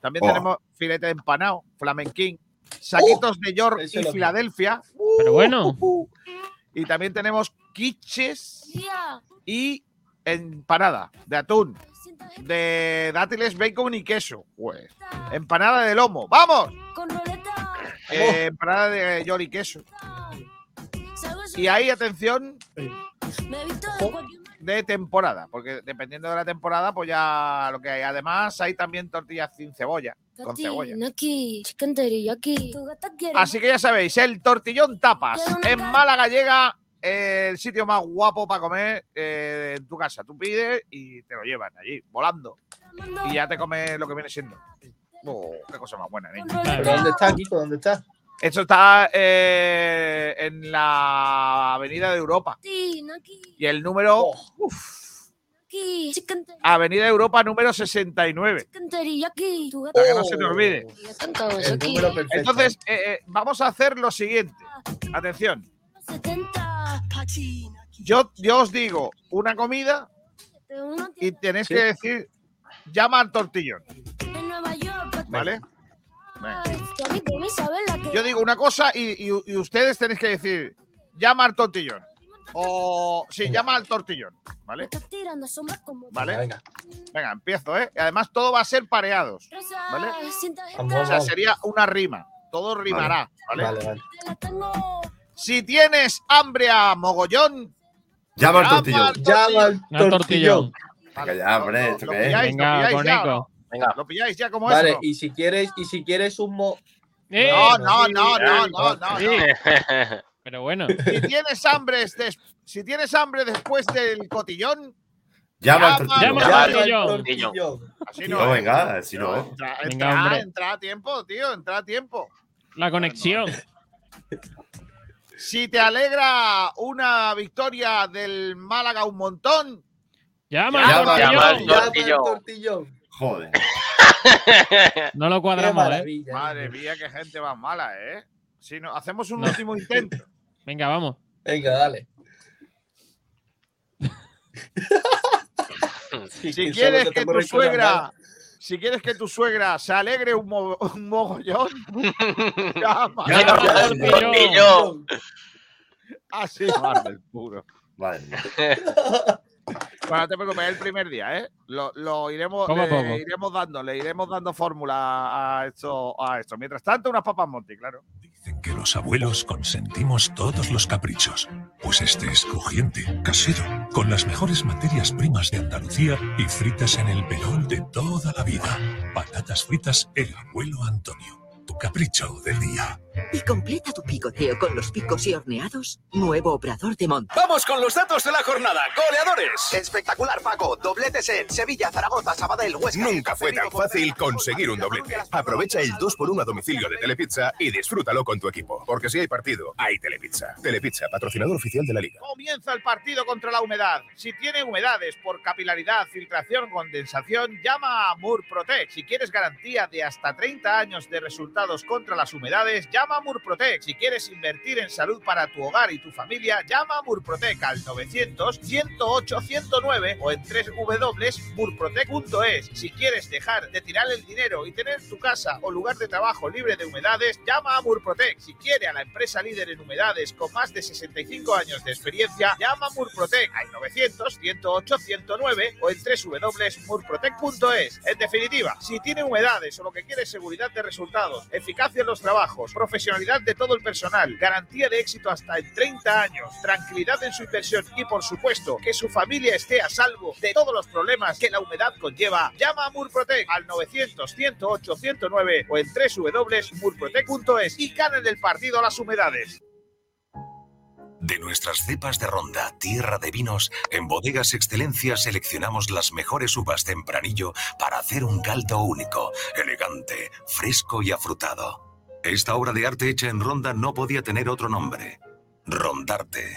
También Oh. tenemos filete de empanado, flamenquín, saquitos de York y Filadelfia. Pero bueno. Y también tenemos quiches y empanada de atún, de dátiles, bacon y queso. Pues, empanada de lomo. ¡Vamos! roleta. Eh, empanada de york y queso. Y ahí, atención, Me he visto de temporada, porque dependiendo de la temporada, pues ya lo que hay. Además, hay también tortillas sin cebolla, con cebolla. Así que ya sabéis, el tortillón tapas. En Málaga llega el sitio más guapo para comer eh, en tu casa. Tú pides y te lo llevan allí, volando. Y ya te comes lo que viene siendo. Oh, qué cosa más buena, niño. ¿Pero dónde está, Kiko? ¿Dónde está? Esto está eh, en la Avenida de Europa. Y el número. Oh. uf, Avenida de Europa número 69. chicken teriyaki. Tu gata Para que no se te olvide. Entonces, eh, eh, vamos a hacer lo siguiente. Atención. 70. Yo, yo os digo una comida y tenéis Sí. que decir. Llama al tortillón. en Nueva York. Pati. ¿Vale? Venga. Yo digo una cosa y, y- y ustedes tenéis que decir, llama al tortillón. O sí, llama al tortillón, ¿vale? Vale. Venga, Venga, empiezo, ¿eh? Y además todo va a ser pareados. ¿Vale? O sea, sería una rima. Todo rimará, ¿vale? Vale, vale. Si tienes hambre a mogollón, Llama al tortillón. Llama al No, tortillón. Venga, ya, hombre, Lo- ¿esto lo qué es? pilláis, Venga, lo pilláis ya, Conico. ¿no? Venga. Lo pilláis ya como Vale, eso. y si quieres, y si quieres un mo... ¡Eh! No, no, no, no, no, no. Sí. no. <laughs> Pero bueno. Si tienes hambre, des- si tienes hambre después del cotillón, Llama al Llama- tortillón. llama al tortillón. tortillón. así no. ¿eh? venga, si no. Entra, Venga, entra, hombre. entra a tiempo, tío, entra a tiempo. La conexión. Si te alegra una victoria del Málaga un montón, Llama Llama, al llama tortillón. al tortillón. tortillón. Joder. No lo cuadramos, ¿eh? maravilla. madre mía, qué gente más mala, ¿eh? Si no, hacemos un No. último intento. Venga, vamos. Venga, dale. Si quieres que tu suegra, si quieres que tu suegra se alegre un, mo- <laughs> un mogollón, <laughs> llama. Al tortillón. Así, Marvel puro. Vale. Bueno, no te preocupes, es el primer día, ¿eh? Lo, lo iremos, le poco. iremos dando, le iremos dando fórmula a esto, a esto. Mientras tanto, unas papas Monty, claro. que los abuelos consentimos todos los caprichos. Pues este es crujiente, casero, con las mejores materias primas de Andalucía y fritas en el perol de toda la vida. Patatas fritas El Abuelo Antonio. Tu capricho del día. Y completa tu picoteo con los picos y horneados. Nuevo obrador de monta. Vamos con los datos de la jornada. Goleadores. Espectacular, Paco. Dobletes en Sevilla, Zaragoza, Sabadell, Huesca. Nunca fue tan fácil conseguir un doblete. Aprovecha el 2x1 a domicilio de Telepizza y disfrútalo con tu equipo. Porque si hay partido, hay Telepizza. Telepizza, patrocinador oficial de la liga. Comienza el partido contra la humedad. Si tiene humedades por capilaridad, filtración condensación, llama a Murprotec. Si quieres garantía de hasta 30 años de resultados contra las humedades, llama a Murprotec. Si quieres invertir en salud para tu hogar y tu familia, llama a Murprotec al 900 108 109 o en www.murprotec.es. Si quieres dejar de tirar el dinero y tener tu casa o lugar de trabajo libre de humedades, llama a Murprotec. Si quiere a la empresa líder en humedades con más de 65 años de experiencia, llama a Murprotec al 900 108 109 o en www.murprotec.es. En definitiva, si tiene humedades o lo que quiere seguridad de resultados, eficacia en los trabajos, profesionalidad de todo el personal, garantía de éxito hasta en 30 años, tranquilidad en su inversión y por supuesto que su familia esté a salvo de todos los problemas que la humedad conlleva, llama a Murprotec al 900 108 109 o en www.murprotec.es y ganen el partido a las humedades. De nuestras cepas de ronda, tierra de vinos, en Bodegas Excelencia seleccionamos las mejores uvas tempranillo para hacer un caldo único, elegante, fresco y afrutado. Esta obra de arte hecha en ronda no podía tener otro nombre. Rondarte.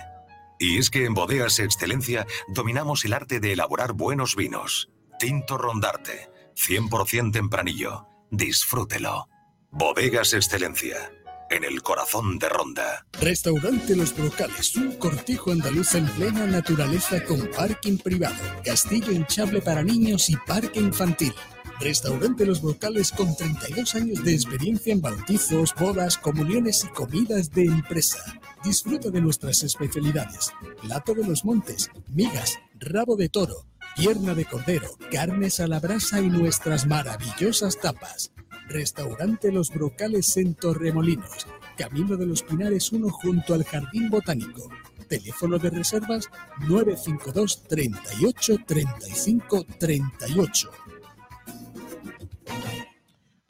Y es que en Bodegas Excelencia dominamos el arte de elaborar buenos vinos. Tinto Rondarte, 100% tempranillo. Disfrútelo. Bodegas Excelencia, en el corazón de Ronda. Restaurante Los Brocales, un cortijo andaluz en plena naturaleza con parking privado, castillo hinchable para niños y parque infantil. Restaurante Los Brocales con 32 años de experiencia en bautizos, bodas, comuniones y comidas de empresa. Disfruta de nuestras especialidades. Plato de los montes, migas, rabo de toro, pierna de cordero, carnes a la brasa y nuestras maravillosas tapas. Restaurante Los Brocales en Torremolinos, Camino de los Pinares 1 junto al Jardín Botánico. Teléfono de reservas 952 38 35 38.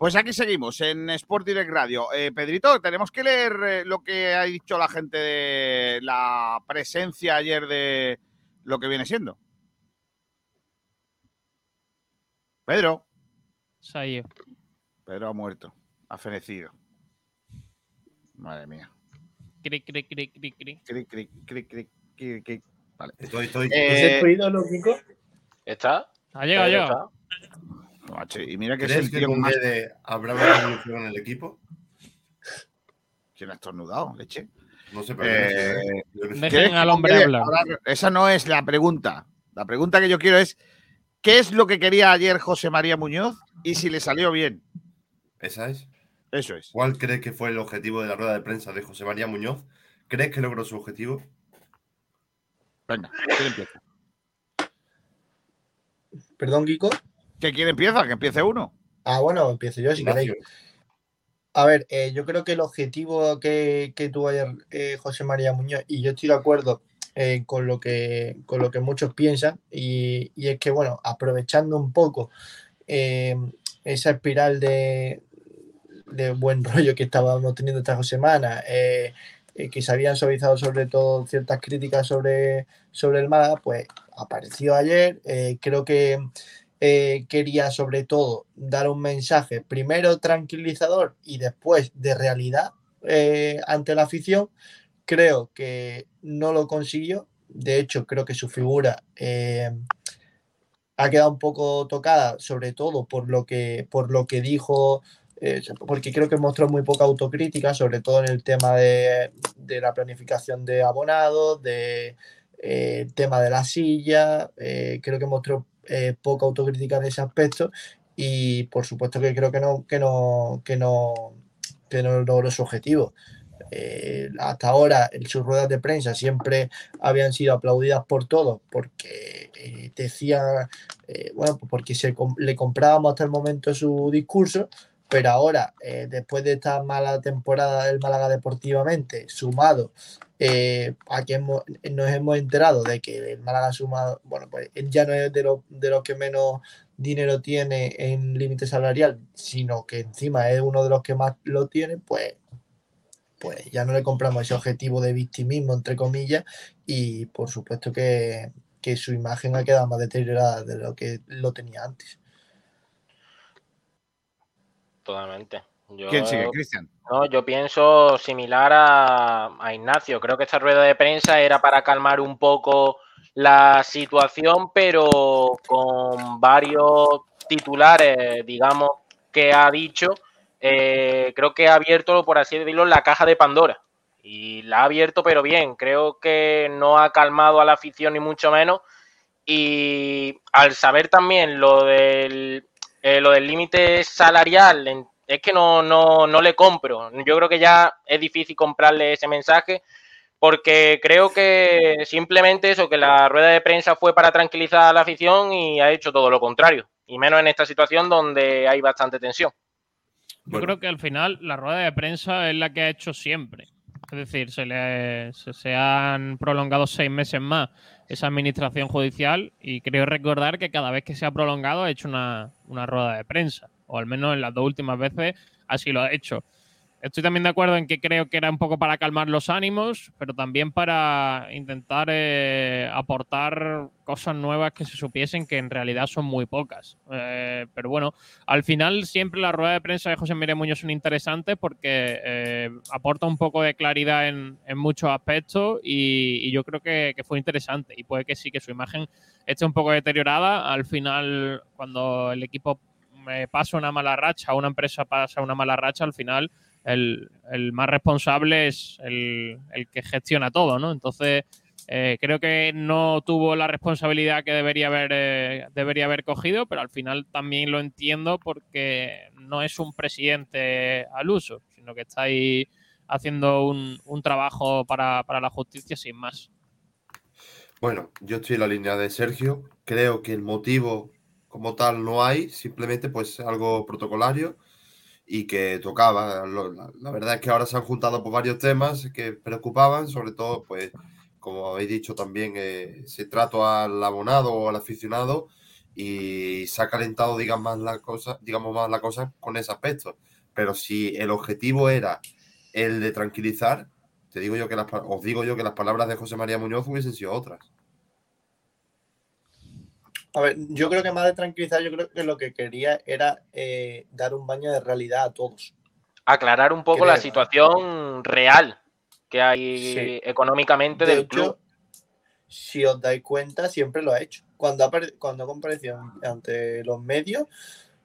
Pues aquí seguimos en Sport Direct Radio. Eh, Pedrito, tenemos que leer eh, lo que ha dicho la gente de la presencia ayer de lo que viene siendo. Pedro. Se ha ido. Pedro ha muerto, ha fenecido. Madre mía. Cri, cri, cri, cri, cri. Cri, cri, cri, cri, cri, cri. Vale. Estoy, estoy. Eh, ¿Ese tu ídolo, Kiko? ¿Está? Ha llegado ya. macho, y mira que es ¿Crees el que tío con más... Guede habrá una evolución en el equipo? ¿Quién ha estornudado, leche? No sé, pero Eh, sé. Dejen ¿quieres que al hombre hablar? Esa no es la pregunta. La pregunta que yo quiero es ¿qué es lo que quería ayer José María Muñoz y si le salió bien? ¿Esa es? Eso es. ¿Cuál crees que fue el objetivo de la rueda de prensa de José María Muñoz? ¿Crees que logró su objetivo? Venga, ¿quién empieza? Perdón, Kiko. ¿Que quién empieza? Que empiece uno. Ah, bueno, empiezo yo si Ignacio. queréis. A ver, eh, yo creo que el objetivo que, que tuvo ayer eh, José María Muñoz, y yo estoy de acuerdo eh, con, lo que, con lo que muchos piensan, y, y es que, bueno, aprovechando un poco eh, esa espiral de, de buen <laughs> rollo que estábamos teniendo esta dos semanas, eh, eh, que se habían suavizado sobre todo ciertas críticas sobre, sobre el Málaga, pues apareció ayer. eh, creo que quería sobre todo dar un mensaje primero tranquilizador y después de realidad ante la afición. Creo que no lo consiguió. De hecho, creo que su figura ha quedado un poco tocada, sobre todo por lo que, por lo que dijo, porque creo que mostró muy poca autocrítica, sobre todo en el tema de, de la planificación de abonados, de eh, tema de la silla, eh, creo que mostró eh, poca autocrítica en ese aspecto y por supuesto que creo que no, que no, que no, que no logró su objetivo. hasta ahora sus ruedas de prensa siempre habían sido aplaudidas por todos porque eh, decían, eh, bueno, pues porque se, le comprábamos hasta el momento su discurso, pero ahora, eh, después de esta mala temporada del Málaga deportivamente, sumado eh, a que hemos- nos hemos enterado de que el Málaga sumado, bueno, pues ya no es de, los de los que menos dinero tiene en límite salarial, sino que encima es uno de los que más lo tiene, pues pues ya no le compramos ese objetivo de victimismo, entre comillas, y por supuesto que, que su imagen ha quedado más deteriorada de lo que lo tenía antes. Totalmente. Yo, ¿Quién sigue, Cristian? No, yo pienso similar a, a Ignacio. Creo que esta rueda de prensa era para calmar un poco la situación, pero con varios titulares, digamos, que ha dicho, eh, creo que ha abierto, por así decirlo, la caja de Pandora. Y la ha abierto, pero bien. Creo que no ha calmado a la afición ni mucho menos. Y al saber también lo del eh, lo del límite salarial, es que no, no, no le compro. Yo creo que ya es difícil comprarle ese mensaje porque creo que simplemente eso, que la rueda de prensa fue para tranquilizar a la afición y ha hecho todo lo contrario. Y menos en esta situación donde hay bastante tensión. Yo creo que al final la rueda de prensa es la que ha hecho siempre. Es decir, se, le, se, se han prolongado seis meses más esa administración judicial y creo recordar que cada vez que se ha prolongado ha hecho una, una rueda de prensa. O al menos en las dos últimas veces así lo ha hecho. Estoy también de acuerdo en que creo que era un poco para calmar los ánimos, pero también para intentar eh, aportar cosas nuevas que se supiesen que en realidad son muy pocas. Eh, pero bueno, al final siempre la rueda de prensa de José Miguel Muñoz son interesantes porque eh, aporta un poco de claridad en, en muchos aspectos y, y yo creo que, que fue interesante y puede que sí que su imagen esté un poco deteriorada. Al final, cuando el equipo eh, pasa una mala racha, una empresa pasa una mala racha, al final el, más responsable es el, el que gestiona todo, ¿no? Entonces, eh, creo que no tuvo la responsabilidad que debería haber, eh, debería haber cogido, pero al final también lo entiendo porque no es un presidente al uso, sino que está ahí haciendo un, un trabajo para, para la justicia sin más. Bueno, yo estoy en la línea de Sergio. Creo que el motivo como tal no hay, simplemente pues algo protocolario y que tocaba. La, verdad es que ahora se han juntado por varios temas que preocupaban, sobre todo pues como habéis dicho también eh, ese trato al abonado o al aficionado y se ha calentado digamos más la cosa, digamos más la cosa con ese aspecto. Pero si el objetivo era el de tranquilizar, te digo yo que las, os digo yo que las palabras de José María Muñoz hubiesen sido otras. A ver, yo creo que más de tranquilizar, yo creo que lo que quería era eh, dar un baño de realidad a todos. Aclarar un poco la situación real que hay Sí. económicamente De del hecho, club. si os dais cuenta, siempre lo ha hecho. Cuando, ha cuando compareció ante los medios,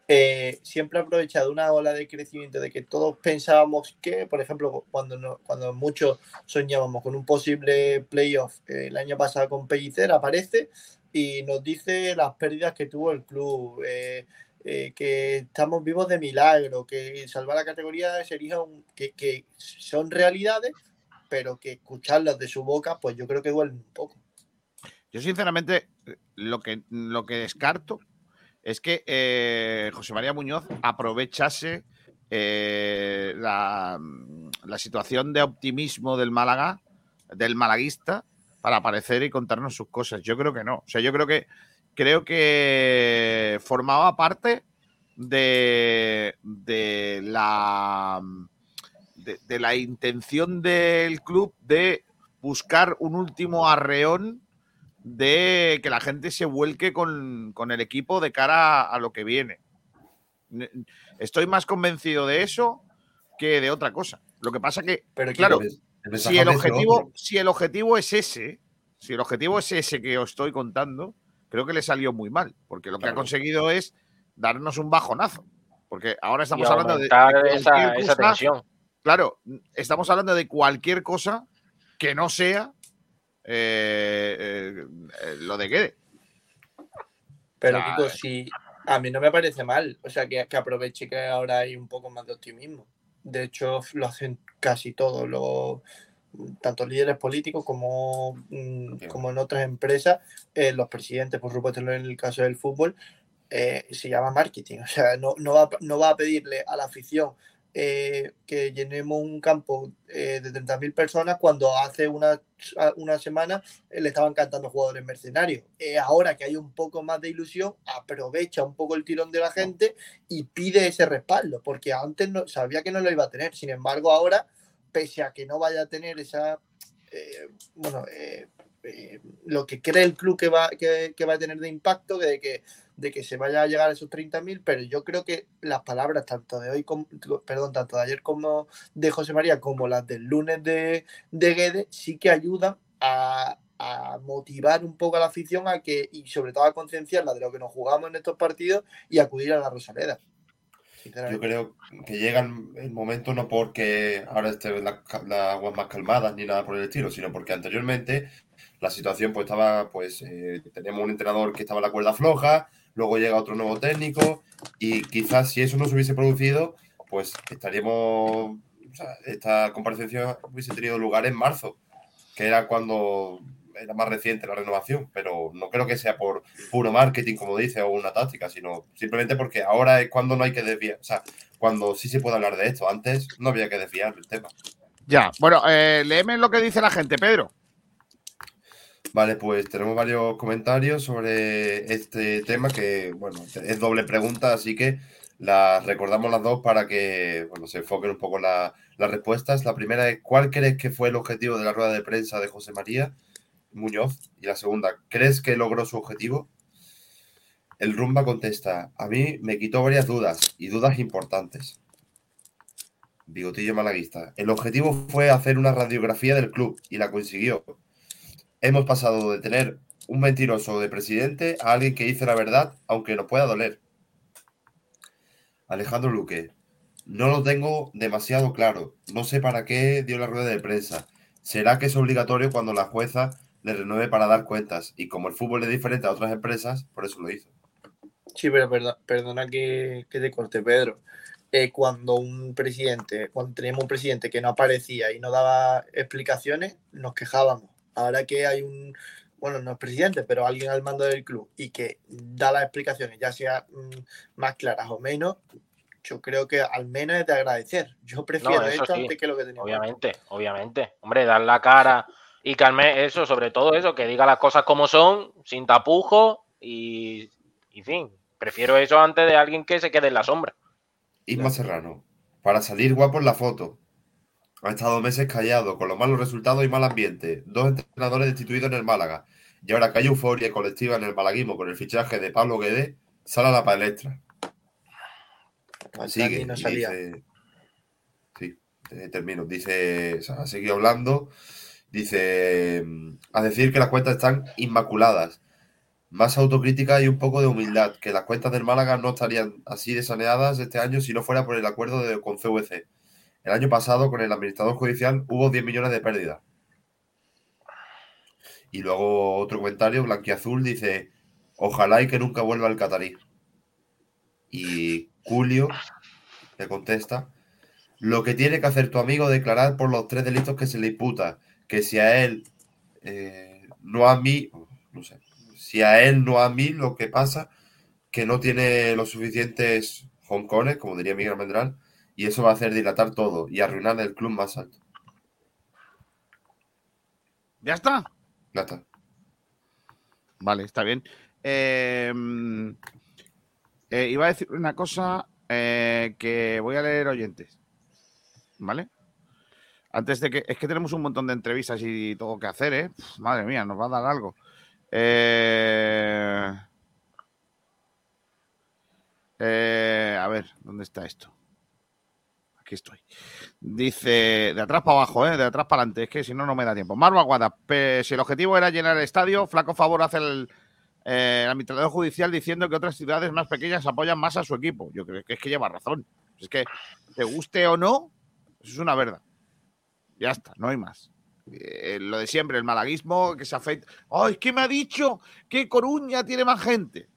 eh, siempre ha aprovechado una ola de crecimiento de que todos pensábamos que, por ejemplo, cuando, no- cuando muchos soñábamos con un posible playoff eh, el año pasado con Pellicer, aparece y nos dice las pérdidas que tuvo el club, eh, eh, que estamos vivos de milagro, que salvar la categoría sería un, que, son realidades, pero que escucharlas de su boca, pues yo creo que duele un poco. Yo, sinceramente, lo que, lo que descarto es que eh, José María Muñoz aprovechase la, la situación de optimismo del Málaga, del malaguista, para aparecer y contarnos sus cosas. Yo creo que no. O sea, yo creo que creo que formaba parte de, de la de, de la intención del club de buscar un último arreón de que la gente se vuelque con, con el equipo de cara a, lo que viene. Ne- Estoy más convencido de eso que de otra cosa. Lo que pasa que, Pero claro, el si el, objetivo, si el objetivo es ese, si el objetivo es ese que os estoy contando, creo que le salió muy mal, porque lo que ha conseguido es darnos un bajonazo. Porque ahora estamos hablando de, de esa- cualquier esa cosa- tensión. Claro, estamos hablando de cualquier cosa que no sea eh, eh, eh, lo de Guede. Pero O sea, Kiko, si a mí no me parece mal, o sea, que, que aproveche que ahora hay un poco más de optimismo. De hecho, lo hacen casi todos los tanto líderes políticos como, mm, como en otras empresas, eh, los presidentes, por supuesto, en el caso del fútbol, eh, se llama marketing. <laughs> O sea, no, no, va, no va a pedirle a la afición eh, que llenemos un campo eh, de 30.000 personas cuando hace una, una semana eh, le estaban cantando jugadores mercenarios. Eh, ahora que hay un poco más de ilusión, aprovecha un poco el tirón de la gente y pide ese respaldo, porque antes no, sabía que no lo iba a tener. Sin embargo, ahora, pese a que no vaya a tener esa, bueno, lo que cree el club que va, que, que va a tener de impacto, de que, de que se vaya a llegar a esos 30.000, pero yo creo que las palabras tanto de hoy, como, perdón, tanto de ayer como de José María, como las del lunes de, de sí que ayudan a, motivar un poco a la afición a que, y sobre todo a concienciarla de lo que nos jugamos en estos partidos y acudir a la Rosaleda. Yo creo que llega el momento no porque ahora esté la- las aguas más calmadas ni nada por el estilo, sino porque anteriormente la situación pues estaba, pues eh, teníamos un entrenador que estaba en la cuerda floja, luego llega otro nuevo técnico y quizás si eso no se hubiese producido, pues estaríamos, o sea, esta comparecencia hubiese tenido lugar en marzo, que era cuando era más reciente la renovación, pero no creo que sea por puro marketing, como dice, o una táctica, sino simplemente porque ahora es cuando no hay que desviar, o sea, cuando sí se puede hablar de esto, antes no había que desviar el tema. Ya, bueno, eh, léeme lo que dice la gente, Pedro. Vale, pues tenemos varios comentarios sobre este tema que, bueno, es doble pregunta, así que las recordamos las dos para que bueno, se enfoquen un poco la- las respuestas. La primera es, ¿cuál crees que fue el objetivo de la rueda de prensa de José María Muñoz? Y la segunda, ¿crees que logró su objetivo? El Rumba contesta, a mí me quitó varias dudas y dudas importantes. Bigotillo malaguista. El objetivo fue hacer una radiografía del club y la consiguió. Hemos pasado de tener un mentiroso de presidente a alguien que dice la verdad, aunque nos pueda doler. Alejandro Luque. No lo tengo demasiado claro. No sé para qué dio la rueda de prensa. ¿Será que es obligatorio cuando la jueza le renueve para dar cuentas? Y como el fútbol es diferente a otras empresas, por eso lo hizo. Sí, pero perdo- perdona que, que te corte, Pedro. Eh, cuando un presidente, cuando teníamos un presidente que no aparecía y no daba explicaciones, nos quejábamos. Ahora que hay un, bueno, no es presidente, pero alguien al mando del club y que da las explicaciones, ya sea mm, más claras o menos, yo creo que al menos es de agradecer. Yo prefiero eso esto sí, antes que lo que teníamos. Obviamente, obviamente. Hombre, dar la cara y calme eso, sobre todo eso, que diga las cosas como son, sin tapujos y, y, en fin, prefiero eso antes de alguien que se quede en la sombra. Isma Serrano. Para salir guapo en la foto. Ha estado meses callado, con los malos resultados y mal ambiente. Dos entrenadores destituidos en el Málaga. Y ahora que hay euforia colectiva en el malaguismo con el fichaje de Pablo Guedes, sale a la palestra. No salía. dice- Sí, eh, termino. Dice, o sea, ha seguido hablando. Dice, mm, a decir que las cuentas están inmaculadas. Más autocrítica y un poco de humildad, que las cuentas del Málaga no estarían así de saneadas este año si no fuera por el acuerdo de, con CVC. El año pasado, con el administrador judicial, hubo 10 millones de pérdidas. Y luego otro comentario, Blanquiazul dice, ojalá y que nunca vuelva el catarí. Y Julio le contesta, lo que tiene que hacer tu amigo declarar por los tres delitos que se le imputa, que si a él, eh, no a mí, no sé, si a él no a mí, lo que pasa que no tiene los suficientes honcones, como diría Miguel Almendral, y eso va a hacer dilatar todo y arruinar el club más alto. ¿Ya está? Ya está. Vale, está bien. Eh, eh, iba a decir una cosa eh, que voy a leer oyentes. ¿Vale? Antes de que. Es que tenemos un montón de entrevistas y todo que hacer, ¿eh? Madre mía, nos va a dar algo. Eh, a ver, ¿dónde está esto? Aquí estoy. Dice, de atrás para abajo, ¿eh? de atrás para adelante, es que si no, no me da tiempo. Marva Aguada, si el objetivo era llenar el estadio, flaco favor hace el, eh, el administrador judicial diciendo que otras ciudades más pequeñas apoyan más a su equipo. Yo creo que es que lleva razón. Es que, te guste o no, eso es una verdad. Ya está, no hay más. Eh, lo de siempre, el malaguismo que se afecta. ¡Ay, es que me ha dicho que Coruña tiene más gente!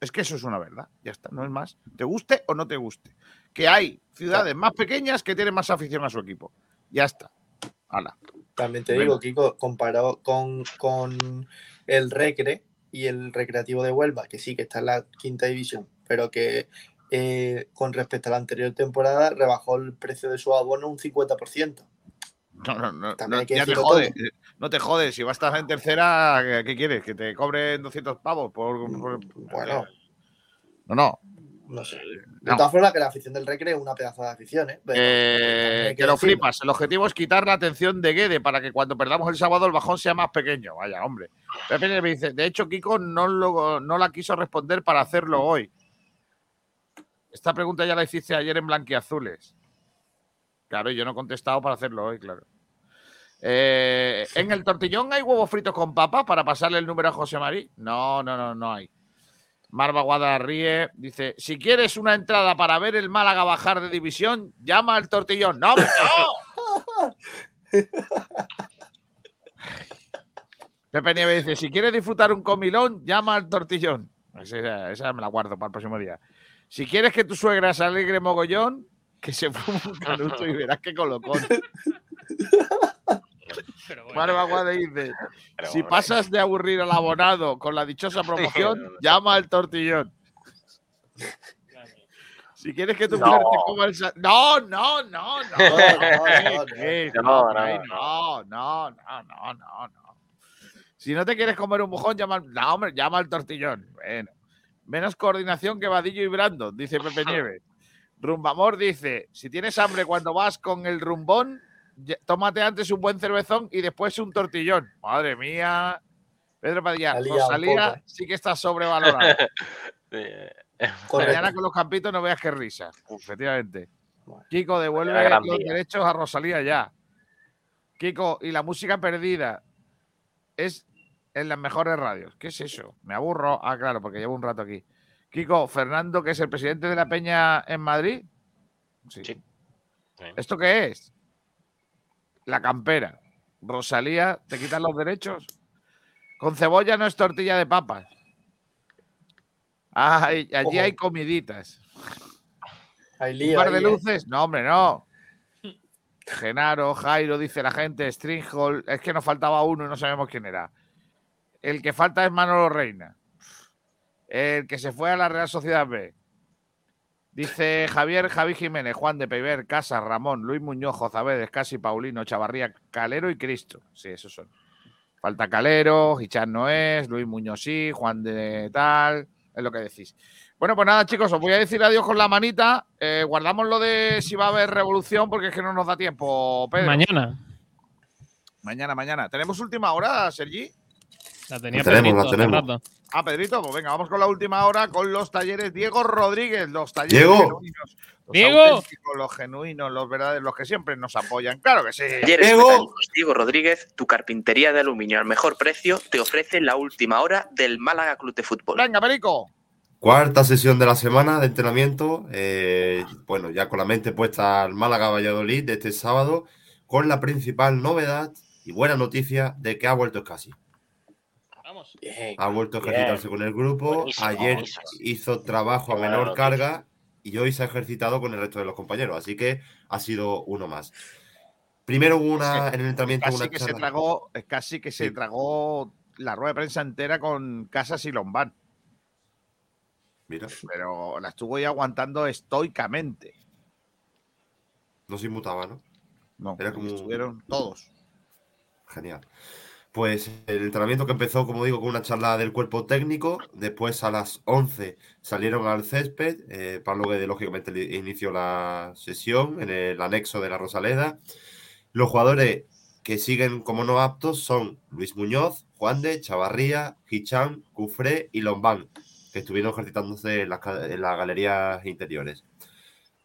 Es que eso es una verdad. Ya está, no es más. Te guste o no te guste. Que hay ciudades más pequeñas que tienen más afición a su equipo. Ya está. Hala. También te digo, Kiko, comparado con, con el Recre y el Recreativo de Huelva, que sí que está en la quinta división, pero que eh, con respecto a la anterior temporada rebajó el precio de su abono un 50%. No, no, no, También no, ya te jodes. todo. No te jodes. Si vas a estar en tercera, ¿qué- ¿qué quieres? ¿Que te cobren 200 pavos? Por, por- Bueno, No, no. No sé. De No. todas formas, que la afición del Recre es una pedazo de afición, ¿eh? Pero Eh, que lo decirlo. flipas. El objetivo es quitar la atención de Guede para que cuando perdamos el sábado el bajón sea más pequeño. Vaya, hombre. Pepe me dice, de hecho, Kiko no, lo- no la quiso responder para hacerlo hoy. Esta pregunta ya la hiciste ayer en Blanquiazules. Claro, yo no he contestado para hacerlo hoy, claro. Eh, ¿En el tortillón hay huevos fritos con papa para pasarle el número a José Marí? No, no, no, no hay. Marva Guada ríe. Dice: Si quieres una entrada para ver el Málaga bajar de división, llama al tortillón. ¡No, no! <laughs> Pepe Nieves dice: Si quieres disfrutar un comilón, llama al tortillón. Esa, esa me la guardo para el próximo día. Si quieres que tu suegra se alegre mogollón, que se fume un canuto y verás qué colocón. <laughs> Marva Guada dice: Si pasas de aburrir al abonado con la dichosa promoción, llama al tortillón. Si quieres que tu No. mujer te coma el sa- No, no, no, no. No, no, no, No, no, no. Si no te quieres comer un mojón, llama al... No, hombre, llama al tortillón. Bueno. Menos coordinación que Vadillo y Brando, dice Pepe Nieves. Rumbamor dice, si tienes hambre cuando vas con el rumbón, tómate antes un buen cervezón y después un tortillón. Madre mía. Pedro Padilla, Rosalía poco, ¿eh? sí que está sobrevalorada. <laughs> <laughs> Correcto. Mañana con los campitos no veas qué risa. Efectivamente. Kiko, devuelve los día. derechos a Rosalía ya. Kiko, y la música perdida es en las mejores radios. ¿Qué es eso? Me aburro. Ah, claro, porque llevo un rato aquí. Kiko, Fernando, que es el presidente de la Peña en Madrid. Sí. ¿Esto qué es? La campera. Rosalía, ¿te quitan los derechos? Con cebolla no es tortilla de papas. Ah, allí Ojo. hay comiditas. Hay Un lío par de ¿eh? luces. No, hombre, no. Genaro, Jairo, dice la gente, Stringhall. Es que nos faltaba uno y no sabemos quién era. El que falta es Manolo Reina. El que se fue a la Real Sociedad B. Dice Javier Javi Jiménez, Juan de Peiber, Casa, Ramón, Luis Muñoz, Jozabedes, Casi, Paulino, Chavarría, Calero y Cristo. Sí, esos son. Falta Calero, Hichan no es, Luis Muñoz sí, Juan de tal, es lo que decís. Bueno, pues nada, chicos, os voy a decir adiós con la manita. Eh, guardamos lo de si va a haber revolución porque es que no nos da tiempo, Pedro. Mañana. Mañana, mañana. ¿Tenemos última hora, Sergi? La tenía La tenemos, Pedrito la tenemos. rato. Ah, Pedrito, pues venga, vamos con la última hora con los talleres Diego Rodríguez, los talleres Diego. genuinos. Los Diego. auténticos, los genuinos, los verdaderos, los que siempre nos apoyan. Claro que sí. Talleres Metálicos Diego Rodríguez, tu carpintería de aluminio al mejor precio, te ofrece la última hora del Málaga Club de Fútbol. Venga, Perico. Cuarta sesión de la semana de entrenamiento. eh, bueno, ya con la mente puesta al Málaga Valladolid de este sábado, con la principal novedad y buena noticia de que ha vuelto casi. Bien. Ha vuelto a Bien. ejercitarse con el grupo. Buenísimo, Ayer buenísimo. hizo trabajo a menor carga y hoy se ha ejercitado con el resto de los compañeros. Así que ha sido uno más. Primero hubo una en el entrenamiento Casi una que se tragó, es casi que se Sí. tragó la rueda de prensa entera con Casas y Lombán. Mira, Pero la estuvo ahí aguantando estoicamente. no se inmutaba, ¿no? No, Era como- estuvieron todos. Genial. Pues el entrenamiento que empezó, como digo, con una charla del cuerpo técnico. Después a las 11 salieron al césped. Eh, Pablo Guede, lógicamente, inició la sesión en el anexo de la Rosaleda. Los jugadores que siguen como no aptos son Luis Muñoz, Juan de, Chavarría, Hicham, Cufré y Lombán, que estuvieron ejercitándose en en las galerías interiores.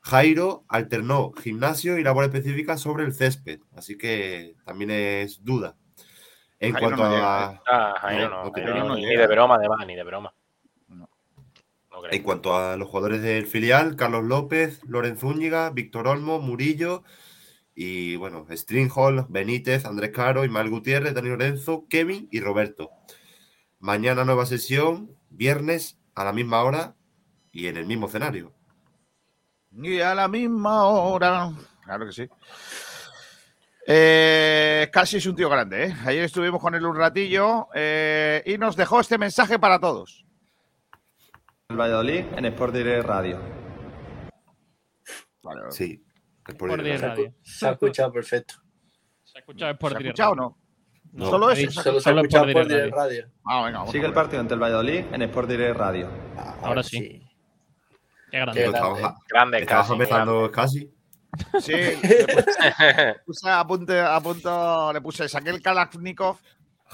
Jairo alternó gimnasio y labor específica sobre el césped, así que también es duda. En Jairo cuanto no llega, a, Ah, Jairo No, no, no tiene Jairo nada. ni, ni de broma, además, ni de broma. No. No creo. en cuanto a los jugadores del filial, Carlos López, Lorenzo Úñiga, Víctor Olmo, Murillo y bueno, Stringhall, Benítez, Andrés Caro, Ismael Gutiérrez, Dani Lorenzo, Kevin y Roberto. Mañana nueva sesión, viernes a la misma hora y en el mismo escenario. Y a la misma hora. Claro que sí. Eh, casi es un tío grande, ¿eh? Ayer estuvimos con él un ratillo eh, y nos dejó este mensaje para todos. El Valladolid en Sport Direct Radio. Sí. Sport Direct Radio. Se ha escuchado perfecto. ¿Se ha escuchado Sport ¿Se ha Direct escuchado o Radio? no? Solo eso. Solo se ha solo escuchado Sport por Direct Radio. Ah, venga, Sigue el partido ante el Valladolid en Sport Direct Radio. Ahora sí. Qué grande. Estamos, Grande estamos casi, empezando casi. Sí, le <laughs> puse, puse a, punto, a punto, le puse, saqué el Kalashnikov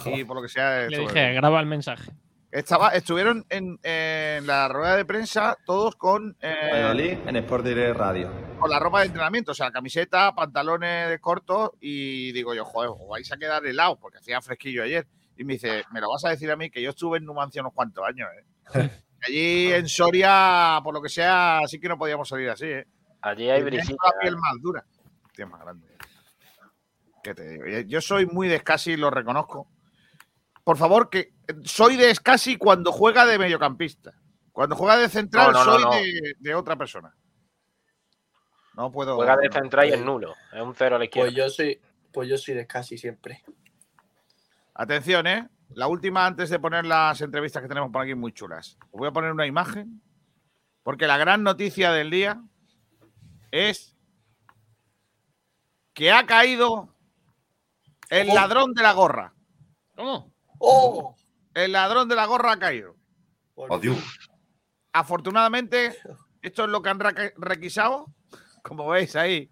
y por lo que sea. Le dije, bien. graba el mensaje. Estaba, estuvieron en, en la rueda de prensa todos con, eh, Valladolid en Sport Direct Radio. con la ropa de entrenamiento, o sea, camiseta, pantalones cortos y digo yo, joder, os vais a quedar helados porque hacía fresquillo ayer. Y me dice, me lo vas a decir a mí que yo estuve en Numancia unos cuantos años, ¿eh? <laughs> Allí en Soria, por lo que sea, sí que no podíamos salir así, ¿eh? Allí hay brisita. la piel más dura. Tío, más grande. ¿Qué te digo? Yo soy muy de Scassi, lo reconozco. Por favor, que soy de Scassi cuando juega de mediocampista. Cuando juega de central, No, no, no, soy no. De, de otra persona. No puedo. Juega de central y es nulo. Es un cero a la izquierda. Pues yo soy, pues yo soy de casi siempre. Atención, ¿eh? La última antes de poner las entrevistas que tenemos por aquí muy chulas. Os voy a poner una imagen. Porque la gran noticia del día es que ha caído el Oh. ladrón de la gorra. ¿Cómo? ¡Oh! El ladrón de la gorra ha caído. Odio. Afortunadamente, esto es lo que han requisado. <laughs> Como veis ahí,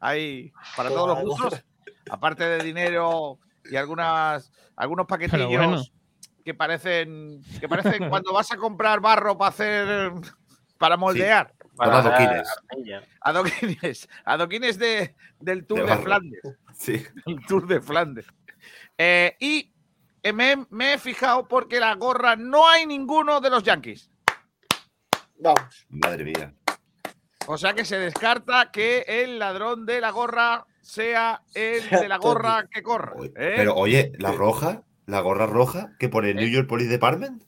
ahí para todos los gustos. Aparte de dinero y algunas, algunos paquetillos bueno. que parecen que parecen cuando vas a comprar barro para hacer para moldear. Son adoquines. Adoquines. Adoquines de, del Tour De. Flandes. <laughs> Sí. El Tour de Flandes. Eh, y eh, me, me he fijado porque la gorra no hay ninguno de los Yankees. Vamos. Madre mía. O sea que se descarta que el ladrón de la gorra sea <laughs> el de la gorra que corra. ¿eh? Pero oye, la roja, la gorra roja que pone New York Police Department.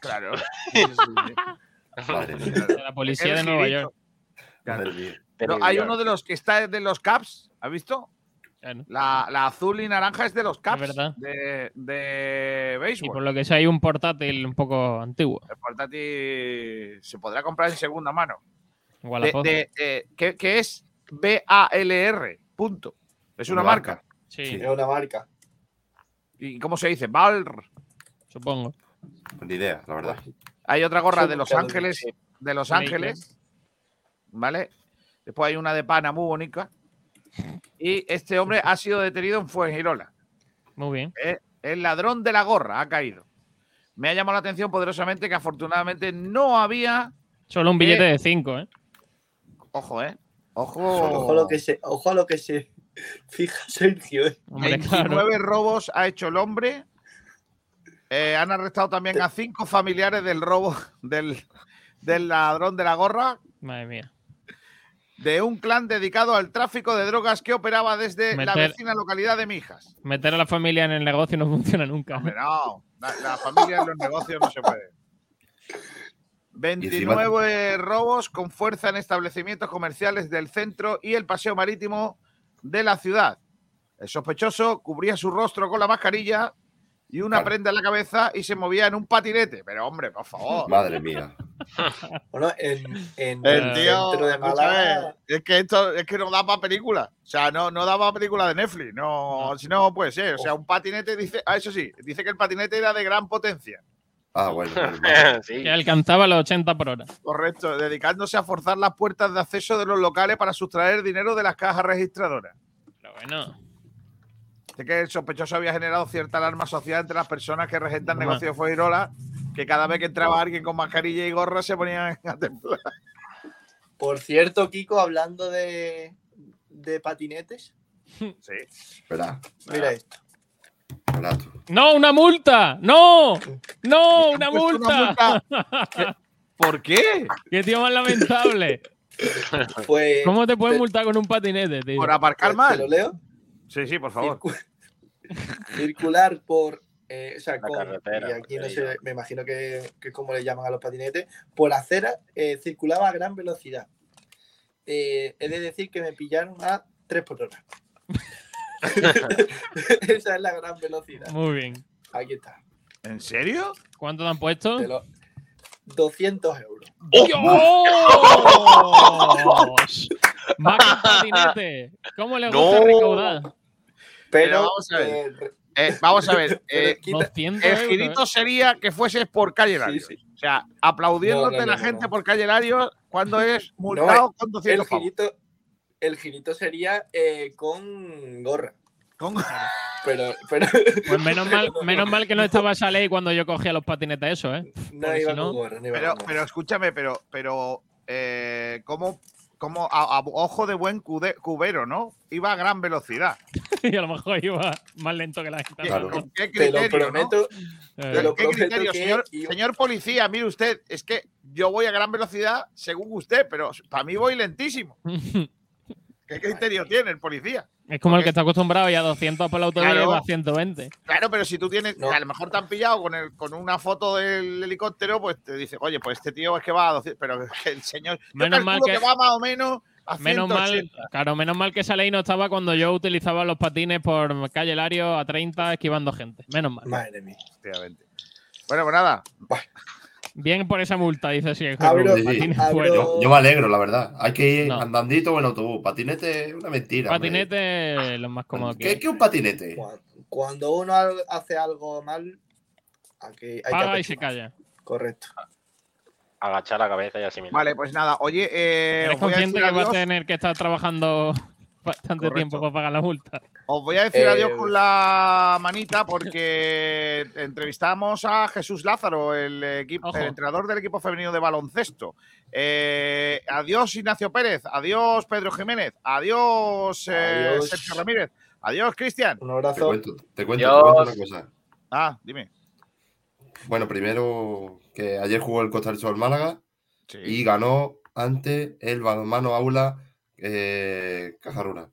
Claro. <laughs> <laughs> Madre mía. La policía de Nueva. York. Madre mía. No, hay uno de los que está de los Caps, ¿has visto? La, la azul y naranja es de los Caps verdad. de, de Y béisbol. por lo que sea, hay un portátil un poco antiguo. El portátil se podrá comprar en segunda mano. Igual De, de, eh, que, que es B-A-L-R. Punto. Es una, Una marca. marca. Sí, Es una marca. ¿Y cómo se dice? Val. supongo. Ni idea, la verdad. Hay otra gorra de Los Ángeles. De Los Ángeles. ¿Vale? Después hay una de pana muy bonita. Y este hombre ha sido detenido en Fuengirola. Muy bien. Eh, El ladrón de la gorra ha caído. Me ha llamado la atención poderosamente que afortunadamente no había. Solo un Eh, billete de 5, ¿eh? Ojo, ¿eh? Ojo. Ojo a lo que se, ojo a lo que se fija Sergio. ¿eh? Hombre, 29 claro. robos ha hecho el hombre. Eh, han arrestado también a cinco familiares del robo <laughs> del, del ladrón de la gorra Madre mía. de un clan dedicado al tráfico de drogas que operaba desde la vecina localidad de Mijas. Meter a la familia en el negocio no <laughs> funciona nunca. Hombre, no, la, la familia en los negocios no se puede. <laughs> 29 robos con fuerza en establecimientos comerciales del centro y el paseo marítimo de la ciudad. El sospechoso cubría su rostro con la mascarilla y una Claro. prenda en la cabeza y se movía en un patinete. Pero hombre, por favor. Madre mía. <laughs> Bueno, en, en El tío, centro de escúchame, Málaga. es que esto es que no da para película. O sea, no, no da para película de Netflix. No, si no puede ser. O sea, un patinete dice. Ah, eso sí, dice que el patinete era de gran potencia. Ah, bueno. <laughs> mal. sí. Que alcanzaba los 80 por hora. Correcto, dedicándose a forzar las puertas de acceso de los locales para sustraer dinero de las cajas registradoras. Pero bueno. Sé que el sospechoso había generado cierta alarma social entre las personas que regentan Bueno. negocios de Fuengirola, que cada vez que entraba alguien con mascarilla y gorra se ponían a temblar. Por cierto, Kiko, hablando de, de patinetes, Sí. Espera, mira esto. tú. ¡No, una multa! ¡No! ¡No, una multa! ¿Por qué? ¡Qué tío más lamentable! Pues, ¿Cómo te pueden te- multar con un patinete, tío? ¿Por aparcar pues, ¿Te lo mal? leo? Sí, sí, por favor. Circu- <laughs> circular por eh, o sea, con- carretera, y aquí no sé, me imagino que, que es como le llaman a los patinetes, por acera eh, circulaba a gran velocidad. Eh, he de decir que me pillaron a 3 por hora. <laughs> Esa es la gran velocidad. Muy bien. Aquí está. ¿En serio? ¿Cuánto te han puesto? Te lo- 200 euros. ¡Dios! Más que el patinete. ¿Cómo le gusta No. recaudar? Pero vamos a ver. Eh, vamos a ver. <laughs> Eh, quita- 200 el girito ¿eh? sería que fueses por calle Larios. O sea, aplaudiéndote No, no, la gente no. por calle Larios cuando es <laughs> multado eh, con el 200 pavos. girito, el girito sería eh, con gorra. Con Pero, pero Pues menos <laughs> mal, menos mal que no estaba esa ley cuando yo cogía los patinetes eso, ¿eh? no iba si no- con gorra. no iba Pero, gorra. escúchame, pero, pero eh, ¿cómo, cómo a, a ojo de buen cude- cubero, ¿no? Iba a gran velocidad. <laughs> y a lo mejor iba más lento que la gente. Claro. ¿Con qué Te lo criterio, no? te lo ¿Qué prometo criterio, que señor, iba- señor policía? Mire usted, es que yo voy a gran velocidad según usted, pero para mí voy lentísimo. <laughs> ¿Qué criterio tiene el policía? Es como el que está acostumbrado y a 200 por la autovía Claro. va a 120. Claro, pero si tú tienes, a lo mejor te han pillado con, el, con una foto del helicóptero, pues te dice, oye, pues este tío es que va a 200, pero <laughs> el señor, yo Menos mal que- va más o menos a Menos mal, 180. claro, menos mal que esa ley no estaba cuando yo utilizaba los patines por calle Lario a 30 esquivando gente. Menos mal. Madre mía. Efectivamente. Bueno, pues nada. Bien por esa multa, dice si Abro- Sí. Yo, yo me alegro, la verdad. Hay que ir No. andandito o en autobús. Patinete es una mentira. hombre. Patinete es lo más cómodo que ¿Qué, es un patinete? Cuando, uno hace algo mal, aquí hay que Paga y se calla. Correcto. Agachar la cabeza y asimilar. Vale, pues nada, oye, eh, ¿Eres a consciente decir que vas a adiós. tener que estar trabajando bastante Correcto. tiempo para pagar la multa? Os voy a decir Eh, adiós con la manita porque <laughs> entrevistamos a Jesús Lázaro, el, equipo, el entrenador del equipo femenino de baloncesto. Eh, adiós Ignacio Pérez, adiós Pedro Jiménez, adiós, eh, Adiós. Sergio Ramírez, adiós Cristian. Un Te abrazo. cuento, te cuento, te cuento una cosa. Ah, dime. Bueno, primero que ayer jugó el Costa del Sol Málaga Sí. y ganó ante el balonmano Aula eh, Cajaruna.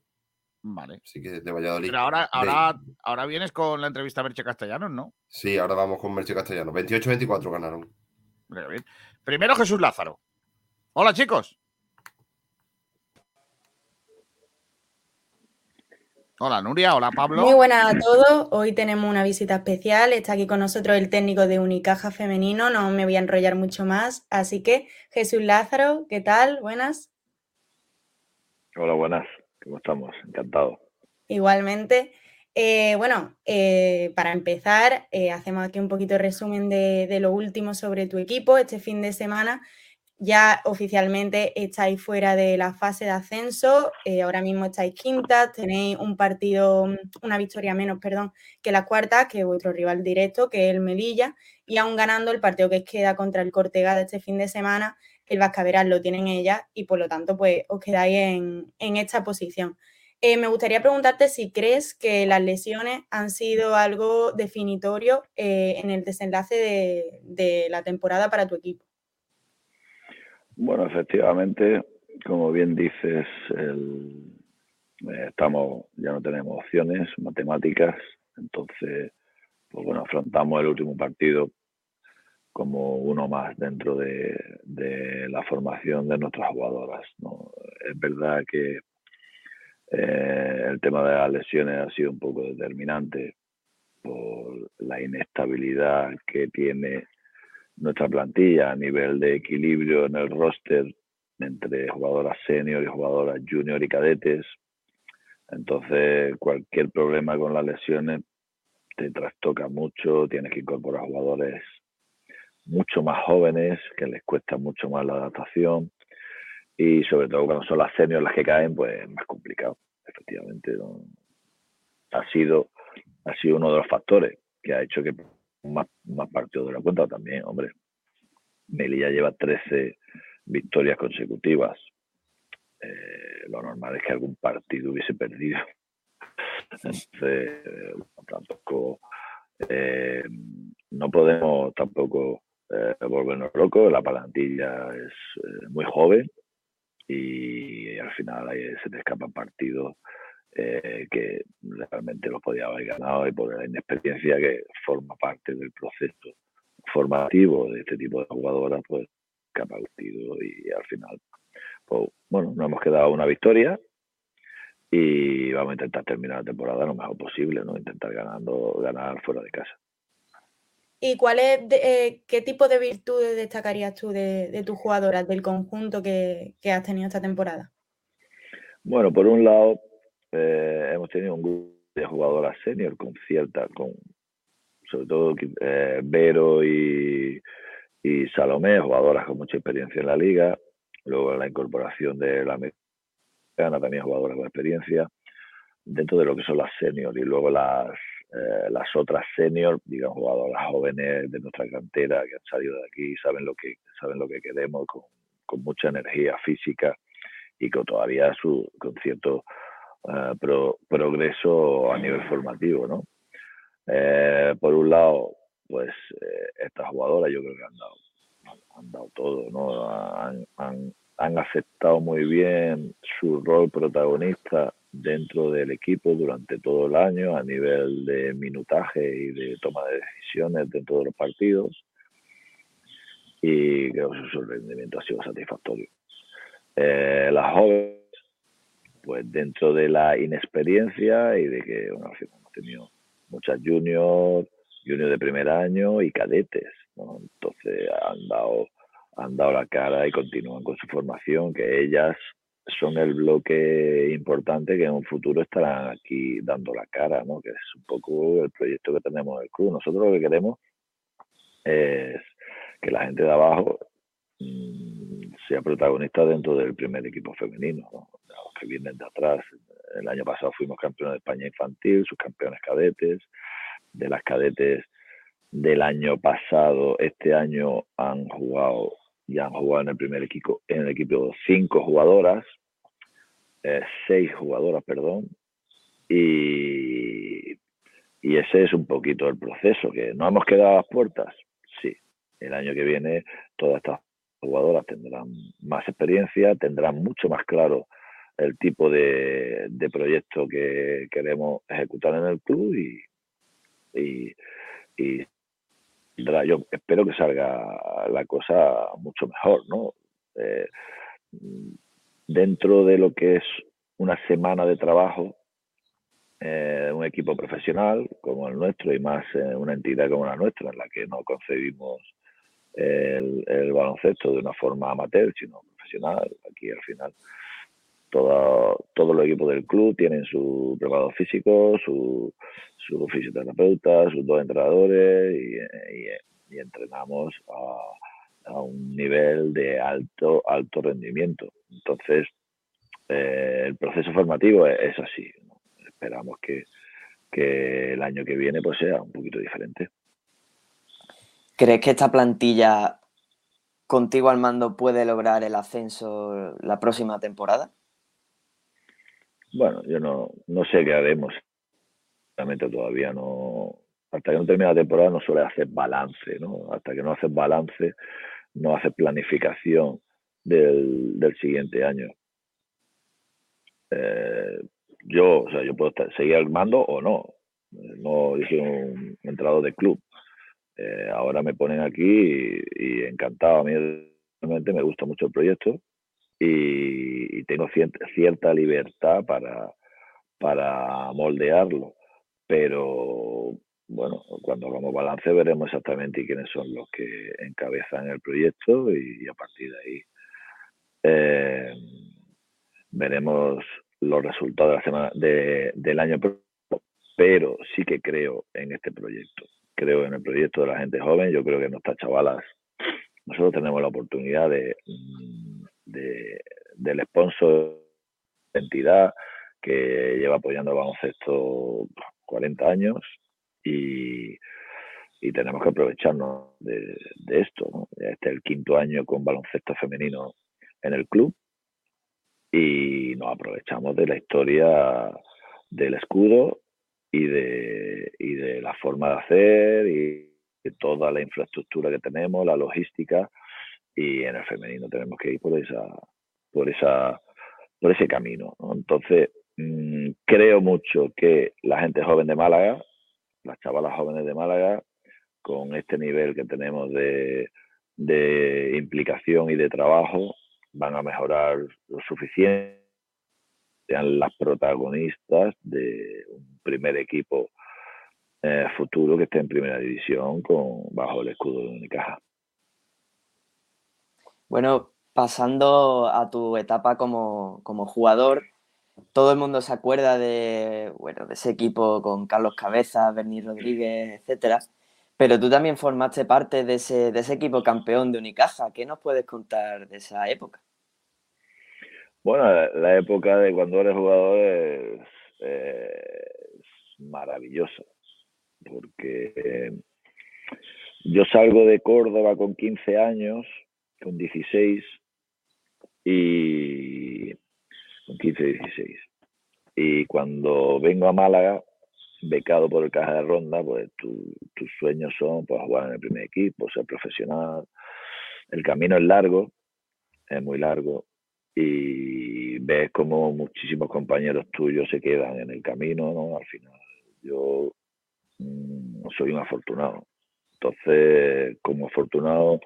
Vale. Así que de Valladolid. Pero ahora, De- ahora, ahora vienes con la entrevista a Merche Castellanos, ¿no? Sí, ahora vamos con Merche Castellano. 28-24 ganaron. Bien. Primero Jesús Lázaro. Hola chicos. Hola Nuria, hola Pablo. Muy buenas a todos. Hoy tenemos una visita especial. Está aquí con nosotros el técnico de Unicaja Femenino. No me voy a enrollar mucho más. Así que, Jesús Lázaro, ¿qué tal? Buenas. Hola, buenas. ¿Cómo estamos? Encantado. Igualmente. Eh, bueno, eh, para empezar, eh, hacemos aquí un poquito de resumen de, lo último sobre tu equipo. Este fin de semana ya oficialmente estáis fuera de la fase de ascenso. ahora mismo estáis quintas, tenéis un partido, una victoria menos, perdón, que la cuarta, que es vuestro rival directo, que es el Melilla. Y aún ganando el partido que queda contra el Cortega de este fin de semana, el Vascaveral lo tienen ellas y por lo tanto, pues os quedáis en, esta posición. Eh, me gustaría preguntarte si crees que las lesiones han sido algo definitorio eh, en el desenlace de, de la temporada para tu equipo. Bueno, efectivamente, como bien dices, el- eh, estamos, ya no tenemos opciones matemáticas, entonces, pues bueno, afrontamos el último partido como uno más dentro de, de la formación de nuestras jugadoras. ¿no? Es verdad que eh, el tema de las lesiones ha sido un poco determinante por la inestabilidad que tiene nuestra plantilla a nivel de equilibrio en el roster entre jugadoras senior y jugadoras junior y cadetes. Entonces, cualquier problema con las lesiones te trastoca mucho, tienes que incorporar jugadores mucho más jóvenes, que les cuesta mucho más la adaptación y sobre todo cuando son las seniors las que caen, pues es más complicado, efectivamente. Ha sido ha sido uno de los factores que ha hecho que más, más partidos de la cuenta también, hombre. Melilla lleva 13 victorias consecutivas. Eh, lo normal es que algún partido hubiese perdido. Entonces, eh, tampoco eh, no podemos tampoco eh, volvernos locos. La plantilla es eh, muy joven y al final se te escapan partidos eh, que realmente lo podía haber ganado y por la inexperiencia que forma parte del proceso formativo de este tipo de jugadoras, pues ha partido y al final, pues bueno, nos hemos quedado una victoria y vamos a intentar terminar la temporada lo mejor posible, ¿no? Intentar ganando, ganar fuera de casa. ¿Y cuál es, de- eh, qué tipo de virtudes destacarías tú de, tus jugadoras, del conjunto que, has tenido esta temporada? Bueno, por un lado, eh, hemos tenido un grupo de jugadoras senior con cierta, con sobre todo eh, Vero y, y Salomé, jugadoras con mucha experiencia en la liga. Luego la incorporación de la mexicana, también jugadoras con experiencia, dentro de lo que son las senior. Y luego las, eh, las otras senior, digamos, jugadoras jóvenes de nuestra cantera que han salido de aquí, saben lo que, saben lo que queremos, con, con mucha energía física y con todavía su, con cierto eh, pro- progreso a nivel formativo, ¿no? Eh, por un lado, pues eh, estas jugadoras yo creo que han dado, han, han dado todo, ¿no? Han, han, han aceptado muy bien su rol protagonista dentro del equipo durante todo el año a nivel de minutaje y de toma de decisiones dentro de los partidos y creo que su rendimiento ha sido satisfactorio. Eh, las jóvenes, pues dentro de la inexperiencia y de que bueno, hemos tenido muchas juniors, juniors de primer año y cadetes, ¿no? Entonces han dado, han dado la cara y continúan con su formación, que ellas son el bloque importante que en un futuro estarán aquí dando la cara, ¿no? Que es un poco el proyecto que tenemos en el club. Nosotros lo que queremos es que la gente de abajo mm, sea protagonista dentro del primer equipo femenino, ¿no? los que vienen de atrás. El año pasado fuimos campeones de España infantil, subcampeones cadetes. De las cadetes del año pasado, este año han jugado y han jugado en el primer equipo, en el equipo cinco jugadoras, eh, seis jugadoras, perdón, y, y ese es un poquito el proceso, que no hemos quedado a las puertas, sí, el año que viene todas estas jugadoras tendrán más experiencia, tendrán mucho más claro el tipo de, de proyecto que queremos ejecutar en el club y, yo espero que salga la cosa mucho mejor, ¿no? Eh, dentro de lo que es una semana de trabajo, eh, un equipo profesional como el nuestro y más eh, una entidad como la nuestra, en la que no concebimos el, el baloncesto de una forma amateur, sino profesional. Aquí al final todo, todos los equipos del club tienen su preparador físico, su, su fisioterapeuta, sus dos entrenadores y, entrenamos a, un nivel de alto, alto rendimiento. Entonces, eh, el proceso formativo es, así. Esperamos que, que el año que viene pues sea un poquito diferente. ¿Crees que esta plantilla contigo al mando puede lograr el ascenso la próxima temporada? Bueno, yo no, no sé qué haremos. Realmente todavía no. Hasta que no termine la temporada no suele hacer balance, ¿no? Hasta que no haces balance, no haces planificación del, del siguiente año. Eh, yo, o sea, yo puedo estar- seguir al mando o no. No dije un entrado de club. Eh, ahora me ponen aquí y, y encantado. A mí realmente me gusta mucho el proyecto y, tengo cierta, libertad para, para moldearlo. Pero bueno, cuando hagamos balance veremos exactamente quiénes son los que encabezan el proyecto y, a partir de ahí eh, veremos los resultados de la semana de- del año. Pero sí que creo en este proyecto. Creo en el proyecto de la gente joven. Yo creo que nuestras chavalas, nosotros tenemos la oportunidad de, mm, de- del sponsor de entidad que lleva apoyando el baloncesto 40 años y, y tenemos que aprovecharnos de, esto. Este es el quinto año con baloncesto femenino en el club y nos aprovechamos de la historia del escudo y de, y de la forma de hacer y de toda la infraestructura que tenemos, la logística y en el femenino tenemos que ir por esa por esa por ese camino ¿no? entonces mm, creo mucho que la gente joven de Málaga, las chavalas jóvenes de Málaga, con este nivel que tenemos de, de implicación y de trabajo, van a mejorar lo suficiente, sean las protagonistas de un primer equipo eh, futuro que esté en primera división con bajo el escudo de Unicaja. Bueno, pasando a tu etapa como, como jugador, todo el mundo se acuerda de, bueno, de ese equipo con Carlos Cabeza, Berni Rodríguez, etcétera. Pero tú también formaste parte de ese, de ese equipo campeón de Unicaja. ¿Qué nos puedes contar de esa época? Bueno, la, época de cuando eres jugador es, es maravillosa, porque eh, yo salgo de Córdoba con 15 años, con 16, y con 15, 16. Y cuando vengo a Málaga, becado por el Caja de Ronda, pues tu- tus sueños son pues, jugar en el primer equipo, ser profesional. El camino es largo, es muy largo, y ves como muchísimos compañeros tuyos se quedan en el camino, ¿no? Al final, yo mm, soy un afortunado. Entonces, como afortunado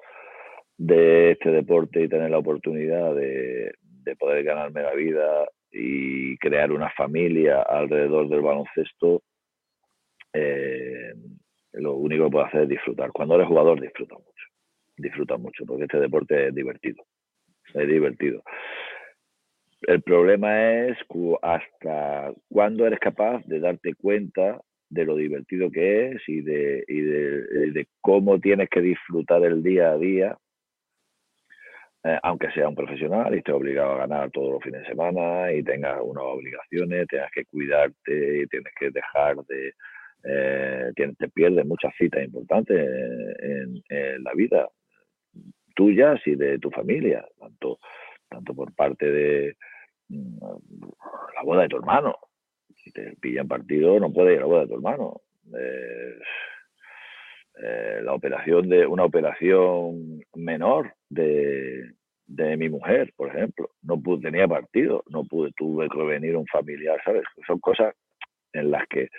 de este deporte y tener la oportunidad de, de poder ganarme la vida y crear una familia alrededor del baloncesto, eh, lo único que puedo hacer es disfrutar. Cuando eres jugador, disfruta mucho. Disfruta mucho, porque este deporte es divertido. Es divertido. El problema es hasta cuándo eres capaz de darte cuenta de lo divertido que es y de, y de, de cómo tienes que disfrutar el día a día, eh, aunque sea un profesional y estés obligado a ganar todos los fines de semana y tengas unas obligaciones, tengas que cuidarte tienes que dejar de... eh, tienes- te pierdes muchas citas importantes en, en la vida tuyas y de tu familia, tanto, tanto por parte de mm, la boda de tu hermano. Si te pillan partido, no puedes ir a la boda de tu hermano. Eh, eh, la operación de una operación menor de, de mi mujer, por ejemplo, no pude, tenía partido, no pude, tuve que venir un familiar, ¿sabes? Son cosas en las que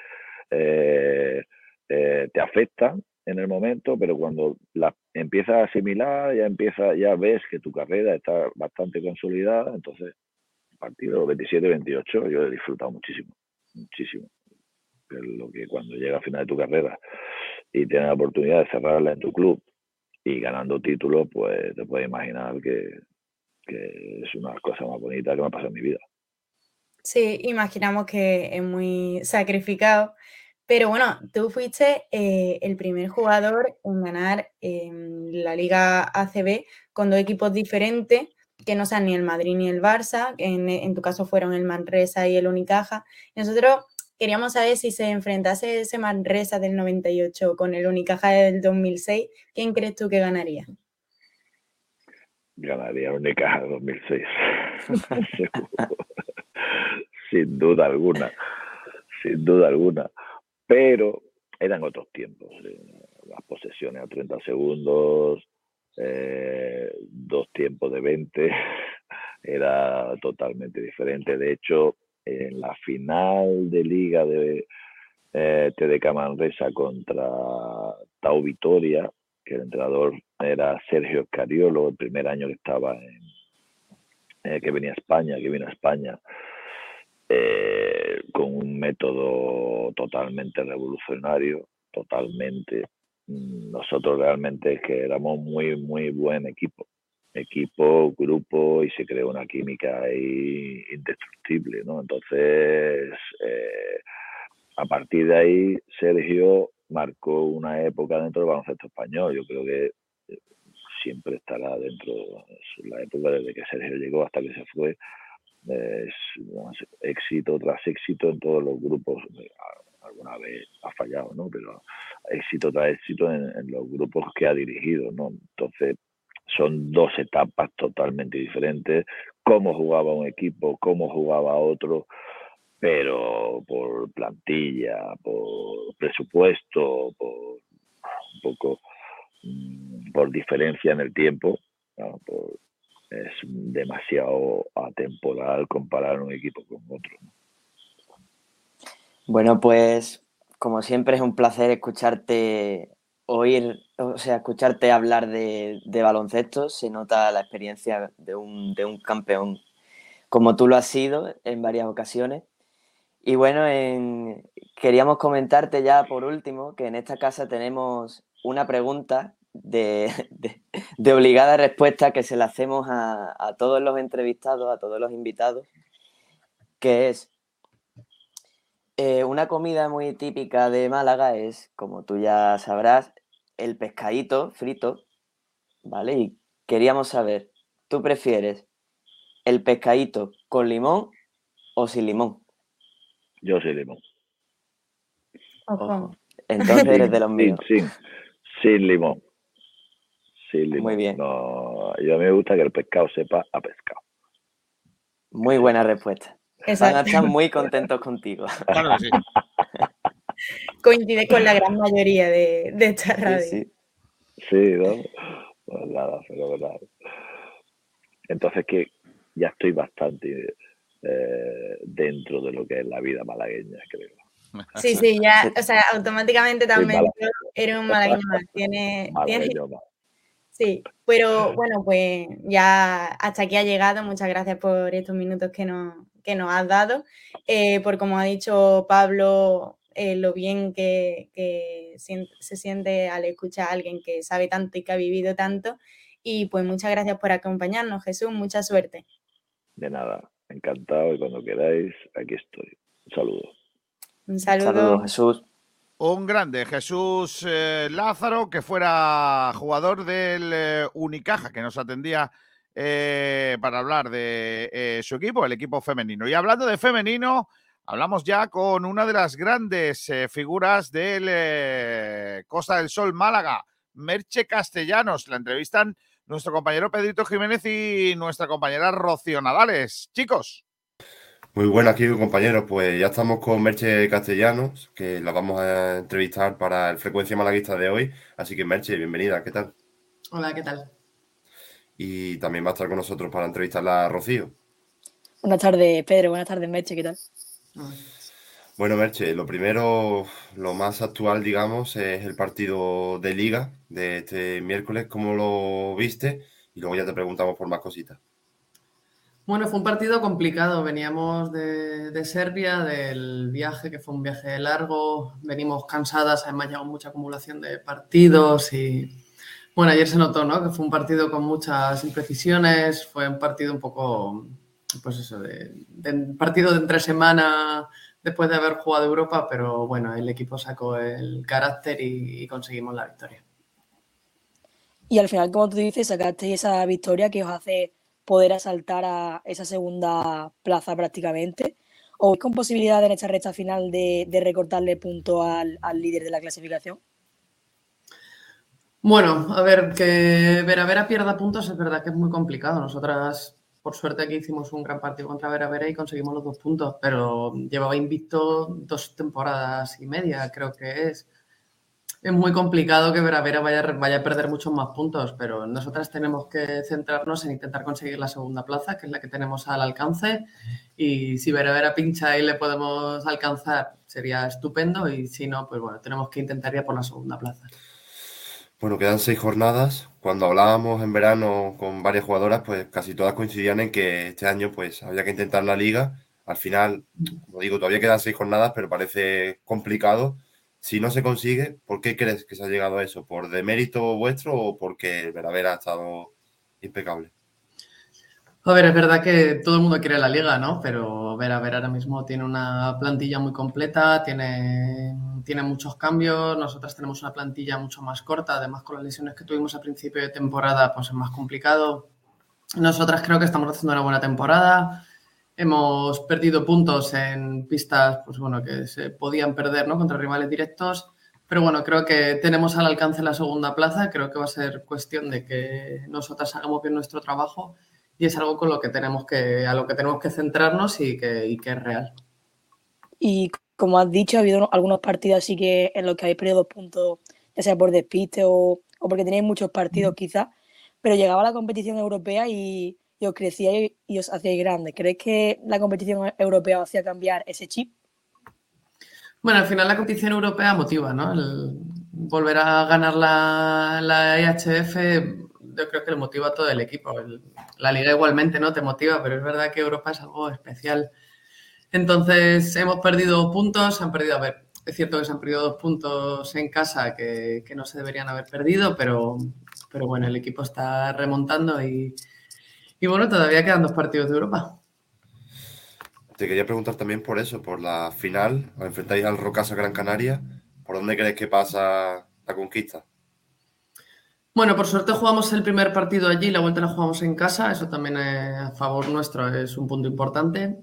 eh, eh, te afectan en el momento, pero cuando las empiezas a asimilar, ya empieza, ya ves que tu carrera está bastante consolidada, entonces a partir de los 27, 28 yo he disfrutado muchísimo, muchísimo. Es lo que cuando llega al final de tu carrera y tienes la oportunidad de cerrarla en tu club y ganando títulos, pues te puedes imaginar que, que es una cosas más bonitas que me ha pasado en mi vida. Sí, imaginamos que es muy sacrificado, pero bueno, tú fuiste eh, el primer jugador en ganar em, la Liga ACB con dos equipos diferentes, que no sean ni el Madrid ni el Barça, que en, en tu caso fueron el Manresa y el Unicaja. Nosotros queríamos saber si se enfrentase ese Manresa del 98 con el Unicaja del 2006, ¿quién crees tú que ganaría? Ganaría Unicaja 2006. <laughs> Seguro. sin duda alguna. Sin duda alguna. Pero eran otros tiempos. eh, Las posesiones a 30 segundos, eh, dos tiempos de 20, <laughs> era totalmente diferente. De hecho, en la final de liga de eh, TDK Manresa contra Tau Vitoria, que el entrenador era Sergio Escariolo, el primer año que estaba en, eh, que venía a España, que vino a España, eh, con un método totalmente revolucionario, totalmente. Nosotros realmente que éramos muy, muy buen equipo. Equipo, grupo, y se creó una química ahí indestructible, ¿no? Entonces, eh, a partir de ahí, Sergio marcó una época dentro del baloncesto español. Yo creo que eh, siempre estará dentro, la época desde que Sergio llegó hasta que se fue, es éxito tras éxito en todos los grupos. Alguna vez ha fallado, ¿no? Pero éxito tras éxito en, en los grupos que ha dirigido, ¿no? Entonces, son dos etapas totalmente diferentes. Cómo jugaba un equipo, cómo jugaba otro, pero por plantilla, por presupuesto, por un poco mm, por diferencia en el tiempo. Por- es demasiado atemporal comparar un equipo con otro. ¿no? Bueno, pues como siempre es un placer escucharte oír, o sea, escucharte hablar de, de baloncesto. Se nota la experiencia de un, de un campeón como tú lo has sido en varias ocasiones. Y bueno, en- queríamos comentarte ya por último que en esta casa tenemos una pregunta de, de- de obligada respuesta que se la hacemos a, a todos los entrevistados, a todos los invitados, que es eh, una comida muy típica de Málaga es, como tú ya sabrás, el pescadito frito, ¿vale? Y queríamos saber, ¿tú prefieres el pescadito con limón o sin limón? Yo soy limón. Ojo. Entonces eres de los <laughs> Sin, míos. sin, sin limón. Sin limón. Muy bien. No, yo a mí me gusta que el pescado sepa a pescado. Muy buena respuesta. Van a Exacto. estar muy contentos contigo. Claro que sí. <laughs> Coincide con la gran mayoría de, de esta radio. sí. Sí, ¿no? Pues nada, fenomenal. Entonces que ya estoy bastante eh, dentro de lo que es la vida malagueña, creo. Sí, sí, ya, o sea, automáticamente también eres un malagueño más. Tiene, tiene- Malagueño más. sí, pero bueno, pues ya hasta aquí ha llegado. Muchas gracias por estos minutos que nos, que nos has dado. Eh, por como ha dicho Pablo, eh, lo bien que, se siente al escuchar a alguien que sabe tanto y que ha vivido tanto. Y pues muchas gracias por acompañarnos, Jesús. Mucha suerte. De nada, encantado y cuando queráis, aquí estoy. Un saludo. Un saludo. Saludos, Jesús. Un grande, Jesús eh, Lázaro, que fuera jugador del eh, Unicaja, que nos atendía eh, para hablar de eh, su equipo, el equipo femenino. Y hablando de femenino, hablamos ya con una de las grandes eh, figuras del eh, Costa del Sol Málaga, Merche Castellanos. La entrevistan nuestro compañero Pedrito Jiménez y nuestra compañera Rocío Nadales. Chicos. Muy buenas, aquí compañeros. Pues ya estamos con Merche Castellanos, que la vamos a entrevistar para el Frecuencia Malaguista de hoy. Así que Merche, bienvenida, ¿qué tal? Hola, ¿qué tal? Y también va a estar con nosotros para entrevistarla a Rocío. Buenas tardes, Pedro. Buenas tardes, Meche. ¿Qué tal? Bueno, Merche, lo primero, lo más actual, digamos, es el partido de liga de este miércoles. ¿Cómo lo viste? Y luego ya te preguntamos por más cositas. Bueno, fue un partido complicado. Veníamos de, de Serbia, del viaje, que fue un viaje largo. Venimos cansadas, además llegó mucha acumulación de partidos y bueno, ayer se notó, ¿no? Que fue un partido con muchas imprecisiones. Fue un partido un poco, pues eso, de, de- partido de entre semana después de haber jugado Europa, pero bueno, el equipo sacó el carácter y- y conseguimos la victoria. Y al final, como tú dices, sacaste esa victoria que os hace poder asaltar a esa segunda plaza prácticamente. ¿O veis con posibilidad en esta recta final de, de recortarle punto al, al líder de la clasificación? Bueno, a ver, que Veravera pierda puntos es verdad que es muy complicado. Nosotras, por suerte, aquí hicimos un gran partido contra Veravera y conseguimos los dos puntos, pero llevaba invicto dos temporadas y media, creo que es. Es muy complicado que Veravera vaya, a- vaya a perder muchos más puntos, pero nosotras tenemos que centrarnos en intentar conseguir la segunda plaza, que es la que tenemos al alcance. Y si Veravera pincha y le podemos alcanzar, sería estupendo. Y si no, pues bueno, tenemos que intentar ir por la segunda plaza. Bueno, quedan seis jornadas. Cuando hablábamos en verano con varias jugadoras, pues casi todas coincidían en que este año pues había que intentar la liga. Al final, como digo, todavía quedan seis jornadas, pero parece complicado. Si no se consigue, ¿por qué crees que se ha llegado a eso? ¿Por demérito vuestro o porque el Veravera ha estado impecable? A ver, es verdad que todo el mundo quiere la liga, ¿no? Pero ver, a ver, ahora mismo tiene una plantilla muy completa, tiene, tiene muchos cambios. Nosotras tenemos una plantilla mucho más corta, además con las lesiones que tuvimos a principio de temporada, pues es más complicado. Nosotras creo que estamos haciendo una buena temporada. Hemos perdido puntos en pistas, pues bueno, que se podían perder, ¿no? Contra rivales directos. Pero bueno, creo que tenemos al alcance la segunda plaza. Creo que va a ser cuestión de que nosotras hagamos bien nuestro trabajo y es algo con lo que tenemos que, a lo que tenemos que centrarnos y que, y que es real. Y como has dicho, ha habido algunos partidos así que en los que habéis perdido puntos, ya sea por despiste o, o porque tenéis muchos partidos quizás, pero llegaba la competición europea y, y os crecíais y os hacíais grandes. ¿Crees que la competición europea os hacía cambiar ese chip? Bueno, al final la competición europea motiva, ¿no? El volver a ganar la, la IHF, yo creo que le motiva a todo el equipo. El- la liga igualmente, ¿no? Te motiva, pero es verdad que Europa es algo especial. Entonces, hemos perdido puntos, han perdido, a ver, es cierto que se han perdido dos puntos en casa que, no se deberían haber perdido, pero, pero bueno, el equipo está remontando y, y bueno, todavía quedan dos partidos de Europa. Te quería preguntar también por eso, por la final, enfrentáis al Rocasa Gran Canaria. ¿Por dónde crees que pasa la conquista? Bueno, por suerte jugamos el primer partido allí, la vuelta la jugamos en casa, eso también eh, a favor nuestro es un punto importante.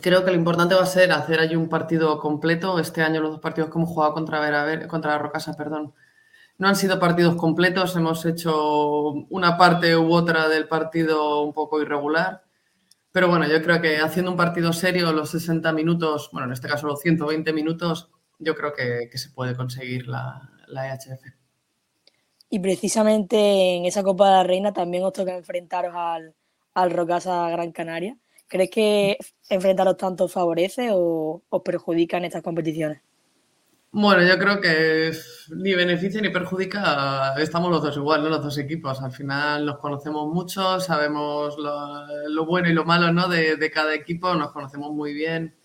Creo que lo importante va a ser hacer allí un partido completo. Este año los dos partidos que hemos jugado contra, Vera- Ver- contra la Rocasa, perdón, no han sido partidos completos, hemos hecho una parte u otra del partido un poco irregular. Pero bueno, yo creo que haciendo un partido serio, los 60 minutos, bueno, en este caso los 120 minutos, yo creo que, se puede conseguir la, la EHF. Y precisamente en esa Copa de la Reina también os toca enfrentaros al, al Rocasa Gran Canaria. ¿Crees que enfrentaros tanto favorece o perjudica en estas competiciones? Bueno, yo creo que ni beneficia ni perjudica, estamos los dos igual, ¿no? Los dos equipos. Al final nos conocemos mucho, sabemos lo, lo bueno y lo malo, ¿no? De, de cada equipo, nos conocemos muy bien.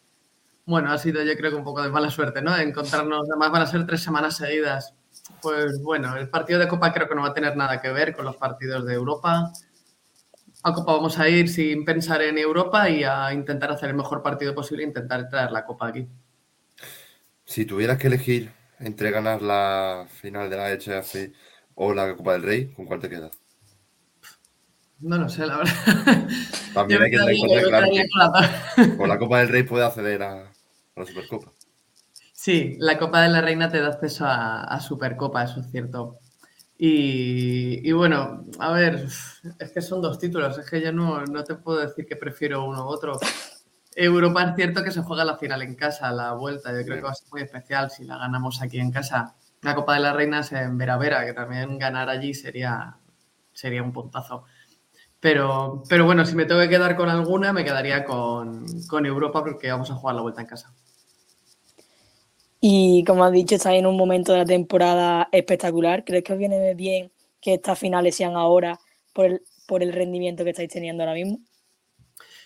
Bueno, ha sido yo creo que un poco de mala suerte, ¿no? Encontrarnos, además van a ser tres semanas seguidas. Pues bueno, el partido de Copa creo que no va a tener nada que ver con los partidos de Europa. A Copa vamos a ir sin pensar en Europa y a intentar hacer el mejor partido posible e intentar traer la Copa aquí. Si tuvieras que elegir entre ganar la final de la HF o la Copa del Rey, ¿con cuál te quedas? No lo sé, la verdad. También <laughs> hay que tener en cuenta que, claro, con la dos. con la Copa del Rey puede acceder a, a la Supercopa. Sí, la Copa de la Reina te da acceso a, Supercopa, eso es cierto. Y, y bueno, a ver, es que son dos títulos, es que yo no, no te puedo decir que prefiero uno u otro. Europa es cierto que se juega la final en casa, la vuelta, yo creo que va a ser muy especial si la ganamos aquí en casa. La Copa de la Reina es en Vera Vera, que también ganar allí sería, sería un puntazo. Pero, pero bueno, si me tengo que quedar con alguna, me quedaría con, con Europa porque vamos a jugar la vuelta en casa. Y como has dicho, estáis en un momento de la temporada espectacular. ¿Crees que os viene bien que estas finales sean ahora por el, por el rendimiento que estáis teniendo ahora mismo?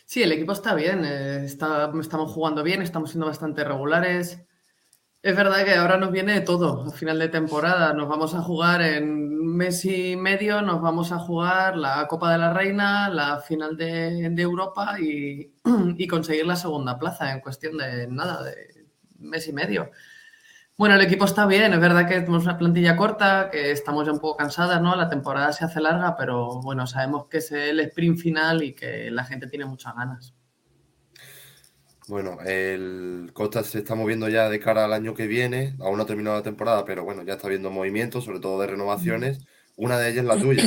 Sí, el equipo está bien, eh, está- estamos jugando bien, estamos siendo bastante regulares. Es verdad que ahora nos viene todo, a final de temporada. Nos vamos a jugar en mes y medio, nos vamos a jugar la Copa de la Reina, la final de, Europa y, <clears throat> y conseguir la segunda plaza en cuestión de nada, de mes y medio. Bueno, el equipo está bien, es verdad que tenemos una plantilla corta, que estamos ya un poco cansadas, ¿no? La temporada se hace larga, pero bueno, sabemos que es el sprint final y que la gente tiene muchas ganas. Bueno, el Costa se está moviendo ya de cara al año que viene. Aún no ha terminado la temporada, pero bueno, ya está habiendo movimientos, sobre todo de renovaciones. Una de ellas es la tuya.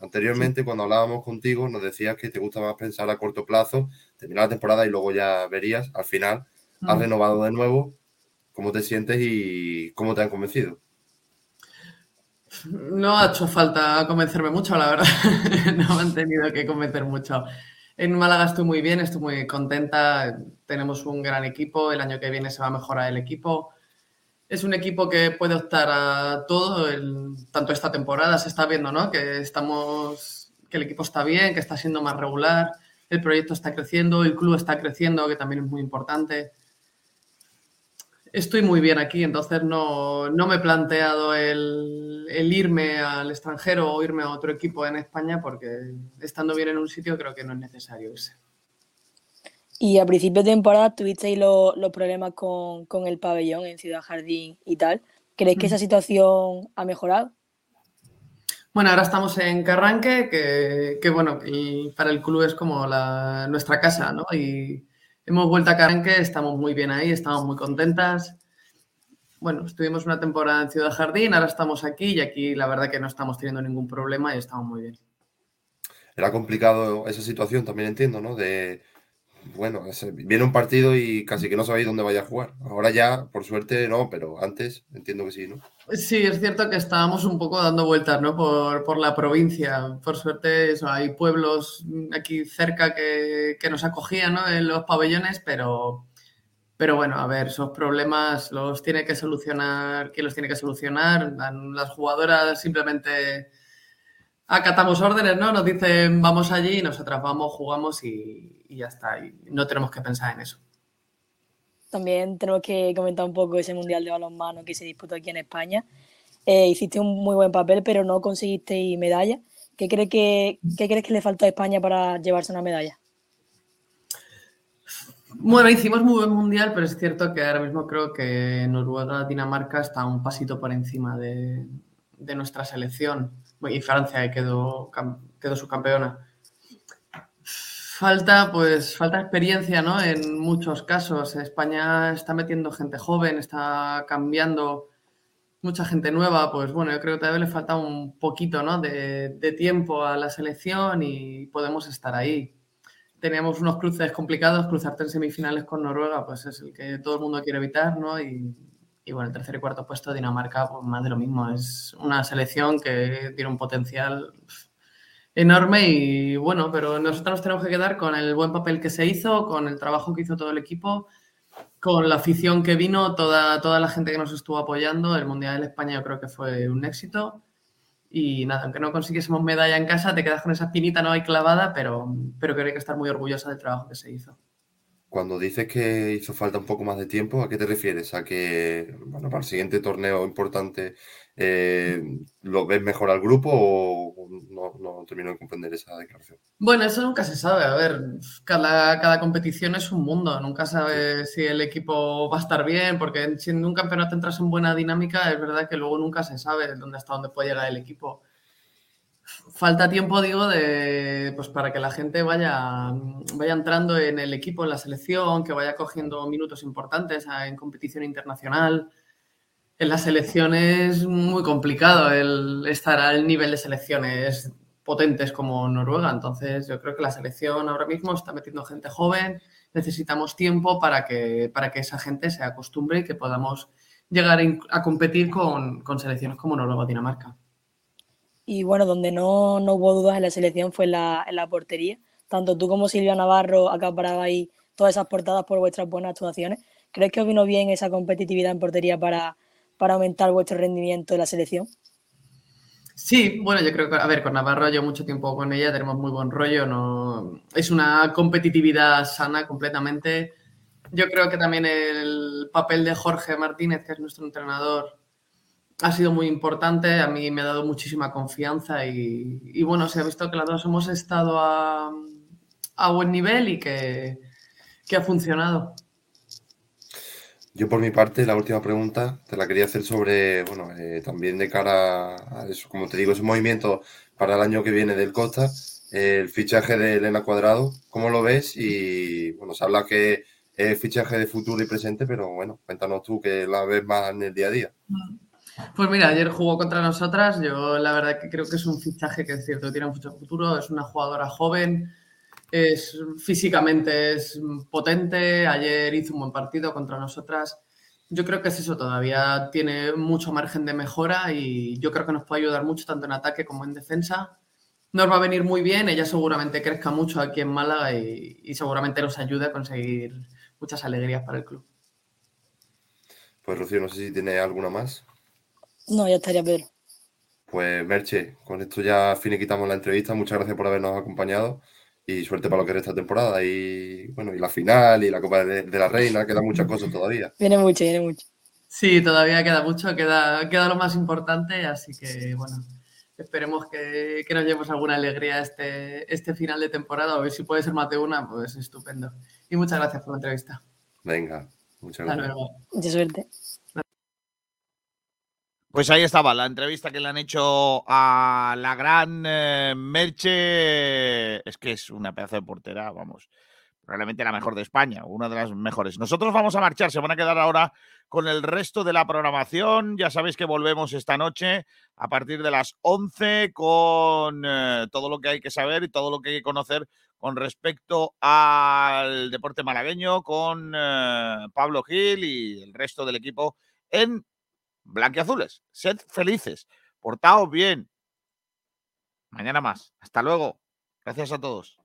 Anteriormente, cuando hablábamos contigo, nos decías que te gusta más pensar a corto plazo, terminar la temporada y luego ya verías. Al final, has renovado de nuevo. ¿Cómo te sientes y cómo te han convencido? No ha hecho falta convencerme mucho, la verdad. <laughs> No me han tenido que convencer mucho. En Málaga estoy muy bien, estoy muy contenta. Tenemos un gran equipo. El año que viene se va a mejorar el equipo. Es un equipo que puede optar a todo. el- tanto esta temporada se está viendo, ¿no? Que estamos, que el equipo está bien, que está siendo más regular. El proyecto está creciendo, el club está creciendo, que también es muy importante. Estoy muy bien aquí, entonces no, no me he planteado el, el irme al extranjero o irme a otro equipo en España porque estando bien en un sitio creo que no es necesario irse. Y a principio de temporada tuvisteis lo- los problemas con, con el pabellón en Ciudad Jardín y tal. ¿Creéis que esa situación ha mejorado? Bueno, ahora estamos en Carranque, que, que, bueno, para el club es como la, nuestra casa, ¿no? Y hemos vuelto a Carranque, estamos muy bien ahí, estamos muy contentas. Bueno, estuvimos una temporada en Ciudad Jardín, ahora estamos aquí y aquí la verdad que no estamos teniendo ningún problema y estamos muy bien. Era complicado esa situación, también entiendo, ¿no? De, bueno, viene un partido y casi que no sabéis dónde vaya a jugar. Ahora ya, por suerte, no, pero antes entiendo que sí, ¿no? Sí, es cierto que estábamos un poco dando vueltas, ¿no? Por, por la provincia. Por suerte, eso, hay pueblos aquí cerca que, que nos acogían, ¿no? En los pabellones, pero, Pero bueno, a ver, esos problemas los tiene que solucionar, ¿quién los tiene que solucionar? Las jugadoras simplemente acatamos órdenes, ¿no? Nos dicen vamos allí, nosotras vamos, jugamos y, y ya está. Y no tenemos que pensar en eso. También tenemos que comentar un poco ese Mundial de Balonmano que se disputó aquí en España. Eh, hiciste un muy buen papel, pero no conseguiste medalla. ¿Qué, cree que, ¿Qué crees que le falta a España para llevarse una medalla? Bueno, hicimos muy buen mundial, pero es cierto que ahora mismo creo que Noruega, Dinamarca está un pasito por encima de, de nuestra selección. Y Francia quedó, quedó subcampeona. Falta, pues, falta experiencia, ¿no? En muchos casos. España está metiendo gente joven, está cambiando mucha gente nueva. Pues bueno, yo creo que todavía le falta un poquito, ¿no? De, tiempo a la selección y podemos estar ahí. Teníamos unos cruces complicados, cruzarte en semifinales con Noruega, pues es el que todo el mundo quiere evitar, ¿no? Y bueno, el tercer y cuarto puesto, Dinamarca, pues más de lo mismo. Es una selección que tiene un potencial enorme y bueno, pero nosotros nos tenemos que quedar con el buen papel que se hizo, con el trabajo que hizo todo el equipo, con la afición que vino, toda, toda la gente que nos estuvo apoyando. El Mundial de España yo creo que fue un éxito. Y nada, aunque no consiguiésemos medalla en casa, te quedas con esa pinita no hay clavada, pero, pero creo que hay que estar muy orgullosa del trabajo que se hizo. Cuando dices que hizo falta un poco más de tiempo, ¿a qué te refieres? ¿A que bueno, para el siguiente torneo importante eh, lo ves mejor al grupo o no, no, termino de comprender esa declaración? Bueno, eso nunca se sabe. A ver, cada, cada competición es un mundo. Nunca sabes si el equipo va a estar bien, porque si en un campeonato entras en buena dinámica, es verdad que luego nunca se sabe dónde hasta dónde puede llegar el equipo falta tiempo, digo, de, pues para que la gente vaya, vaya entrando en el equipo, en la selección, que vaya cogiendo minutos importantes en competición internacional. En la selección es muy complicado el estar al nivel de selecciones potentes como Noruega. Entonces, yo creo que la selección ahora mismo está metiendo gente joven. Necesitamos tiempo para que, para que esa gente se acostumbre y que podamos llegar a competir con, con selecciones como Noruega o Dinamarca. Y bueno, donde no, no hubo dudas en la selección fue en la, en la portería. Tanto tú como Silvia Navarro acaparabais todas esas portadas por vuestras buenas actuaciones. ¿Crees que os vino bien esa competitividad en portería para, para aumentar vuestro rendimiento de la selección? Sí, bueno, yo creo que, a ver, con Navarro llevo mucho tiempo con ella, tenemos muy buen rollo, no es una competitividad sana completamente. Yo creo que también el papel de Jorge Martínez, que es nuestro entrenador, ha sido muy importante, a mí me ha dado muchísima confianza y, bueno, se ha visto que las dos hemos estado a, a buen nivel y que, que, ha funcionado. Yo por mi parte, la última pregunta te la quería hacer sobre, bueno, eh, también de cara a eso, como te digo, ese movimiento para el año que viene del Costa, el fichaje de Elena Cuadrado, ¿cómo lo ves? Y bueno, se habla que es fichaje de futuro y presente, pero bueno, cuéntanos tú que la ves más en el día a día. Pues mira, ayer jugó contra nosotras. Yo la verdad que creo que es un fichaje que es cierto, tiene mucho futuro. Es una jugadora joven, es físicamente es potente. Ayer hizo un buen partido contra nosotras. Yo creo que es eso, todavía tiene mucho margen de mejora y yo creo que nos puede ayudar mucho tanto en ataque como en defensa. Nos va a venir muy bien, ella seguramente crezca mucho aquí en Málaga y, y seguramente nos ayude a conseguir muchas alegrías para el club. Pues Rocío, no sé si tiene alguna más. No, ya estaría Pedro. Pues Merche, con esto ya finiquitamos la entrevista. Muchas gracias por habernos acompañado y suerte para lo que resta temporada. Y bueno, y la final y la Copa de, de la Reina, quedan muchas <laughs> cosas todavía. Viene mucho, viene mucho. Sí, todavía queda mucho, queda, queda lo más importante, así que bueno, esperemos que, que nos llevemos alguna alegría este, este final de temporada, a ver si puede ser más de una, pues estupendo. Y muchas gracias por la entrevista. Venga, muchas Hasta gracias. luego. Mucha suerte. Pues ahí estaba la entrevista que le han hecho a la gran eh, Merche. Es que es una pedazo de portera, vamos. Probablemente la mejor de España, una de las mejores. Nosotros vamos a marchar, se van a quedar ahora con el resto de la programación. Ya sabéis que volvemos esta noche a partir de las 11 con eh, todo lo que hay que saber y todo lo que hay que conocer con respecto al deporte malagueño, con eh, Pablo Gil y el resto del equipo en blanquiazules. Sed felices. Portaos bien. Mañana más. Hasta luego. Gracias a todos.